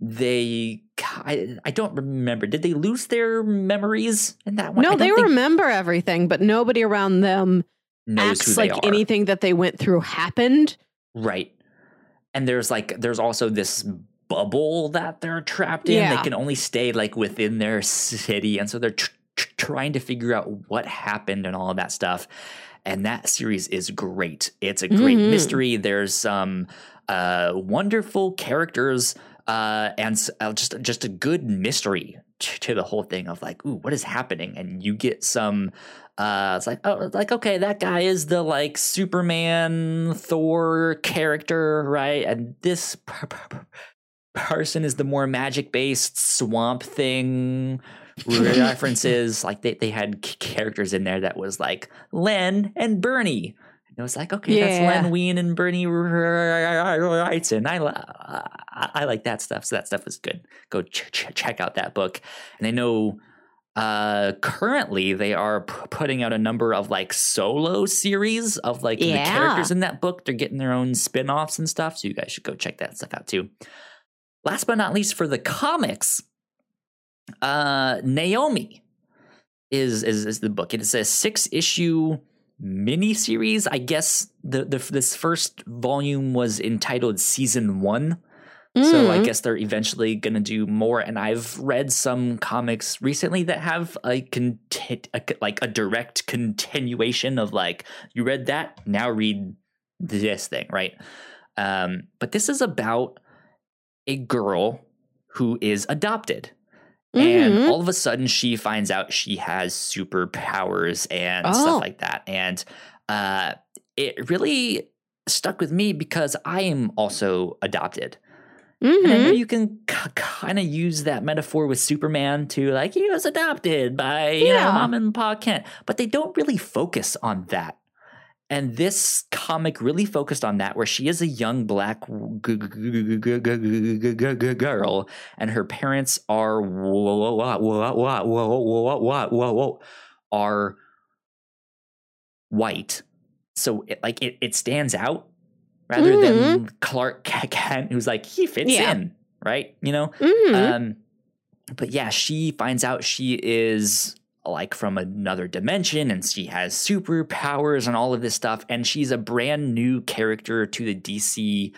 they I, I don't remember did they lose their memories in that one No, they remember everything, but nobody around them knows who acts like are. anything that they went through happened. Right. And there's like there's also this bubble that they're trapped in. Yeah. They can only stay like within their city and so they're tr- tr- trying to figure out what happened and all of that stuff. And that series is great. It's a great Mhm. mystery. There's some uh wonderful characters uh and uh, just just a good mystery t- to the whole thing of like ooh what is happening and you get some uh, it's like oh, like okay, that guy is the like Superman, Thor character, right? And this per- (laughs) per- person is the more magic based Swamp Thing references. (laughs) like they they had characters in there that was like Len and Bernie. And it was like okay, that's Yeah. Len Wein and Bernie Wrightson. I I I like that stuff. So that stuff is good. Go ch- ch- check out that book. And I know uh currently they are p- putting out a number of like solo series of like the characters in that book they're getting their own spin-offs and stuff so you guys should go check that stuff out too last but not least for the comics uh naomi is is, is the book it is a six issue mini series i guess the, the this first volume was entitled season one so I Mhm. guess they're eventually going to do more. And I've read some comics recently that have a, conti- a like a direct continuation of like you read that now read this thing, right? Um, but this is about a girl who is adopted. And Mhm. all of a sudden, she finds out she has superpowers and Oh. stuff like that. And uh, it really stuck with me because I am also adopted. And I know Mhm. you can k- kind of use that metaphor with Superman to like he was adopted by you know mom and pa Kent, but they don't really focus on that. And this comic really focused on that, where she is a young black girl, and her parents are are white. So it, like it, it stands out rather mm-hmm. than Clark Kent, who's like he fits yeah. in, right? You know. Mm-hmm. Um, but yeah, she finds out she is like from another dimension and she has superpowers and all of this stuff. And she's a brand new character to the DC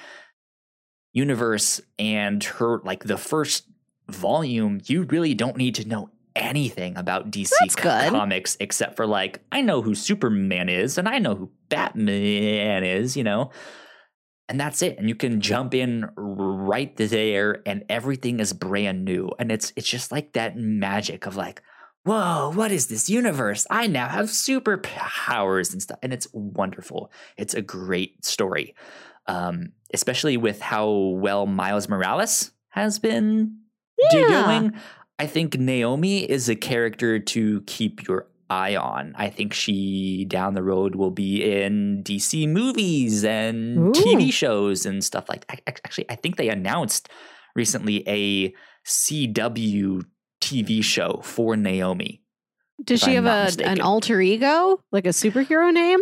universe. And her, like, the first volume, you really don't need to know anything about DC co- comics except for, like, I know who Superman is and I know who Batman is, you know? and that's it and you can jump in right there and everything is brand new and it's it's just like that magic of like whoa what is this universe i now have superpowers and stuff and it's wonderful it's a great story um especially with how well miles morales has been Yeah. doing i think naomi is a character to keep your eye on. I think she down the road will be in DC movies and Ooh. TV shows and stuff like that. Actually, I think they announced recently a CW TV show for Naomi. Does she I'm have a, an alter ego, like a superhero name?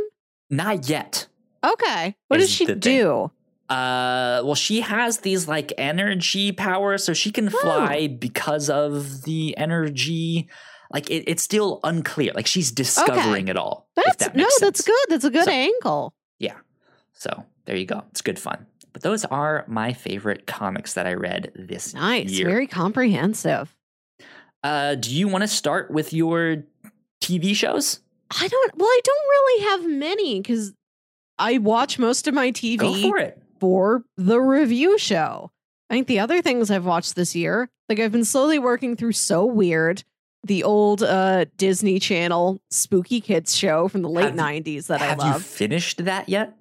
Not yet. Okay. What does she the thing. do? Uh, well, she has these like energy powers, so she can fly because of the energy. Like it, it's still unclear. Like she's discovering it all. That's that no, makes that's good. That's a good So- angle. Yeah. So there you go. It's good fun. But those are my favorite comics that I read this Nice. year. Very comprehensive. Uh, do you want to start with your TV shows? I don't, well, I don't really have many because I watch most of my TV Go for it. for the review show. I think the other things I've watched this year, like I've been slowly working through So Weird, the old uh, Disney Channel spooky kids show from the late Have 90s that I love. Have you finished that yet?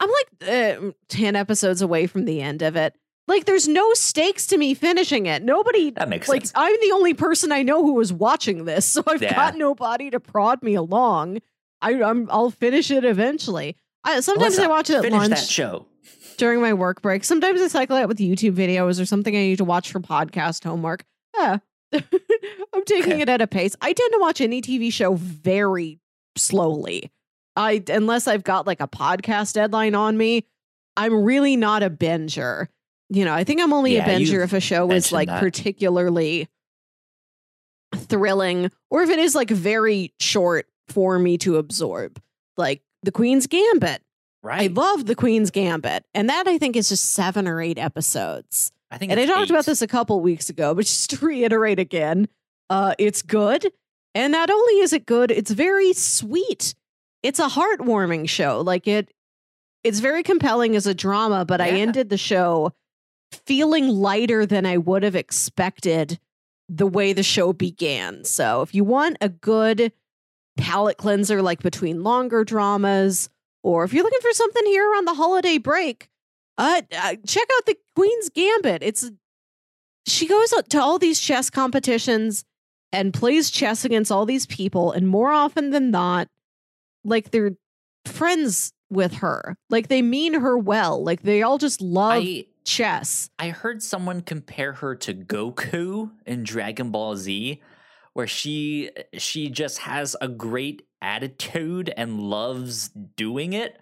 I'm like uh, 10 episodes away from the end of it. Like there's no stakes to me finishing it. Nobody That makes like sense. I'm the only person I know who was watching this, so I've Yeah. got nobody to prod me along. I, I'm I'll finish it eventually. I, sometimes Melissa, I watch it at Finish lunch that show. during my work break. Sometimes I cycle out with YouTube videos or something I need to watch for podcast homework. Yeah. (laughs) I'm taking it at a pace. I tend to watch any TV show very slowly. I unless I've got like a podcast deadline on me, I'm really not a binger. You know, I think I'm only Yeah, a binger if a show is like that. particularly thrilling or if it is like very short for me to absorb. Like The Queen's Gambit. Right. I love The Queen's Gambit. And that I think is just seven or eight episodes. I think And I talked about this a couple weeks ago, but just (laughs) to reiterate again, uh, it's good. And not only is it good, it's very sweet. It's a heartwarming show. Like it it's very compelling as a drama, but I ended the show feeling lighter than I would have expected the way the show began. So if you want a good palate cleanser like between longer dramas, or if you're looking for something here around the holiday break, uh, uh check out the Queen's Gambit. It's she goes to all these chess competitions and plays chess against all these people, and more often than not, like they're friends with her. Like they mean her well. Like they all just love I chess. I heard someone compare her to Goku in Dragon Ball Z, where she she just has a great attitude and loves doing it,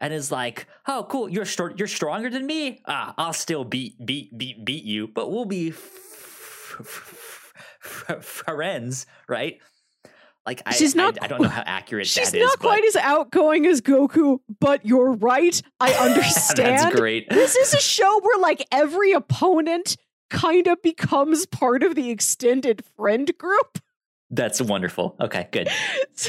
and is like, "Oh, cool, you're str- you're stronger than me. Ah, I'll still beat beat beat beat you, but we'll be f- f- f- friends, right?" Like I, She's not I, I don't know how accurate that is. She's that is. not quite as outgoing as Goku, but you're right. I (laughs) understand. That's great. this is a show where like every opponent kind of becomes part of the extended friend group. That's wonderful. Okay, good.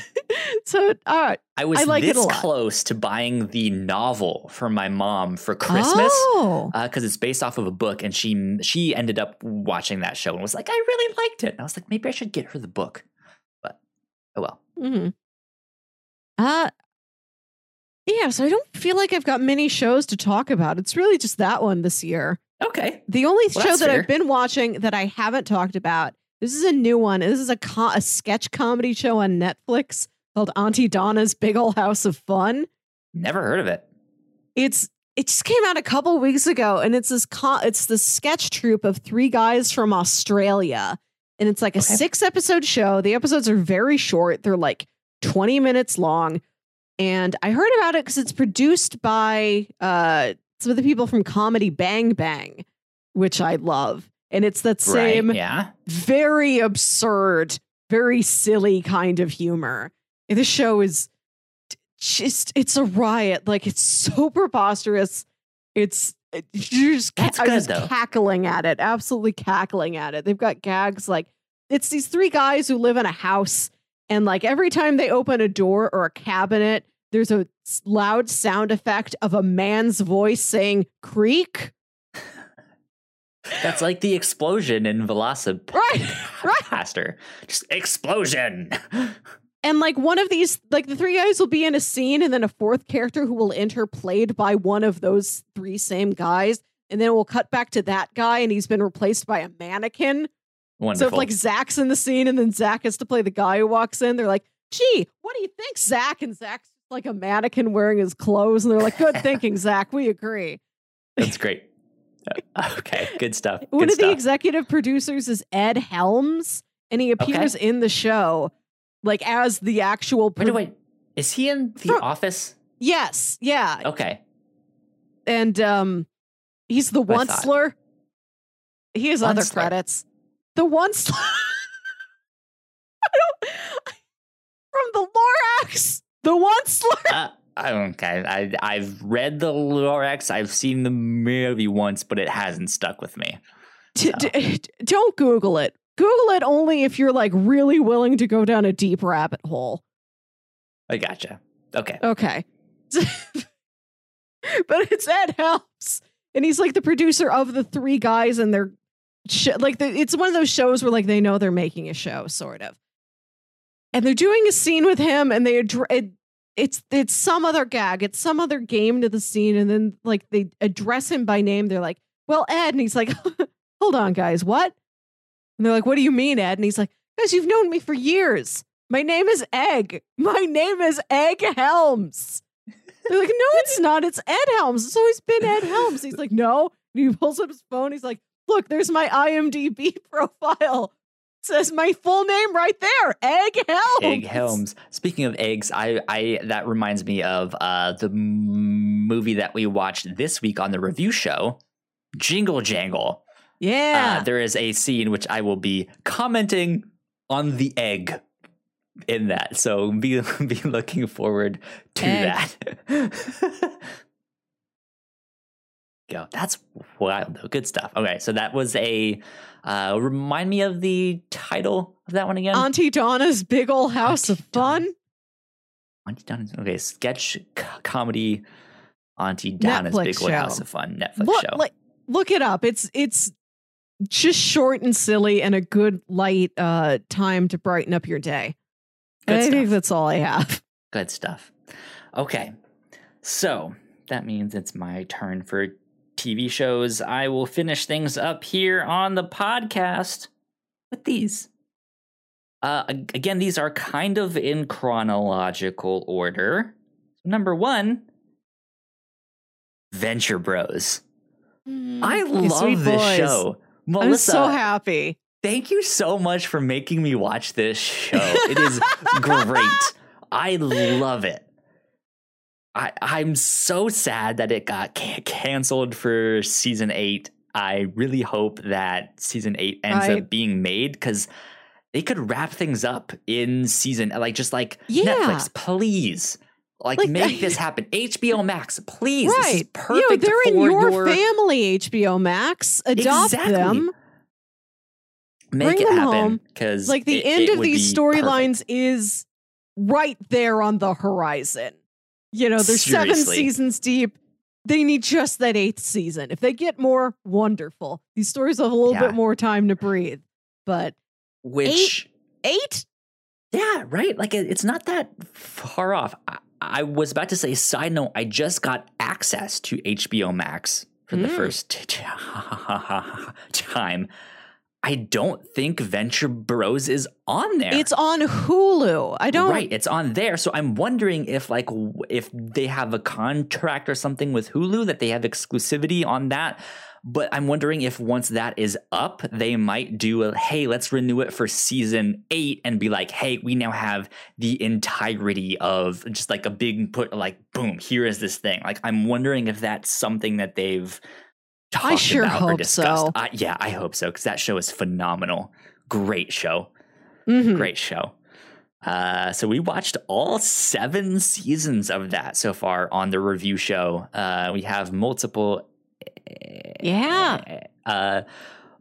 (laughs) so uh I was I like this close to buying the novel for my mom for Christmas Oh. because it's based off of a book, and she she ended up watching that show and was like, "I really liked it." And I was like, maybe I should get her the book, oh well. hmm Uh yeah, so I don't feel like I've got many shows to talk about. It's really just that one this year. Okay, The only Well, show that fair. I've been watching that I haven't talked about. This is a new one. This is a co- a sketch comedy show on Netflix called Aunty Donna's Big Ol' House of Fun. never heard of it. It's it just came out a couple weeks ago, and it's this co- it's this sketch troupe of three guys from Australia, and it's like a Okay. six episode show. The episodes are very short; they're like twenty minutes long. And I heard about it because it's produced by uh, some of the people from Comedy Bang Bang, which I love, and it's that same Right? Yeah. very absurd, very silly kind of humor. And the show is just it's a riot. Like it's (laughs) so preposterous. It's it- you're just, ca- good, just cackling at it, absolutely cackling at it. They've got gags like it's these three guys who live in a house, and like every time they open a door or a cabinet, there's a loud sound effect of a man's voice saying "creak." That's like the explosion in Velocip- Right, (laughs) right. Just explosion. (laughs) And like one of these, like the three guys will be in a scene, and then a fourth character who will enter played by one of those three same guys. And then we'll cut back to that guy, and he's been replaced by a mannequin. Wonderful. So if like Zach's in the scene, and then Zach has to play the guy who walks in, they're like, "Gee, what do you think, Zach?" And Zach's like a mannequin wearing his clothes, and they're like, "Good thinking, (laughs) Zach. We agree." That's great. Uh, (laughs) Okay, good stuff. One good of the executive producers is Ed Helms, and he appears in the show like as the actual. Wait, pro- wait. Is he in the office? Yes, yeah, Okay. and um he's the I once thought. slur. He has other Once-ler. credits. The once (laughs) I don't from the Lorax. The Once-ler. Uh, Okay, I I've read the Lorax. I've seen the movie once, but it hasn't stuck with me. D- d- don't Google it. Google it only if you're like really willing to go down a deep rabbit hole. I gotcha. Okay. Okay. (laughs) but it's Ed Helms, and he's like the producer of the three guys, and they're sh- like the, it's one of those shows where like they know they're making a show, sort of. And they're doing a scene with him, and they addre- it, it's it's some other gag, it's some other game to the scene, and then like they address him by name. They're like, "Well, Ed," and he's like, (laughs) "Hold on, guys, what?" And they're like, "What do you mean, Ed?" And he's like, "Guys, you've known me for years. My name is Egg. My name is Egg Helms." They're like, "No, it's (laughs) not. It's Ed Helms. It's always been Ed Helms." He's like, "No." And he pulls up his phone. He's like, "Look, there's my IMDb (laughs) profile." It says my full name right there, Egg Helms. Egg Helms. Speaking of eggs, I, I that reminds me of uh, the movie that we watched this week on the review show, Jingle Jangle. Yeah. Uh, there is a scene which I will be commenting on the egg in that. So be (laughs) be looking forward to Egg. that. (laughs) Go. That's wild though. Good stuff. Okay, so that was a uh remind me of the title of that one again. Aunty Donna's Big Old House Aunty of Fun. Aunty Donna's okay, sketch c- comedy Aunty Donna's Netflix Big Old. House of Fun Netflix Look, show. like, look it up. It's it's just short and silly and a good light uh time to brighten up your day. Good and I think that's all I have. (laughs) Good stuff. Okay. So that means it's my turn for TV shows. I will finish things up here on the podcast with these. Uh, again, these are kind of in chronological order. Number one, Venture Bros. I Mm, sweet love this boys. show. I'm so happy. thank you so much for making me watch this show. It is (laughs) great. I love it. I I'm so sad that it got ca- canceled for season 8. I really hope that season 8 ends Right. up being made cuz they could wrap things up in season like just like Yeah. Netflix, please. Like, Like, make this (laughs) happen. HBO Max, please. This is right. perfect Yo, they're in for your, family, HBO Max. Adopt Exactly. them. Make bring it them happen cuz Like the it- end it of these storylines is right there on the horizon. You know, they're seven seasons deep. They need just that eighth season. If they get more, wonderful. These stories have a little Yeah. bit more time to breathe. But which eight? Yeah, right. Like it's not that far off. I, was about to say, side note, I just got access to HBO Max for the Mm. first t- (laughs) time. I don't think Venture Bros is on there. It's on Hulu. I don't Right, it's on there. So I'm wondering if like if they have a contract or something with Hulu that they have exclusivity on that. But I'm wondering if once that is up, they might do a hey, let's renew it for season eight and be like, hey, we now have the entirety of just like a big put like boom, here is this thing. Like I'm wondering if that's something that they've talked I sure hope discussed. so. I, yeah, I hope so, because that show is phenomenal. Great show Mhm. great show. Uh, so we watched all seven seasons of that so far on the review show. Uh, we have multiple, Yeah. uh,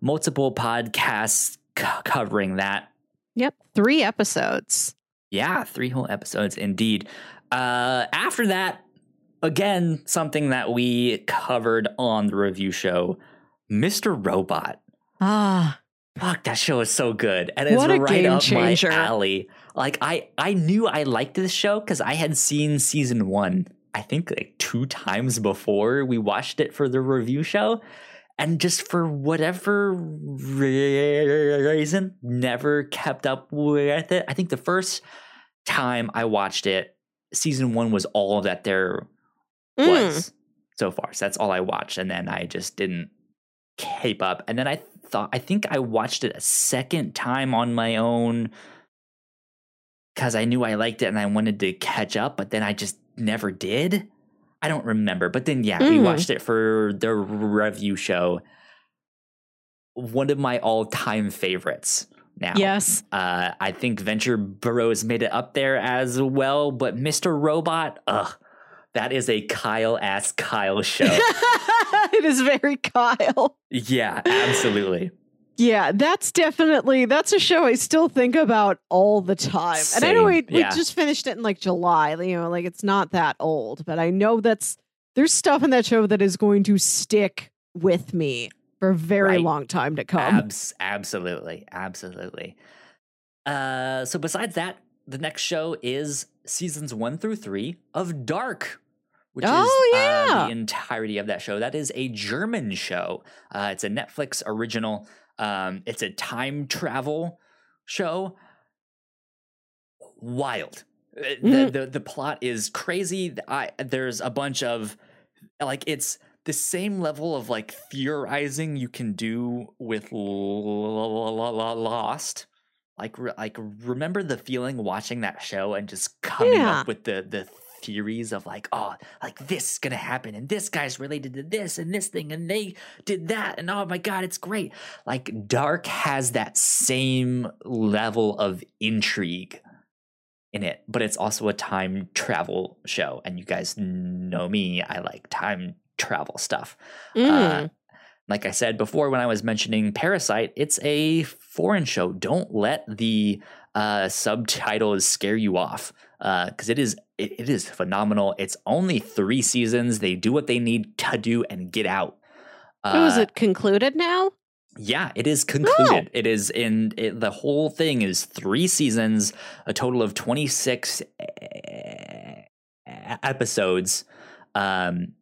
multiple podcasts co- covering that. Yep. Three episodes. Yeah, three whole episodes indeed. Uh, after that, again, something that we covered on the review show, Mr. Robot. Ah. Fuck, that show is so good, and it's right up changer. my alley. Like I, I knew I liked this show because I had seen season one. I think like two times before we watched it for the review show, and just for whatever reason, never kept up with it. I think the first time I watched it, season one was all that there Mm. was so far. So that's all I watched, and then I just didn't keep up. And then I thought I think I watched it a second time on my own because I knew I liked it and I wanted to catch up, but then I just never did. I don't remember, but then yeah, we Mm. watched it for the review show. One of my all-time favorites. Now, Yes. uh, I think Venture Bros made it up there as well, but Mr. Robot, ugh, that is a Kyle ass Kyle show. (laughs) it is very Kyle. yeah, absolutely. Yeah, that's definitely that's a show I still think about all the time. and I know we, Same, we just finished it in like July, you know, like it's not that old, but I know that's there's stuff in that show that is going to stick with me for a very Right. long time to come. Abs- absolutely, absolutely. Uh, so besides that, the next show is seasons one through three of Dark, which Oh, is uh, the entirety of that show. That is a German show. Uh, it's a Netflix original. Um, it's a time travel show. Wild. Uh, The, Mhm. the the plot is crazy. I there's a bunch of like it's the same level of like theorizing you can do with Lost. Like like remember the feeling watching that show and just coming Yeah. up with the the theories of like oh like this is gonna happen and this guy's related to this and this thing and they did that and oh my god it's great like dark has that same level of intrigue in it but it's also a time travel show and you guys know me i like time travel stuff uh, Mm. like I said before when I was mentioning Parasite, it's a foreign show. Don't let the uh, subtitles scare you off because it is it, it is phenomenal. It's only three seasons. They do what they need to do and get out. oh, is Uh, it concluded now? yeah, it is concluded. It is in it, the whole thing is three seasons, a total of twenty six episodes. Um,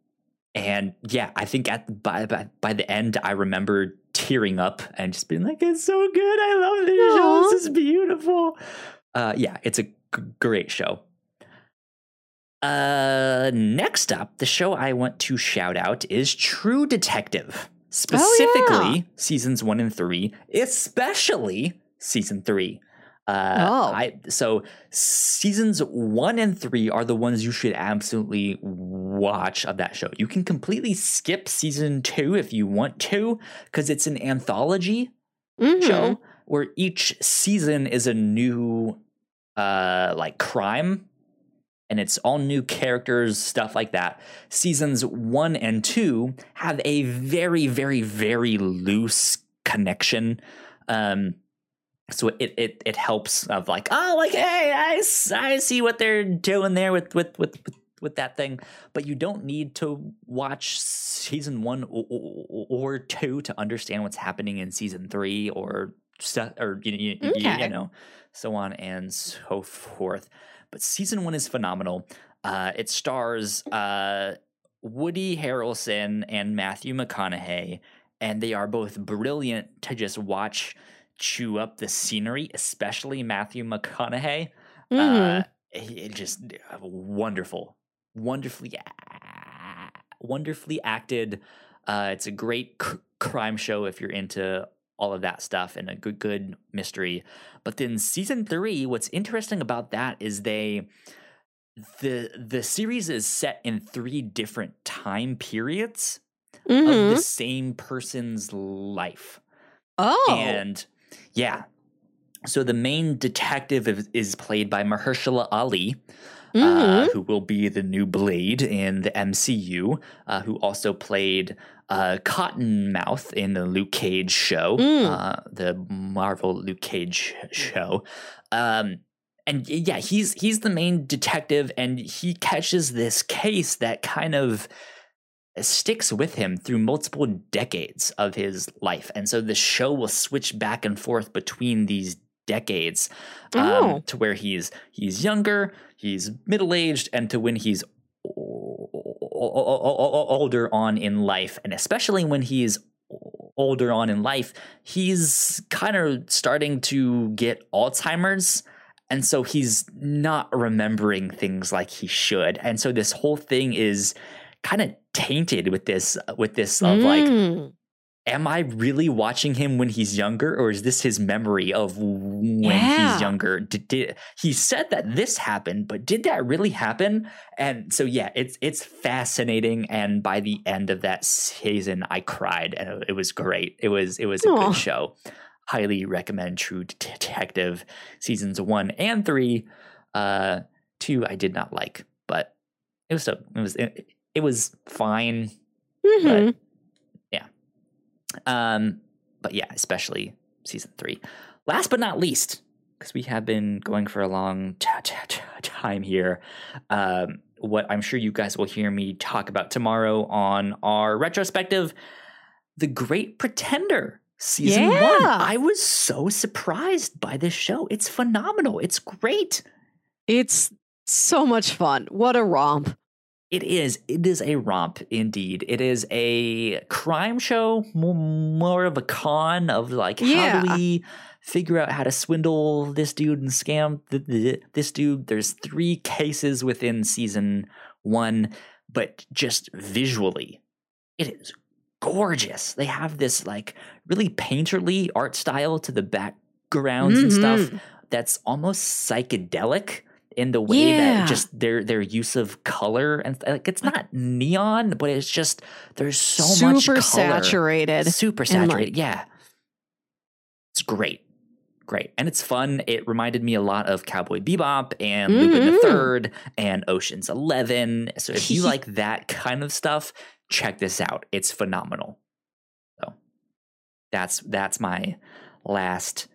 and yeah, I think at by, by by the end, I remember tearing up and just being like, "It's so good! I love this show. This is beautiful." Uh, yeah, it's a g- great show. Uh, next up, the show I want to shout out is True Detective, specifically seasons one and three, especially season three. Uh, Oh. I so seasons one and three are the ones you should absolutely watch of that show. You can completely skip season two if you want to, because it's an anthology Mhm. show where each season is a new uh like crime and it's all new characters stuff like that. Seasons 1 and 2 have a very very very loose connection. Um so it it it helps of like oh like hey I, I see what they're doing there with with with with, that thing. But you don't need to watch season 1 or, or, or 2 to understand what's happening in season 3 or stuff or you, you, you- you know so on and so forth but season 1 is phenomenal uh it stars uh Woody Harrelson and Matthew McConaughey and they are both brilliant to just watch chew up the scenery, especially Matthew McConaughey. Uh, he it just uh, wonderful, wonderfully, wonderfully acted. Uh, it's a great c- crime show if you're into all of that stuff and a good, good mystery. But then season three, what's interesting about that is they the the series is set in three different time periods of Mhm. the same person's life. Oh. And yeah. So the main detective is, is played by Mahershala Ali, uh, Mhm. who will be the new Blade in the MCU, uh, who also played uh, Cottonmouth in the Luke Cage show, Mm. uh, the Marvel Luke Cage show. Um, and yeah, he's he's the main detective, and he catches this case that kind of sticks with him through multiple decades of his life. And so the show will switch back and forth between these decades um, Oh. to where he's he's younger, he's middle aged, and to when he's older on in life, and especially when he's older on in life, he's kind of starting to get Alzheimer's. And so he's not remembering things like he should. And so this whole thing is kind of tainted with this with this of like Mm. Am I really watching him when he's younger, or is this his memory of when Yeah. he's younger? Did, did he said that this happened, but did that really happen? And so yeah, it's it's fascinating. And by the end of that season, I cried, and it was great. It was it was a Aw. good show. Highly recommend True Detective seasons one and three. Uh, two I did not like, but it was so it was it, it was fine. Mhm. Um, but yeah, especially season three. Last but not least, because we have been going for a long t- t- t- time here. Um, what I'm sure you guys will hear me talk about tomorrow on our retrospective, The Great Pretender. Season one. I was so surprised by this show. It's phenomenal. It's great. It's so much fun. What a romp. It is. It is a romp indeed. It is a crime show, more, of a con of like, how do we figure out how to swindle this dude and scam th- th- this dude? There's three cases within season one, but just visually, it is gorgeous. They have this like really painterly art style to the backgrounds and stuff Mhm. that's almost psychedelic in the way Yeah. that just their their use of color and like it's not neon, but it's just there's so much Super color. saturated. super and, like- saturated. yeah, it's great, great, and it's fun. It reminded me a lot of Cowboy Bebop and Lupin the Mhm. Third and Ocean's Eleven. So if you (laughs) like that kind of stuff, check this out. It's phenomenal. So that's that's my last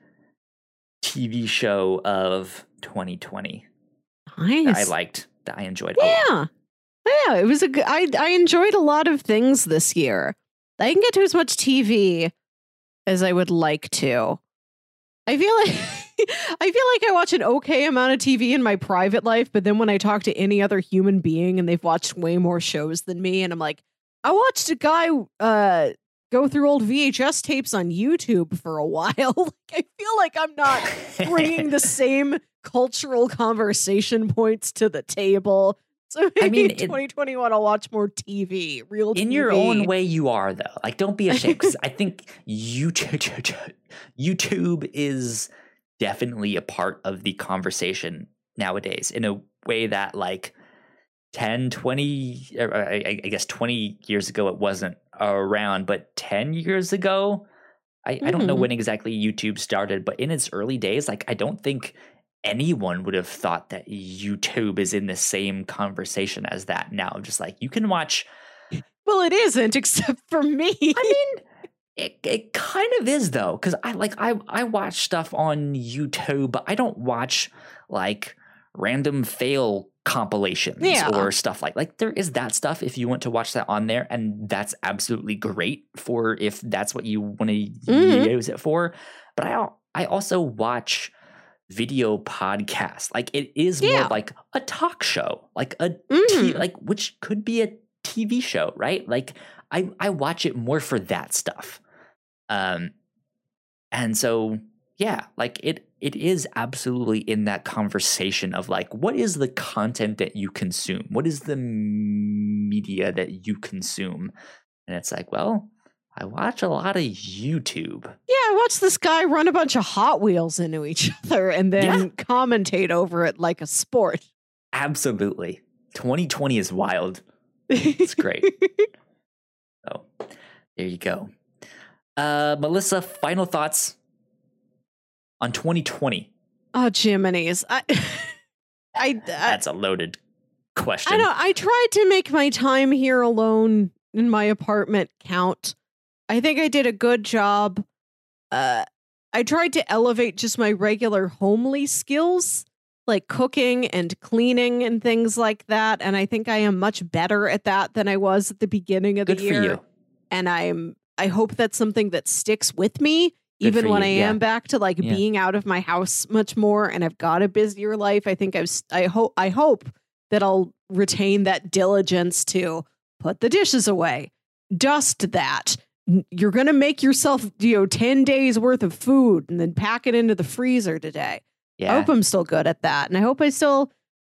TV show of 2020 Nice. that I liked, that I enjoyed. Yeah. Yeah, it was a good I I enjoyed a lot of things this year. I didn't get to as much TV as I would like to. I feel like (laughs) I feel like I watch an okay amount of TV in my private life, but then when I talk to any other human being and they've watched way more shows than me and I'm like, I watched a guy uh go through old VHS tapes on YouTube for a (laughs) while. like I feel like I'm not bringing the (laughs) same cultural conversation points to the table. So maybe I mean, in it- 2021 I'll watch more TV, real in your own way you are though like don't be ashamed because i think youtube youtube is definitely a part of the conversation nowadays in a way that like 10 20 or I, I guess 20 years ago it wasn't around but 10 years ago I, I don't know Mhm. when exactly youtube started but in its early days like i don't think anyone would have thought that youtube is in the same conversation as that now i'm just like you can watch Well, it isn't, (laughs) except for me. I mean, it, it kind of is though, because I like I I watch stuff on YouTube, but I don't watch like random fail compilations Yeah. or stuff like like there is that stuff if you want to watch that on there, and that's absolutely great for if that's what you want to Mhm. use it for. But I I also watch video podcast. like it is Yeah. more like a talk show like a t- Mhm. like which could be a TV show, right? Like I I watch it more for that stuff. Um and so yeah, like it it is absolutely in that conversation of like what is the content that you consume? What is the media that you consume? And it's like, well, I watch a lot of YouTube. yeah, I watch this guy run a bunch of Hot Wheels into each (laughs) other and then Yeah. commentate over it like a sport. Absolutely. 2020 is wild. It's great. (laughs) oh, there you go. Uh, Melissa, final thoughts on 2020. oh, Jiminy's. I, (laughs) I, I, That's a loaded question. I know. I tried to make my time here alone in my apartment count. I think I did a good job. Uh, I tried to elevate just my regular homely skills, like cooking and cleaning and things like that. And I think I am much better at that than I was at the beginning of Good the for year. you. And I'm. I hope that's something that sticks with me, Good even when you, I yeah. am back to like Yeah. being out of my house much more, and I've got a busier life. I think I've. I hope. I hope that I'll retain that diligence to put the dishes away, dust that. You're going to make yourself, you know, 10 days worth of food and then pack it into the freezer today. I hope I'm still good at that. And I hope I still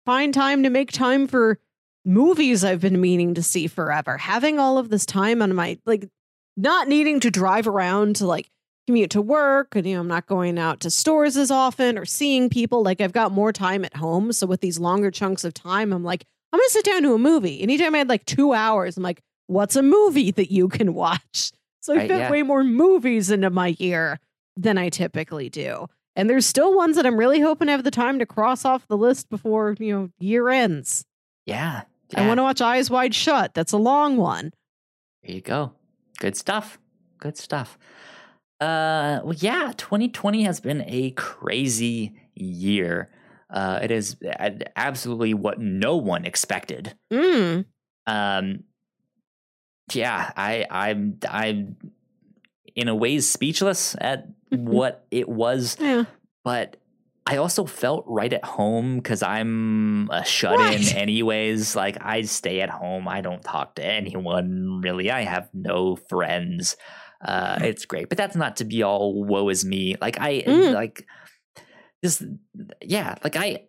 find time to make time for movies I've been meaning to see forever. Having all of this time on my, like, not needing to drive around to like commute to work and, you know, I'm not going out to stores as often or seeing people. Like, I've got more time at home. So with these longer chunks of time, I'm like, I'm going to sit down to a movie. Anytime I had like two hours, I'm like, what's a movie that you can watch? So I Right, fit yeah. way more movies into my year than I typically do. And there's still ones that I'm really hoping to have the time to cross off the list before, you know, year ends. Yeah. I want to watch Eyes Wide Shut. That's a long one. There you go. Good stuff. Good stuff. Uh, well, yeah, 2020 has been a crazy year. Uh, it is absolutely what no one expected. Mm. Um, yeah, I, I'm, I'm in a ways speechless at Mhm. what it was, Yeah. but I also felt right at home because I'm a shut in Right. (laughs) anyways. Like I stay at home. I don't talk to anyone really. I have no friends. Uh, it's great, but that's not to be all woe is me. Like I Mm. like just yeah. Like I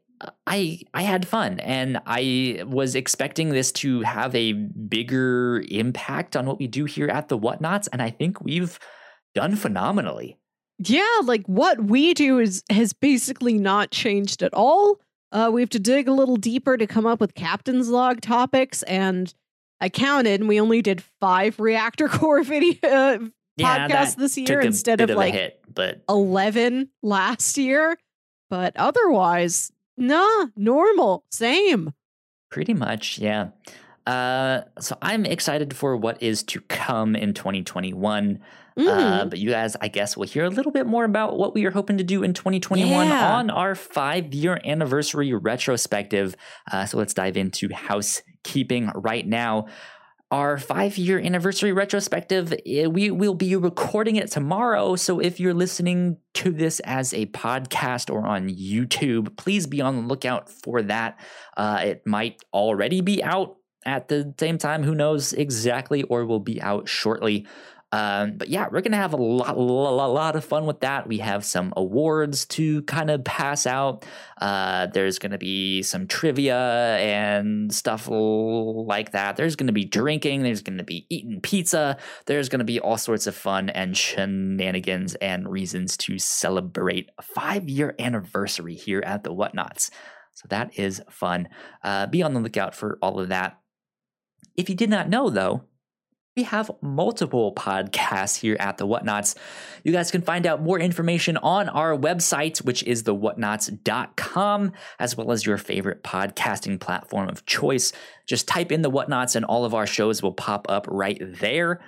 I I had fun and I was expecting this to have a bigger impact on what we do here at the Whatnauts, and I think we've done phenomenally. Yeah, like what we do is has basically not changed at all. Uh, we have to dig a little deeper to come up with captain's log topics, and I counted, and we only did five reactor (laughs) core video uh, Yeah, podcasts this year instead bit of like hit, but 11 last year. But otherwise, nah, normal, same. Pretty much, yeah. Uh, so I'm excited for what is to come in 2021. Uh, Mhm. but you guys, I guess, will hear a little bit more about what we are hoping to do in 2021 Yeah. on our five year anniversary retrospective. Uh, so let's dive into housekeeping right now. Our five year anniversary retrospective, eh, we will be recording it tomorrow. So if you're listening to this as a podcast or on YouTube, please be on the lookout for that. Uh, it might already be out at the same time. Who knows exactly, or will be out shortly. Um, but yeah, we're gonna have a lot, lot, lot of fun with that. We have some awards to kind of pass out. Uh, there's gonna be some trivia and stuff like that. There's gonna be drinking. There's gonna be eating pizza. There's gonna be all sorts of fun and shenanigans and reasons to celebrate a five year anniversary here at the Whatnauts. So that is fun. Uh, be on the lookout for all of that. If you did not know, though, we have multiple podcasts here at the Whatnauts. You guys can find out more information on our website, which is thewhatnauts.com, as well as your favorite podcasting platform of choice. Just type in the Whatnauts, and all of our shows will pop up right there.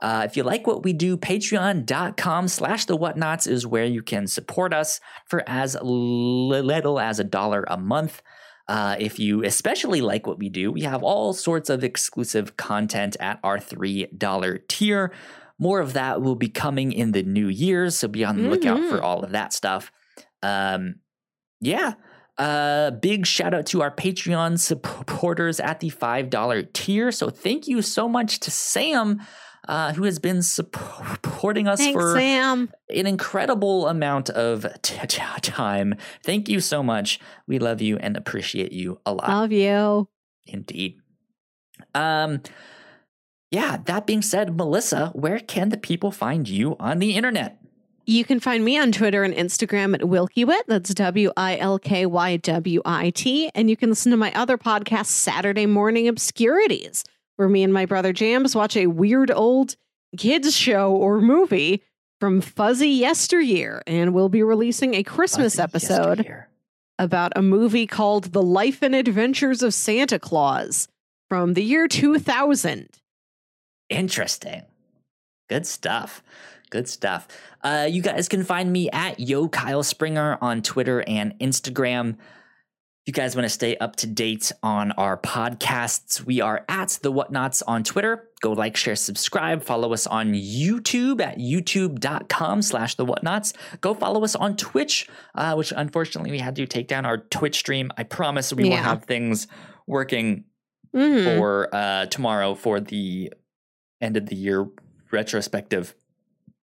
Uh, if you like what we do, patreon.com slash the whatnauts is where you can support us for as little as a dollar a month. Uh, if you especially like what we do, we have all sorts of exclusive content at our $3 tier. More of that will be coming in the new year, so be on the lookout for Mhm. all of that stuff. Um, yeah. Uh, big shout out to our Patreon supporters at the $5 tier. So thank you so much to Sam, uh, who has been supporting us Thanks, for Sam. an incredible amount of t- t- time. Thank you so much. We love you and appreciate you a lot. Love you. Indeed. Um yeah, that being said, Melissa, where can the people find you on the internet? You can find me on Twitter and Instagram at WilkyWit. That's W I L K Y W I T. And you can listen to my other podcast, Saturday Morning Obscurities, where me and my brother Jams watch a weird old kids show or movie from fuzzy yesteryear. And we'll be releasing a Christmas Fuzzy episode yesteryear. about a movie called The Life and Adventures of Santa Claus from the year 2000. Interesting. Good stuff. Good stuff. Uh, you guys can find me at Yo Kyle Springer on Twitter and Instagram. If you guys want to stay up to date on our podcasts, we are at the Whatnauts on Twitter. Go like, share, subscribe. Follow us on YouTube at youtube.com slash the Whatnauts. Go follow us on Twitch, uh, which unfortunately we had to take down our Twitch stream. I promise we will have things working Mhm. for uh, tomorrow for the end of the year retrospective.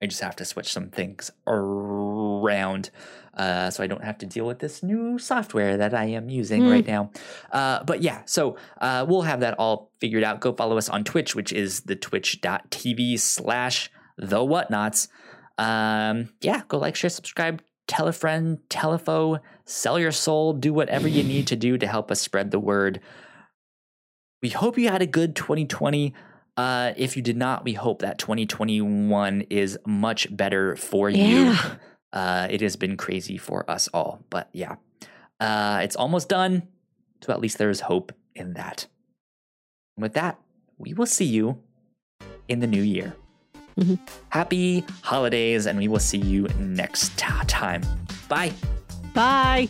I just have to switch some things around uh, so I don't have to deal with this new software that I am using Hmm. right now. Uh, but yeah, so uh, we'll have that all figured out. Go follow us on Twitch, which is the twitch.tv slash the whatnauts. Um, yeah, go like, share, subscribe, tell a friend, tell a foe, sell your soul, do whatever you need to do to help us spread the word. We hope you had a good 2020. Uh, if you did not, we hope that 2021 is much better for you. (laughs) Uh, it has been crazy for us all, but yeah, uh, it's almost done. So at least there is hope in that. With that, we will see you in the new year. Mhm. Happy holidays, and we will see you next ta- time. Bye. Bye.